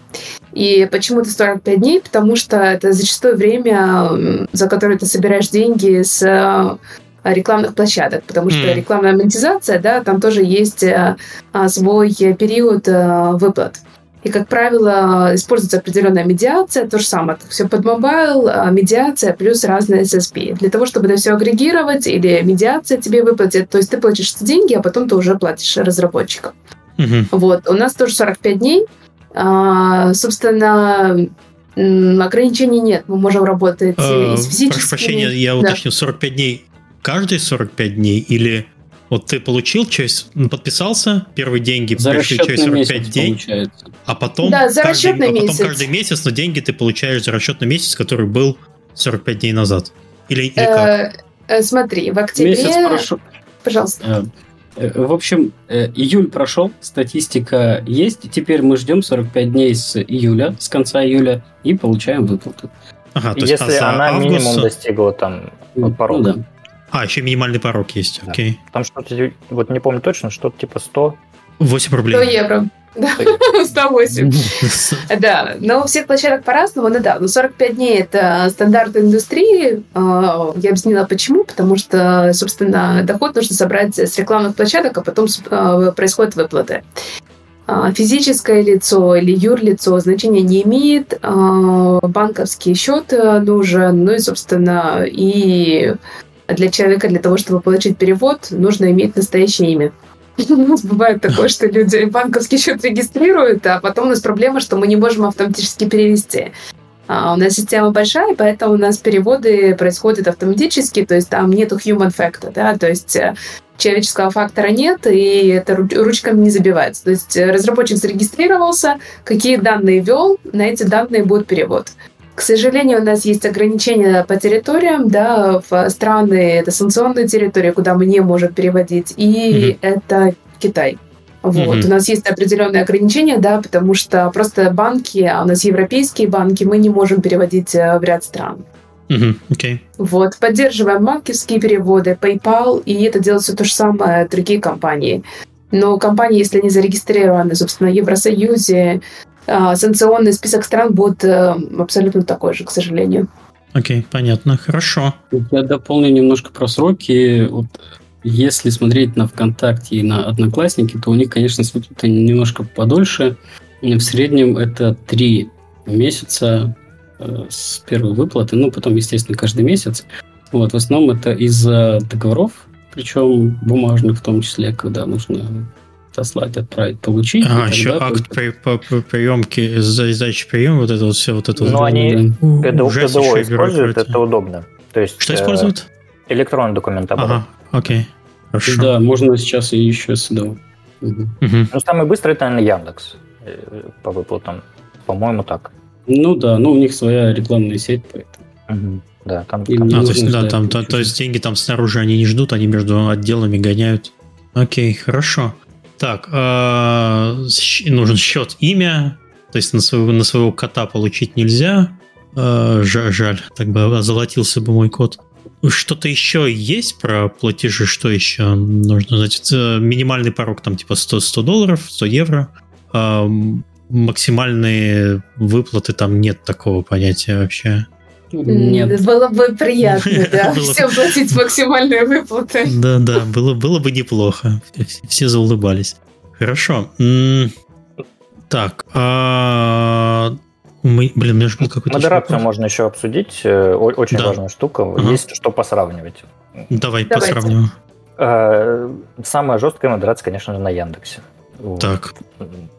И почему это 45 дней? Потому что это зачастую время, за которое ты собираешь деньги с э, рекламных площадок, потому что рекламная монетизация, да, там тоже есть э, свой период э, выплат. И, как правило, используется определенная медиация, то же самое. Все под mobile, а, медиация плюс разные SSP. Для того, чтобы это все агрегировать или медиация тебе выплатит, то есть ты платишь деньги, а потом ты уже платишь разработчикам. Mm-hmm. Вот. У нас тоже 45 дней. А, собственно, ограничений нет. Мы можем работать а, и с физическими... Прошу прощения, я уточню, да. 45 дней каждые 45 дней или вот ты получил через, подписался, первые деньги за пришли через 45 дней, получается. а потом, да, за каждый, а потом месяц. каждый месяц, но деньги ты получаешь за расчетный месяц, который был 45 дней назад. Или, или как? Э, смотри, в октябре... Месяц прошу. Пожалуйста. Э, Э, в общем, э, июль прошел, статистика есть. Теперь мы ждем 45 дней с июля, с конца июля, и получаем выплату. Ага, то Если есть, а она август... минимум достигла там ну, порога. Ну, да. А, еще минимальный порог есть, да. окей. Там что-то, вот не помню точно, что-то типа 100... 8 рублей. 100 евро. Да, 108. Да, но у всех площадок по-разному, ну да, но 45 дней – это стандарт индустрии. А, я объяснила почему, потому что, собственно, доход нужно собрать с рекламных площадок, а потом а, происходят выплаты. А, физическое лицо или юрлицо значения не имеет, банковский счет нужен, ну и, собственно, и для человека, для того, чтобы получить перевод, нужно иметь настоящее имя. У нас бывает такое, что люди банковский счет регистрируют, а потом у нас проблема, что мы не можем автоматически перевести. А у нас система большая, поэтому у нас переводы происходят автоматически, то есть там нету human factor, да, то есть э, человеческого фактора нет, и это ручками не забивается. То есть разработчик зарегистрировался, какие данные ввел, на эти данные будет перевод. К сожалению, у нас есть ограничения по территориям, да, в страны это санкционные территории, куда мы не можем переводить, и mm-hmm. это Китай. Вот. Mm-hmm. У нас есть определенные ограничения, да, потому что просто банки, а у нас европейские банки, мы не можем переводить э, в ряд стран. Mm-hmm. Okay. Вот, поддерживаем банковские переводы, PayPal, и это делают все то же самое другие компании. Но компании, если они зарегистрированы, собственно, в Евросоюзе, санкционный список стран будет э, абсолютно такой же, к сожалению. Окей, okay, понятно, хорошо. Я дополню немножко про сроки. Вот, если смотреть на ВКонтакте и на Одноклассники, то у них, конечно, с выплатой немножко подольше. В среднем это три месяца э, с первой выплаты, ну, потом, естественно, каждый месяц. Вот, в основном это из-за договоров, причем бумажных в том числе, когда нужно отослать, отправить, получить. А, еще акт при, по, по приемки, сдачи приема, вот это вот все, вот это Ну, они да. Используют, это удобно. То есть, Что используют? Э, электронный документ Ага, окей. Хорошо. Да, можно сейчас и еще СДО. Угу. Ну, самый быстрый это, наверное, Яндекс. э, по выплатам. По-моему, так. Ну да, ну у них своя рекламная сеть, поэтому. Угу. Да, там, Им там- А, то есть, да, там, то, то есть деньги там снаружи они не ждут, они между отделами гоняют. Окей, хорошо. Так, а, нужен счет, имя. То есть на своего, на своего кота получить нельзя. А, жа- жаль, так бы озолотился бы мой кот. Что-то еще есть про платежи? Что еще нужно? Значит, минимальный порог там типа 100, 100 долларов, 100 евро. Максимальные выплаты там нет такого понятия вообще. Нет. Было бы приятно, да, всем платить максимальные выплаты. Да, да, было, было бы неплохо. Все, все заулыбались. Хорошо. Так, а, мы, блин, у меня же был какой-то... Модерацию можно еще обсудить. э, Очень Да. важная штука. Ага. Есть что посравнивать. Давай Давайте. посравним. Э, Самая жесткая модерация, конечно же, на Яндексе. Так,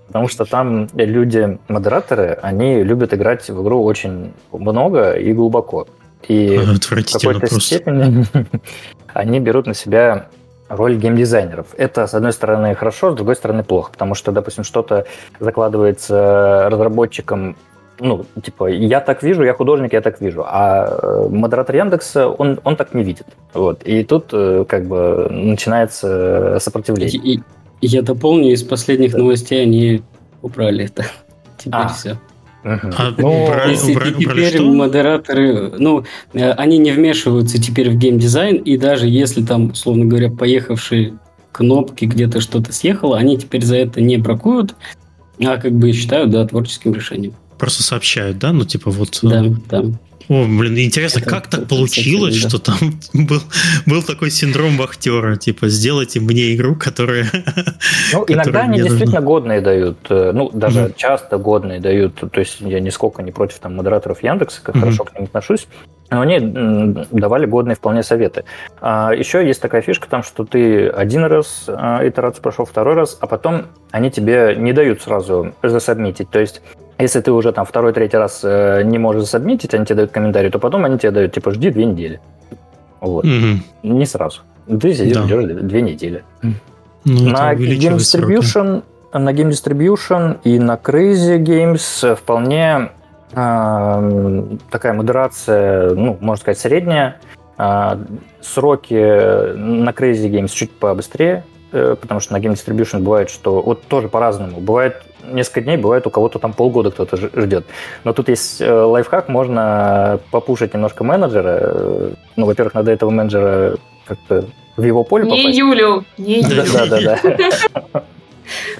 Потому что там люди-модераторы, они любят играть в игру очень много и глубоко. И в какой-то просто. степени они берут на себя роль геймдизайнеров. Это, с одной стороны, хорошо, с другой стороны, плохо. Потому что, допустим, что-то закладывается разработчикам ну, типа, я так вижу, я художник, я так вижу. А э, модератор Яндекса, он, он так не видит. Вот. И тут э, как бы начинается сопротивление. И, и я дополню, из последних новостей они убрали это. Теперь А. все. Мгм. А, Ну, убрали- Если убрали- теперь убрали что? модераторы, ну, э, они не вмешиваются теперь в геймдизайн, и даже если там, условно говоря, поехавшие кнопки где-то что-то съехало, они теперь за это не бракуют, а как бы считают, да, творческим решением. Просто сообщают, да? Ну, типа вот... э, Да, да. О, блин, интересно, Это- как так получилось, да. что там был, был такой синдром вахтера, типа, сделайте мне игру, которая... Ну, иногда они действительно годные дают, э, ну, даже Мгм. часто годные дают, то есть я нисколько не против там модераторов Яндекса, как Мгм. хорошо к ним отношусь, но они давали годные вполне советы. А еще есть такая фишка там, что ты один раз а, итерацию прошел, второй раз, а потом они тебе не дают сразу засабмитить, то есть если ты уже там второй, третий раз э, не можешь засабмитить, они тебе дают комментарий, то потом они тебе дают, типа, жди две недели. Вот. Мгм. Не сразу. Ты сидишь, Да. ждешь две недели. Ну, На Game сроки. Distribution, на Game Distribution и на Crazy Games вполне э, такая модерация, ну, можно сказать, средняя. А, сроки на Crazy Games чуть побыстрее, э, потому что на Game Distribution бывает, что вот тоже по-разному. Бывает несколько дней, бывает у кого-то там полгода кто-то ждет. Но тут есть э, лайфхак, можно попушить немножко менеджера. Э, Ну, во-первых, надо этого менеджера как-то в его поле Не попасть. Юлю, не Юлю. Да, да, да.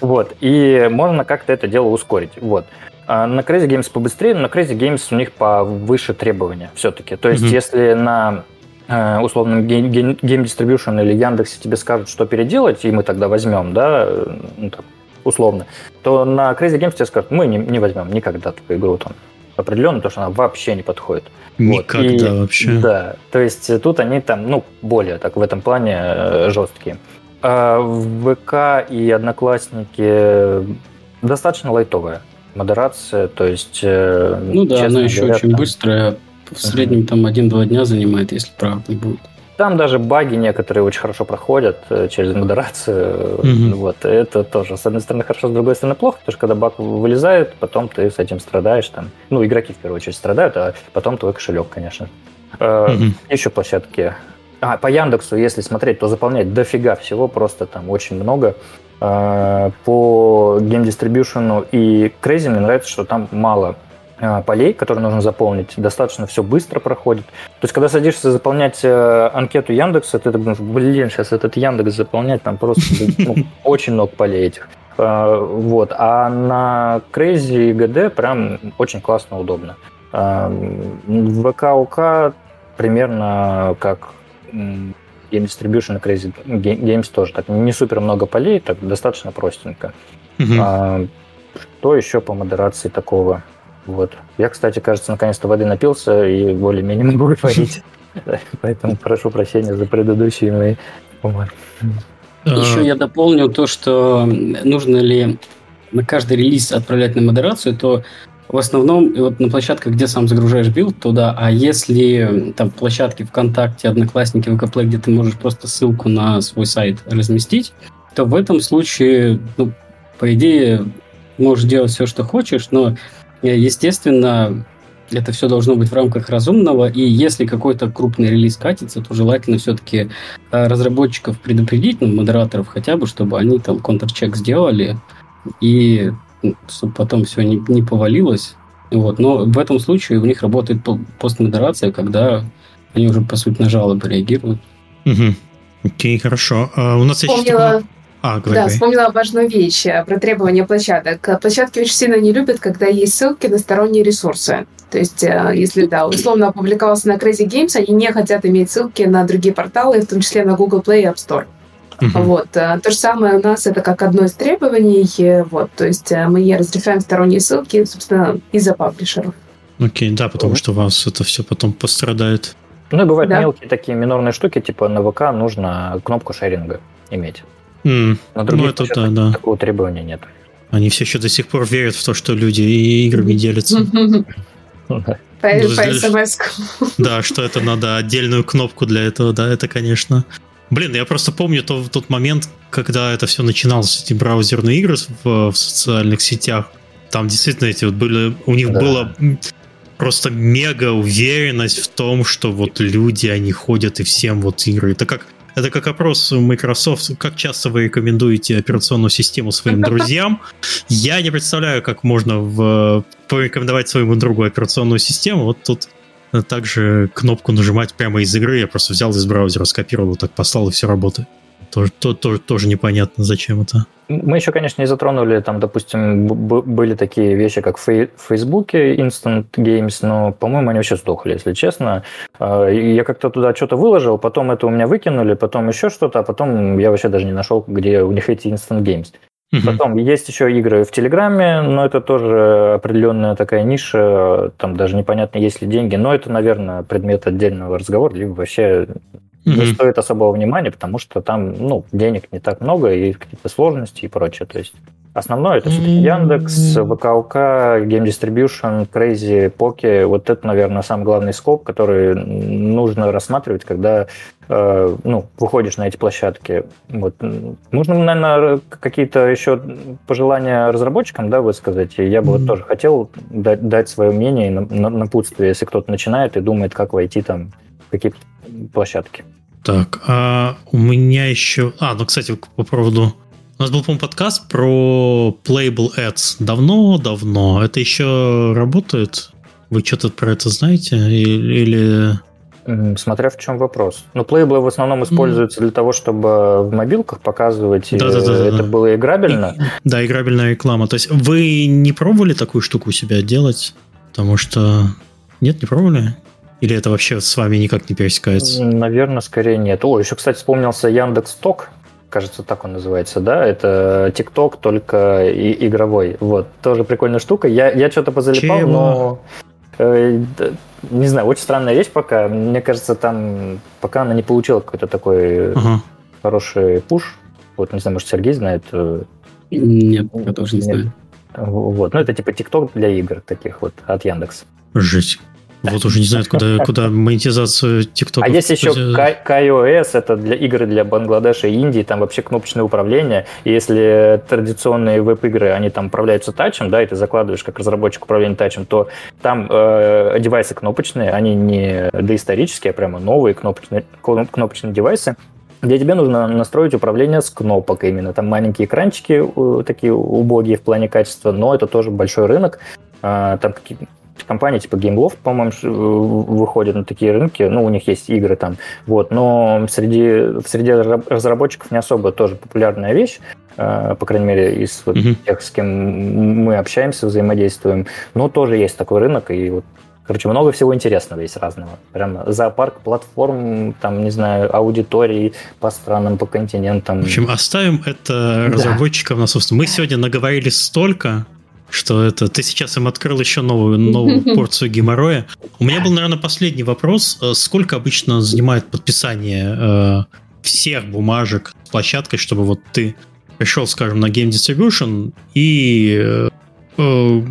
Вот. И можно как-то это дело ускорить. Вот. А На Crazy Games побыстрее, но на Crazy Games у них повыше требования все-таки. То есть, если на э, ге- Game Distribution или Яндексе тебе скажут, что переделать, и мы тогда возьмем, да, э, ну, так, условно, то на Crazy Games тебе скажут, мы не, не возьмем никогда такую игру там определенно, потому что она вообще не подходит. Вот. Никогда И- вообще. Да, то есть тут они там, ну, более так в этом плане э, жесткие. А в ВК и Одноклассники достаточно лайтовая модерация, то есть... э, Ну да, она еще говоря, очень там- быстрая. В среднем там 1-2 дня занимает, если прав не будет. Там даже баги некоторые очень хорошо проходят э, через модерацию. Мгм. Вот, это тоже, с одной стороны, хорошо, с другой стороны, плохо, потому что когда баг вылезает, потом ты с этим страдаешь. Там. Ну, игроки в первую очередь страдают, а потом твой кошелек, конечно. Э, Мгм. Еще площадки. А, по Яндексу, если смотреть, то заполнять дофига всего, просто там очень много. Э, По Distribution и Crazy мне нравится, что там мало э, полей, которые нужно заполнить. Достаточно все быстро проходит. То есть, когда садишься заполнять э, анкету Яндекса, ты думаешь, блин, сейчас этот Яндекс заполнять, там просто ну, очень много полей этих. Э, Вот. А на Crazy и GD прям очень классно, удобно. Э, В ВК примерно как Game Distribution и Crazy Ga- Games тоже так. Не супер много полей, так достаточно простенько. А, что еще по модерации такого? Вот. Я, кстати, кажется, наконец-то воды напился и более-менее могу говорить. Поэтому прошу прощения за предыдущие мои умы. А, Еще я дополню то, что нужно ли на каждый релиз отправлять на модерацию, то в основном вот на площадках, где сам загружаешь билд, то да, а если там площадки ВКонтакте, Одноклассники, VK Play, где ты можешь просто ссылку на свой сайт разместить, то в этом случае, ну, по идее, можешь делать все, что хочешь, но, естественно, это все должно быть в рамках разумного, и если какой-то крупный релиз катится, то желательно все-таки разработчиков предупредить, ну, модераторов хотя бы, чтобы они там контрчек сделали, и ну, чтобы потом все не, не повалилось. Вот. Но в этом случае у них работает постмодерация, когда они уже, по сути, на жалобы реагируют. Угу. Окей, хорошо. А у нас Вспомнила... А, говори. Да, вспомнила важную вещь э, про требования площадок. Площадки очень сильно не любят, когда есть ссылки на сторонние ресурсы. То есть, э, если, да, условно опубликовался на Crazy Games, они не хотят иметь ссылки на другие порталы, в том числе на Google Play и App Store. Uh-huh. Вот. Э, то же самое у нас это как одно из требований. Вот. То есть мы не разрешаем сторонние ссылки, собственно, из-за паблишеров. Окей, okay, да, потому uh-huh. что у вас это все потом пострадает. Ну и бывают да. мелкие такие минорные штуки, типа на ВК нужно кнопку шеринга иметь. Mm. На других ну, это да, да. такого требования нет. Они все еще до сих пор верят в то, что люди и играми делятся. По ну, смс Да, что это надо отдельную кнопку для этого, да, это, конечно. Блин, я просто помню то, тот момент, когда это все начиналось, эти браузерные игры в, в социальных сетях. Там действительно эти вот были, у них да. было просто мега уверенность в том, что вот люди, они ходят и всем вот игры. Это как это как опрос Microsoft, как часто вы рекомендуете операционную систему своим друзьям. Я не представляю, как можно в, порекомендовать своему другу операционную систему. Вот тут также кнопку нажимать прямо из игры. Я просто взял из браузера, скопировал, так послал, и все работает. Тоже, то, тоже, тоже непонятно, зачем это. Мы еще, конечно, не затронули, там, допустим, были такие вещи, как в Фейсбуке Instant Games, но, по-моему, они вообще сдохли, если честно. А, я как-то туда что-то выложил, потом это у меня выкинули, потом еще что-то, а потом я вообще даже не нашел, где у них эти Instant Games. Потом есть еще игры в Телеграме, но это тоже определенная такая ниша, там даже непонятно, есть ли деньги, но это, наверное, предмет отдельного разговора, либо вообще mm-hmm. не стоит особого внимания, потому что там ну, денег не так много и какие-то сложности и прочее. То есть основное это все-таки Яндекс, ВКЛК, Game Distribution, Crazy, Poke. Вот это, наверное, самый главный скоп, который нужно рассматривать, когда э, ну, выходишь на эти площадки. Вот. Нужно, наверное, какие-то еще пожелания разработчикам да, высказать. Я бы mm-hmm. вот тоже хотел дать, дать свое мнение и напутствие, если кто-то начинает и думает, как войти там в какие-то площадки. Так, а у меня еще... А, ну, кстати, по поводу... У нас был, по-моему, подкаст про Playable Ads. Давно-давно. Это еще работает? Вы что-то про это знаете? Или... Смотря в чем вопрос. Ну, Playable в основном используется mm. для того, чтобы в мобилках показывать. Да, да, да, это да. было играбельно. И, да, играбельная реклама. То есть вы не пробовали такую штуку у себя делать? Потому что... Нет, не пробовали? Или это вообще с вами никак не пересекается? Наверное, скорее нет. О, еще, кстати, вспомнился Яндекс Ток, кажется, так он называется, да? Это ТикТок, только и игровой. Вот, тоже прикольная штука. Я, я что-то позалипал, Чего? но... Э, не знаю, очень странная вещь пока. Мне кажется, там пока она не получила какой-то такой ага. хороший пуш. Вот, не знаю, может, Сергей знает. Э, нет, я тоже не знаю. Вот, ну это типа ТикТок для игр таких вот от Яндекс. Жесть. Вот уже не знают, куда, куда монетизацию TikTok. А есть еще KaiOS, это для игры для Бангладеша и Индии, там вообще кнопочное управление. И если традиционные веб-игры, они там управляются тачем, да, и ты закладываешь как разработчик управление тачем, то там э, девайсы кнопочные, они не доисторические, а прямо новые кнопочные, кнопочные девайсы где тебе нужно настроить управление с кнопок именно. Там маленькие экранчики такие убогие в плане качества, но это тоже большой рынок. А, там какие компании типа GameLoft, по-моему, выходят на такие рынки, ну, у них есть игры там, вот, но среди, среди разработчиков не особо тоже популярная вещь, э, по крайней мере, из вот mm-hmm. тех, с кем мы общаемся, взаимодействуем, но тоже есть такой рынок, и вот Короче, много всего интересного есть разного. Прям зоопарк платформ, там, не знаю, аудитории по странам, по континентам. В общем, оставим это разработчикам да. на собственно. Мы сегодня наговорили столько, что это ты сейчас им открыл еще новую, новую порцию геморроя. У меня был, наверное, последний вопрос. Э, сколько обычно занимает подписание э, всех бумажек с площадкой, чтобы вот ты пришел, скажем, на Game Distribution и э, э,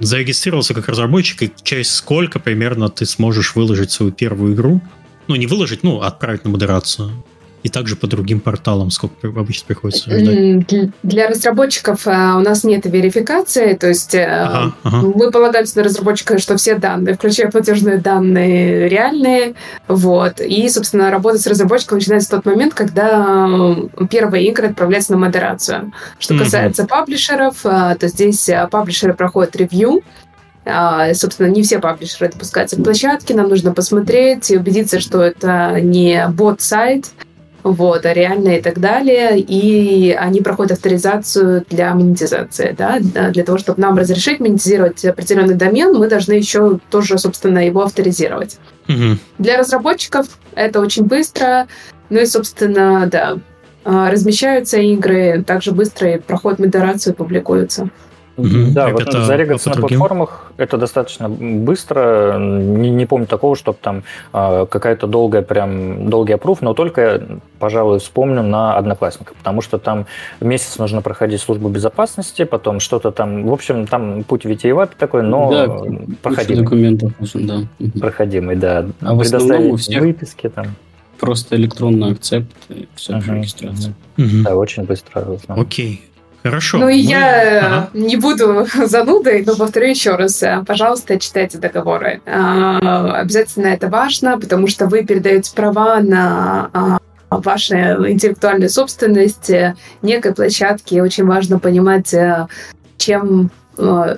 зарегистрировался как разработчик, и через сколько примерно ты сможешь выложить свою первую игру? Ну, не выложить, ну, отправить на модерацию. И также по другим порталам, сколько обычно приходится ждать? Для разработчиков а, у нас нет верификации, то есть э, ага, ага. мы полагаемся на разработчика, что все данные, включая платежные данные, реальные, вот, и, собственно, работа с разработчиком начинается в тот момент, когда первые игры отправляются на модерацию. Что касается mm-hmm. паблишеров, а, то здесь а, паблишеры проходят ревью, Собственно, не все паблишеры допускаются к площадке. Нам нужно посмотреть и убедиться, что это не бот-сайт, вот, а реально и так далее. И они проходят авторизацию для монетизации, да, для того, чтобы нам разрешить монетизировать определенный домен, мы должны еще тоже, собственно, его авторизировать. Угу. Для разработчиков это очень быстро, ну и, собственно, да, а, размещаются игры также быстро и проходят модерацию и публикуются. Mm-hmm. Да, вот зарегаться на платформах это достаточно быстро. Не, не помню такого, чтобы там э, какая-то долгая, прям долгий опруф, но только, пожалуй, вспомню на одноклассников, потому что там месяц нужно проходить службу безопасности, потом что-то там, в общем, там путь витиеватый такой, но да, проходимый. документов нужен, да. Проходимый, да. А в основном у всех выписки там. Просто электронный акцепт и все, uh-huh, регистрация. Uh-huh. Да, очень быстро. Окей. Хорошо. Ну и мы... я ага. не буду занудой, но повторю еще раз. Пожалуйста, читайте договоры. А, обязательно это важно, потому что вы передаете права на а, вашу интеллектуальную собственность некой площадки. Очень важно понимать, э, чем э,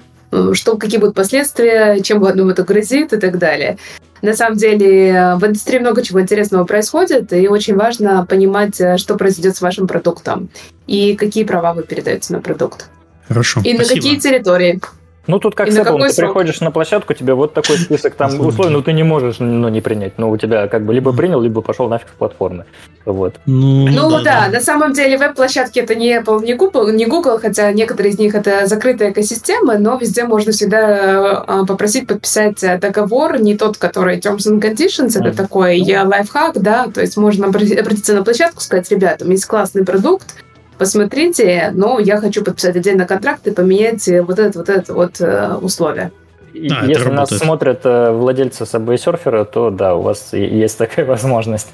что, какие будут последствия, чем вам это грозит и так далее. На самом деле в индустрии много чего интересного происходит, и очень важно понимать, э, что произойдет с вашим продуктом и какие права вы передаете на продукт. Хорошо. И спасибо. на какие территории. Ну, тут как и с Apple, ты срок? приходишь на площадку, тебе вот такой список там условий, но ты не можешь ну, не принять. Ну, у тебя как бы либо принял, либо пошел нафиг с платформы. Вот. Ну, ну да, да, на самом деле веб-площадки это не Apple, не Google, не Google, хотя некоторые из них это закрытая экосистема, но везде можно всегда а, попросить подписать договор, не тот, который Terms and Conditions, это mm. такой лайфхак, да, то есть можно обратиться на площадку, сказать, ребята, у меня есть классный продукт, посмотрите, но я хочу подписать отдельно контракт и поменять вот это, вот это вот э, условие. А, Если нас смотрят э, владельцы Subway то да, у вас есть такая возможность,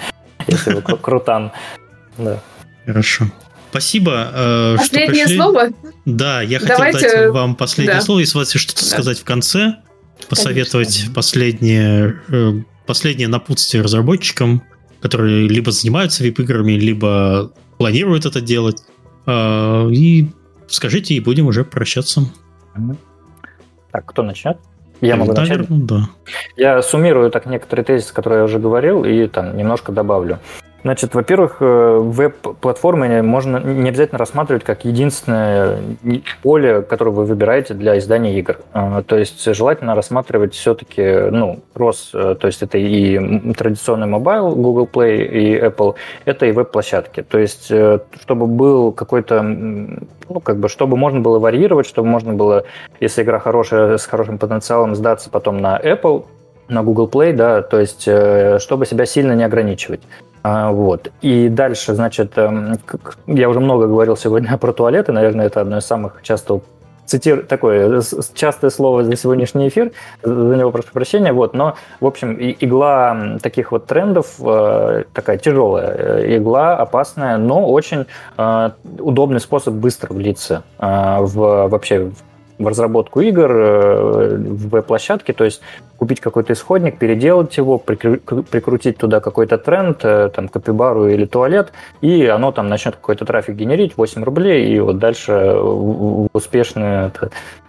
если вы крутан. Да. Хорошо. Спасибо, э, Последнее что слово? Да, я хотел Давайте... дать вам последнее да. слово, если у вас есть что-то да. сказать в конце, посоветовать Конечно. последнее, последнее напутствие разработчикам, которые либо занимаются вип-играми, либо планируют это делать. А, и скажите, и будем уже прощаться. Так, кто начнет? Я могу начать? Да. Я суммирую так некоторые тезисы, которые я уже говорил, и там немножко добавлю. Значит, во-первых, э, веб-платформы можно не обязательно рассматривать как единственное поле, которое вы выбираете для издания игр. А, то есть желательно рассматривать все-таки, ну, ROS, э, то есть это и традиционный mobile, Google Play и Apple, это и веб-площадки. То есть э, чтобы был какой-то, ну, как бы, чтобы можно было варьировать, чтобы можно было, если игра хорошая, с хорошим потенциалом, издаться потом на Apple, на Google Play, да, то есть чтобы себя сильно не ограничивать. А, вот. И дальше, значит, эм, я уже много говорил сегодня про туалеты, наверное, это одно из самых часто цитир... такое частое слово за сегодняшний эфир, за него прошу прощения, вот, но, в общем, игла таких вот трендов, э, такая тяжелая э, игла, опасная, но очень э, удобный способ быстро влиться в вообще в разработку игр, э, в веб-площадке, то есть купить какой-то исходник, переделать его, прикрутить туда какой-то тренд, э, там, копибару или туалет, и оно там начнет какой-то трафик генерить, 8 рублей, и вот дальше в успешное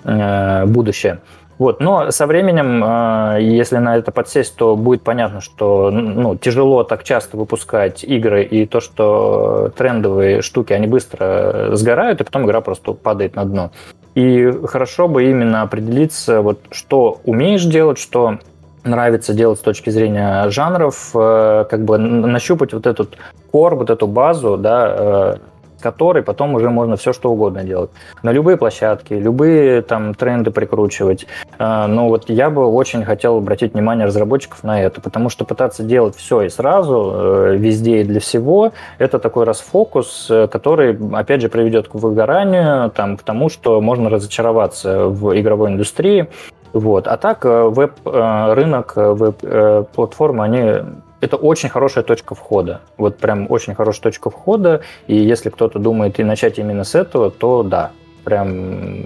э, будущее. Вот, но со временем, если на это подсесть, то будет понятно, что ну, тяжело так часто выпускать игры, и то, что трендовые штуки, они быстро сгорают, и потом игра просто падает на дно. И хорошо бы именно определиться, вот, что умеешь делать, что нравится делать с точки зрения жанров, э, как бы нащупать вот этот кор, вот эту базу, да, э, которой потом уже можно все что угодно делать. На любые площадки, любые там тренды прикручивать. А, но вот я бы очень хотел обратить внимание разработчиков на это, потому что пытаться делать все и сразу, э, везде и для всего, это такой расфокус, э, который, опять же, приведет к выгоранию, там, к тому, что можно разочароваться в игровой индустрии. Вот. А так э, веб-рынок, веб-платформы, они это очень хорошая точка входа. Вот прям очень хорошая точка входа. И если кто-то думает и начать именно с этого, то да, прям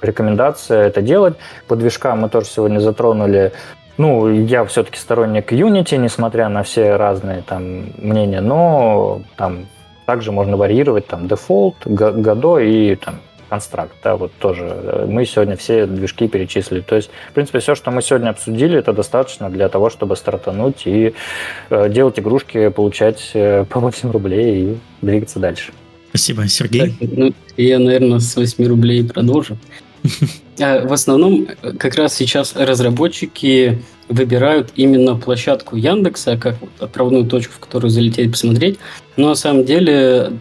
рекомендация это делать. По движкам мы тоже сегодня затронули. Ну, я все-таки сторонник Unity, несмотря на все разные там мнения, но там также можно варьировать там Default, Godot и там констракт, да, вот тоже. Мы сегодня все движки перечислили. То есть, в принципе, все, что мы сегодня обсудили, это достаточно для того, чтобы стартануть и э, делать игрушки, получать э, по 8 рублей и двигаться дальше. Спасибо, Сергей. Так, ну, я, наверное, с 8 рублей продолжу. А, в основном, как раз сейчас разработчики выбирают именно площадку Яндекса как отправную точку, в которую залететь посмотреть. Но на самом деле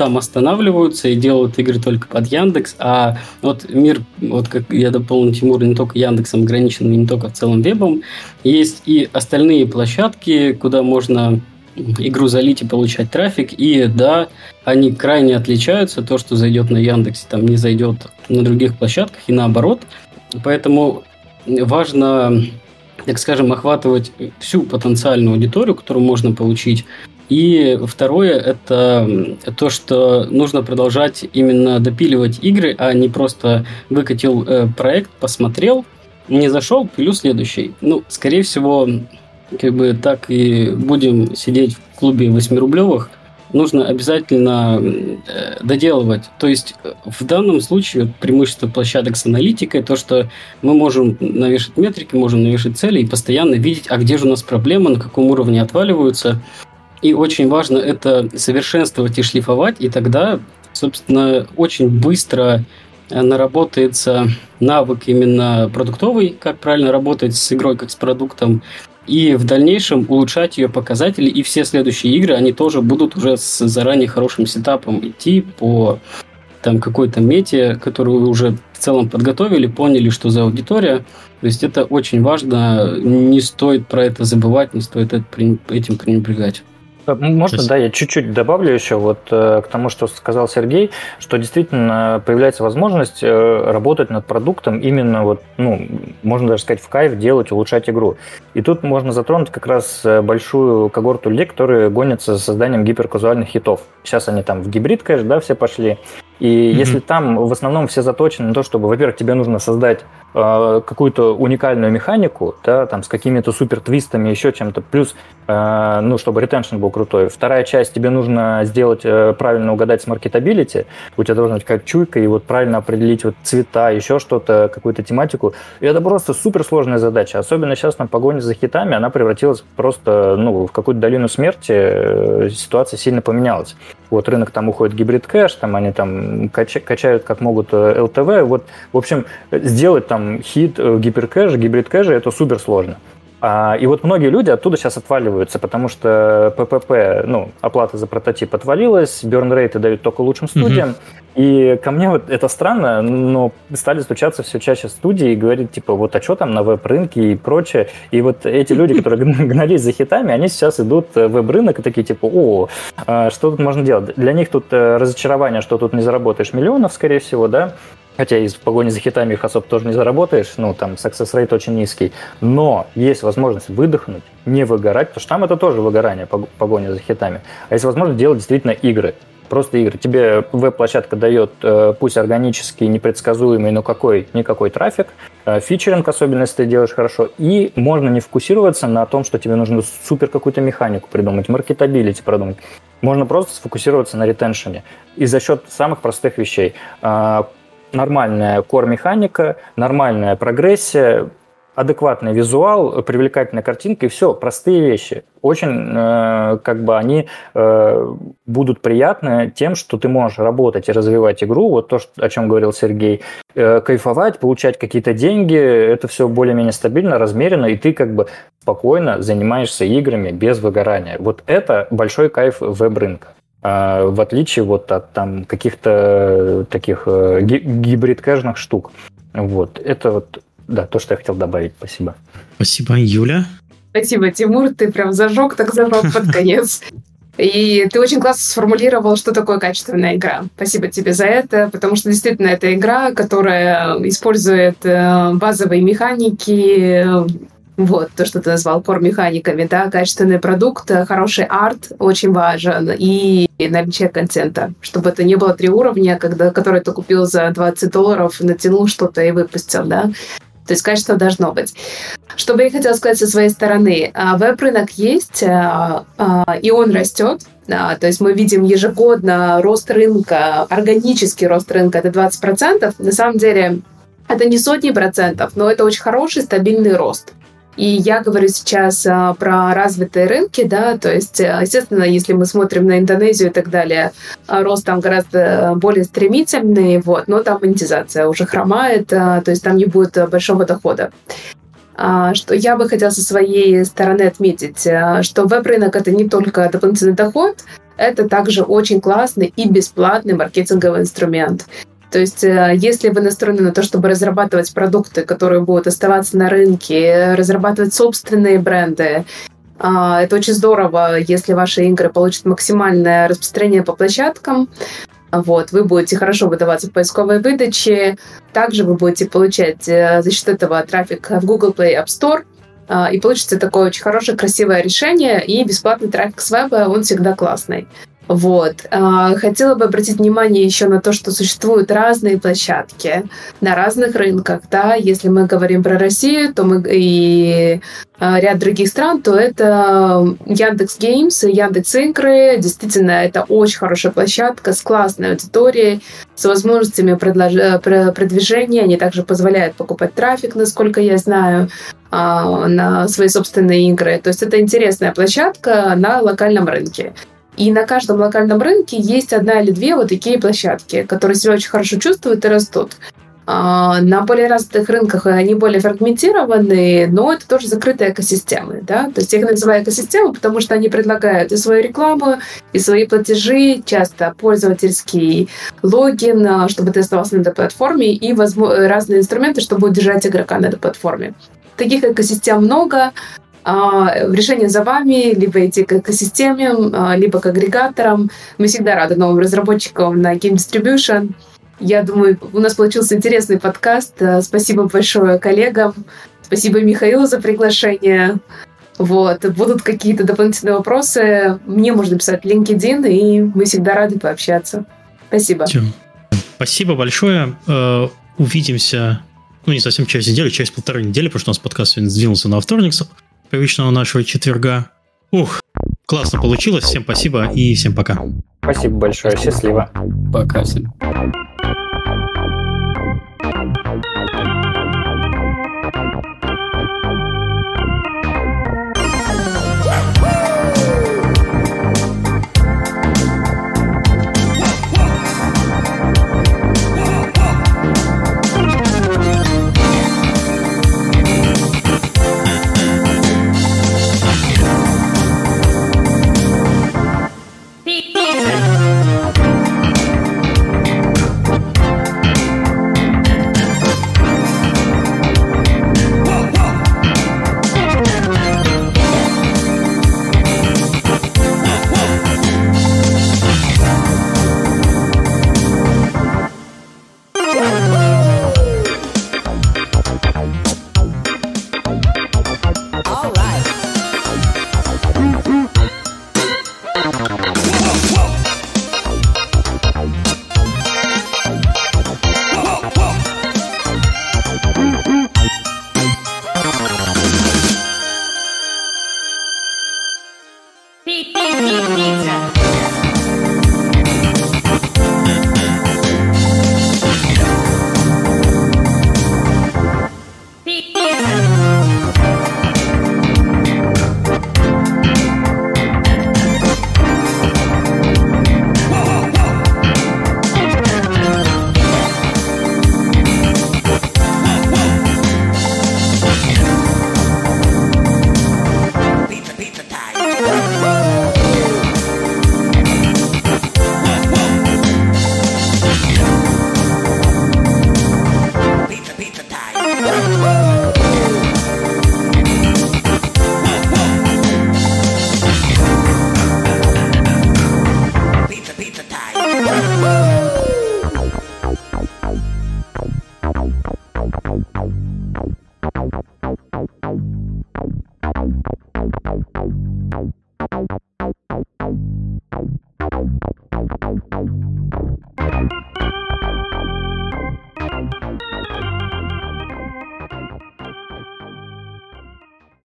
там останавливаются и делают игры только под Яндекс, а вот мир, вот как я дополнил Тимур, не только Яндексом ограничен, не только в целом вебом, есть и остальные площадки, куда можно игру залить и получать трафик, и да, они крайне отличаются, то, что зайдет на Яндексе, там не зайдет на других площадках, и наоборот, поэтому важно так скажем, охватывать всю потенциальную аудиторию, которую можно получить, и второе – это то, что нужно продолжать именно допиливать игры, а не просто выкатил э, проект, посмотрел, не зашел, пилю следующий. Ну, скорее всего, как бы так и будем сидеть в клубе 8-рублевых, нужно обязательно э, доделывать. То есть э, в данном случае преимущество площадок с аналитикой, то, что мы можем навешать метрики, можем навешать цели и постоянно видеть, а где же у нас проблема, на каком уровне отваливаются, и очень важно это совершенствовать и шлифовать, и тогда, собственно, очень быстро э, наработается навык именно продуктовый, как правильно работать с игрой, как с продуктом, и в дальнейшем улучшать ее показатели, и все следующие игры, они тоже будут уже с заранее хорошим сетапом идти по там какой-то мете, которую уже в целом подготовили, поняли, что за аудитория. То есть это очень важно, не стоит про это забывать, не стоит этим пренебрегать. Э, можно, есть... да, я чуть-чуть добавлю еще вот э, к тому, что сказал Сергей, что действительно появляется возможность э, работать над продуктом именно вот, ну, можно даже сказать, в кайф делать, улучшать игру. И тут можно затронуть как раз большую когорту людей, которые гонятся за созданием гиперказуальных хитов. Сейчас они там в гибрид, конечно, да, все пошли. И mm-hmm. если там в основном все заточены на то, чтобы, во-первых, тебе нужно создать э, какую-то уникальную механику, да, там с какими-то супер твистами, еще чем-то, плюс, э, ну, чтобы ретеншн был крутой. Вторая часть, тебе нужно сделать, э, правильно угадать с маркетабилити, у тебя должна быть какая-то чуйка, и вот правильно определить вот цвета, еще что-то, какую-то тематику. И это просто супер сложная задача. Особенно сейчас на погоне за хитами, она превратилась просто, ну, в какую-то долину смерти, э, ситуация сильно поменялась. Вот рынок там уходит гибрид кэш, там они там качают как могут ЛТВ. Э, вот, в общем, сделать там хит э, гиперкэш, гибрид кэша, это супер сложно. А, и вот многие люди оттуда сейчас отваливаются, потому что ППП, ну, оплата за прототип отвалилась, берн-рейты дают только лучшим студиям. Mm-hmm. И ко мне вот это странно, но стали стучаться все чаще студии и говорить, типа, вот, а что там на веб-рынке и прочее. И вот эти люди, которые гнались за хитами, они сейчас идут в веб-рынок и такие, типа, о, а что тут можно делать? Для них тут э, разочарование, что тут не заработаешь миллионов, скорее всего, да, Хотя из погони за хитами их особо тоже не заработаешь, ну, там, success rate очень низкий. Но есть возможность выдохнуть, не выгорать, потому что там это тоже выгорание, погоня за хитами. А есть возможность делать действительно игры. Просто игры. Тебе веб-площадка дает, э, пусть органический, непредсказуемый, но какой, никакой трафик, э, фичеринг, особенно если ты делаешь хорошо, и можно не фокусироваться на том, что тебе нужно супер какую-то механику придумать, маркетабилити продумать. Можно просто сфокусироваться на ретеншене. И за счет самых простых вещей а, нормальная core-механика, нормальная прогрессия, адекватный визуал, привлекательная картинка и все, простые вещи. Очень э, как бы они э, будут приятны тем, что ты можешь работать и развивать игру, вот то, что, о чем говорил Сергей, э, кайфовать, получать какие-то деньги, это все более-менее стабильно, размеренно, и ты как бы спокойно занимаешься играми без выгорания. Вот это большой кайф веб-рынка. А, в отличие вот от там каких-то таких э, гибрид-кэшных штук. Вот, это вот, да, то, что я хотел добавить. Спасибо. Спасибо, Юля. Спасибо, Тимур, ты прям зажег, так зажег под конец. И ты очень классно сформулировал, что такое качественная игра. Спасибо тебе за это, потому что действительно это игра, которая использует э, базовые механики, Вот, то, что ты назвал core-механиками, да, качественный продукт, хороший арт очень важен, и наличие контента, чтобы это не было три уровня, когда, который ты купил за 20 долларов, натянул что-то и выпустил, да. То есть качество должно быть. Что бы я хотела сказать со своей стороны? А, веб-рынок есть, а, а, и он растет. То есть мы видим ежегодно рост рынка, органический рост рынка это 20%. На самом деле это не сотни процентов, но это очень хороший стабильный рост. И я говорю сейчас а, про развитые рынки, да, то есть, э, естественно, если мы смотрим на Индонезию и так далее, а, рост там гораздо более стремительный, вот, но там монетизация уже хромает, а, то есть там не будет большого дохода. Что я бы хотела со своей стороны отметить, что веб-рынок это не только дополнительный доход, это также очень классный и бесплатный маркетинговый инструмент. То есть, э, если вы настроены на то, чтобы разрабатывать продукты, которые будут оставаться на рынке, разрабатывать собственные бренды, а, это очень здорово, если ваши игры получат максимальное распространение по площадкам. Вот, вы будете хорошо выдаваться в поисковой выдаче. Также вы будете получать э, за счет этого трафик в Google Play App Store. А, и получится такое очень хорошее, красивое решение. И бесплатный трафик с веба, он всегда классный. Вот. А, хотела бы обратить внимание еще на то, что существуют разные площадки на разных рынках. Да? Если мы говорим про Россию, то мы и а, ряд других стран, то это Яндекс Геймс, Яндекс Игры. Действительно, это очень хорошая площадка с классной аудиторией, с возможностями предлож... продвижения. Они также позволяют покупать трафик, насколько я знаю, а, на свои собственные игры. То есть это интересная площадка на локальном рынке. И на каждом локальном рынке есть одна или две вот такие площадки, которые себя очень хорошо чувствуют и растут. А, на более развитых рынках они более фрагментированы, но это тоже закрытые экосистемы. Да? То есть я их называю экосистемы, потому что они предлагают и свою рекламу, и свои платежи, часто пользовательский логин, а, чтобы ты оставался на этой платформе, и разные инструменты, чтобы удержать игрока на этой платформе. Таких экосистем много, решение за вами, либо идти к экосистеме, а, либо к агрегаторам. Мы всегда рады новым разработчикам на Game Distribution. Я думаю, у нас получился интересный подкаст. А, спасибо большое коллегам. Спасибо Михаилу за приглашение. Вот. Будут какие-то дополнительные вопросы, мне можно писать в LinkedIn, и мы всегда рады пообщаться. Спасибо. Спасибо большое. Э, увидимся, ну, не совсем через неделю, через полторы недели, потому что у нас подкаст сегодня сдвинулся на вторник, привычного нашего четверга. Ух, классно получилось. Всем спасибо и всем пока. Спасибо большое. Счастливо. Пока всем.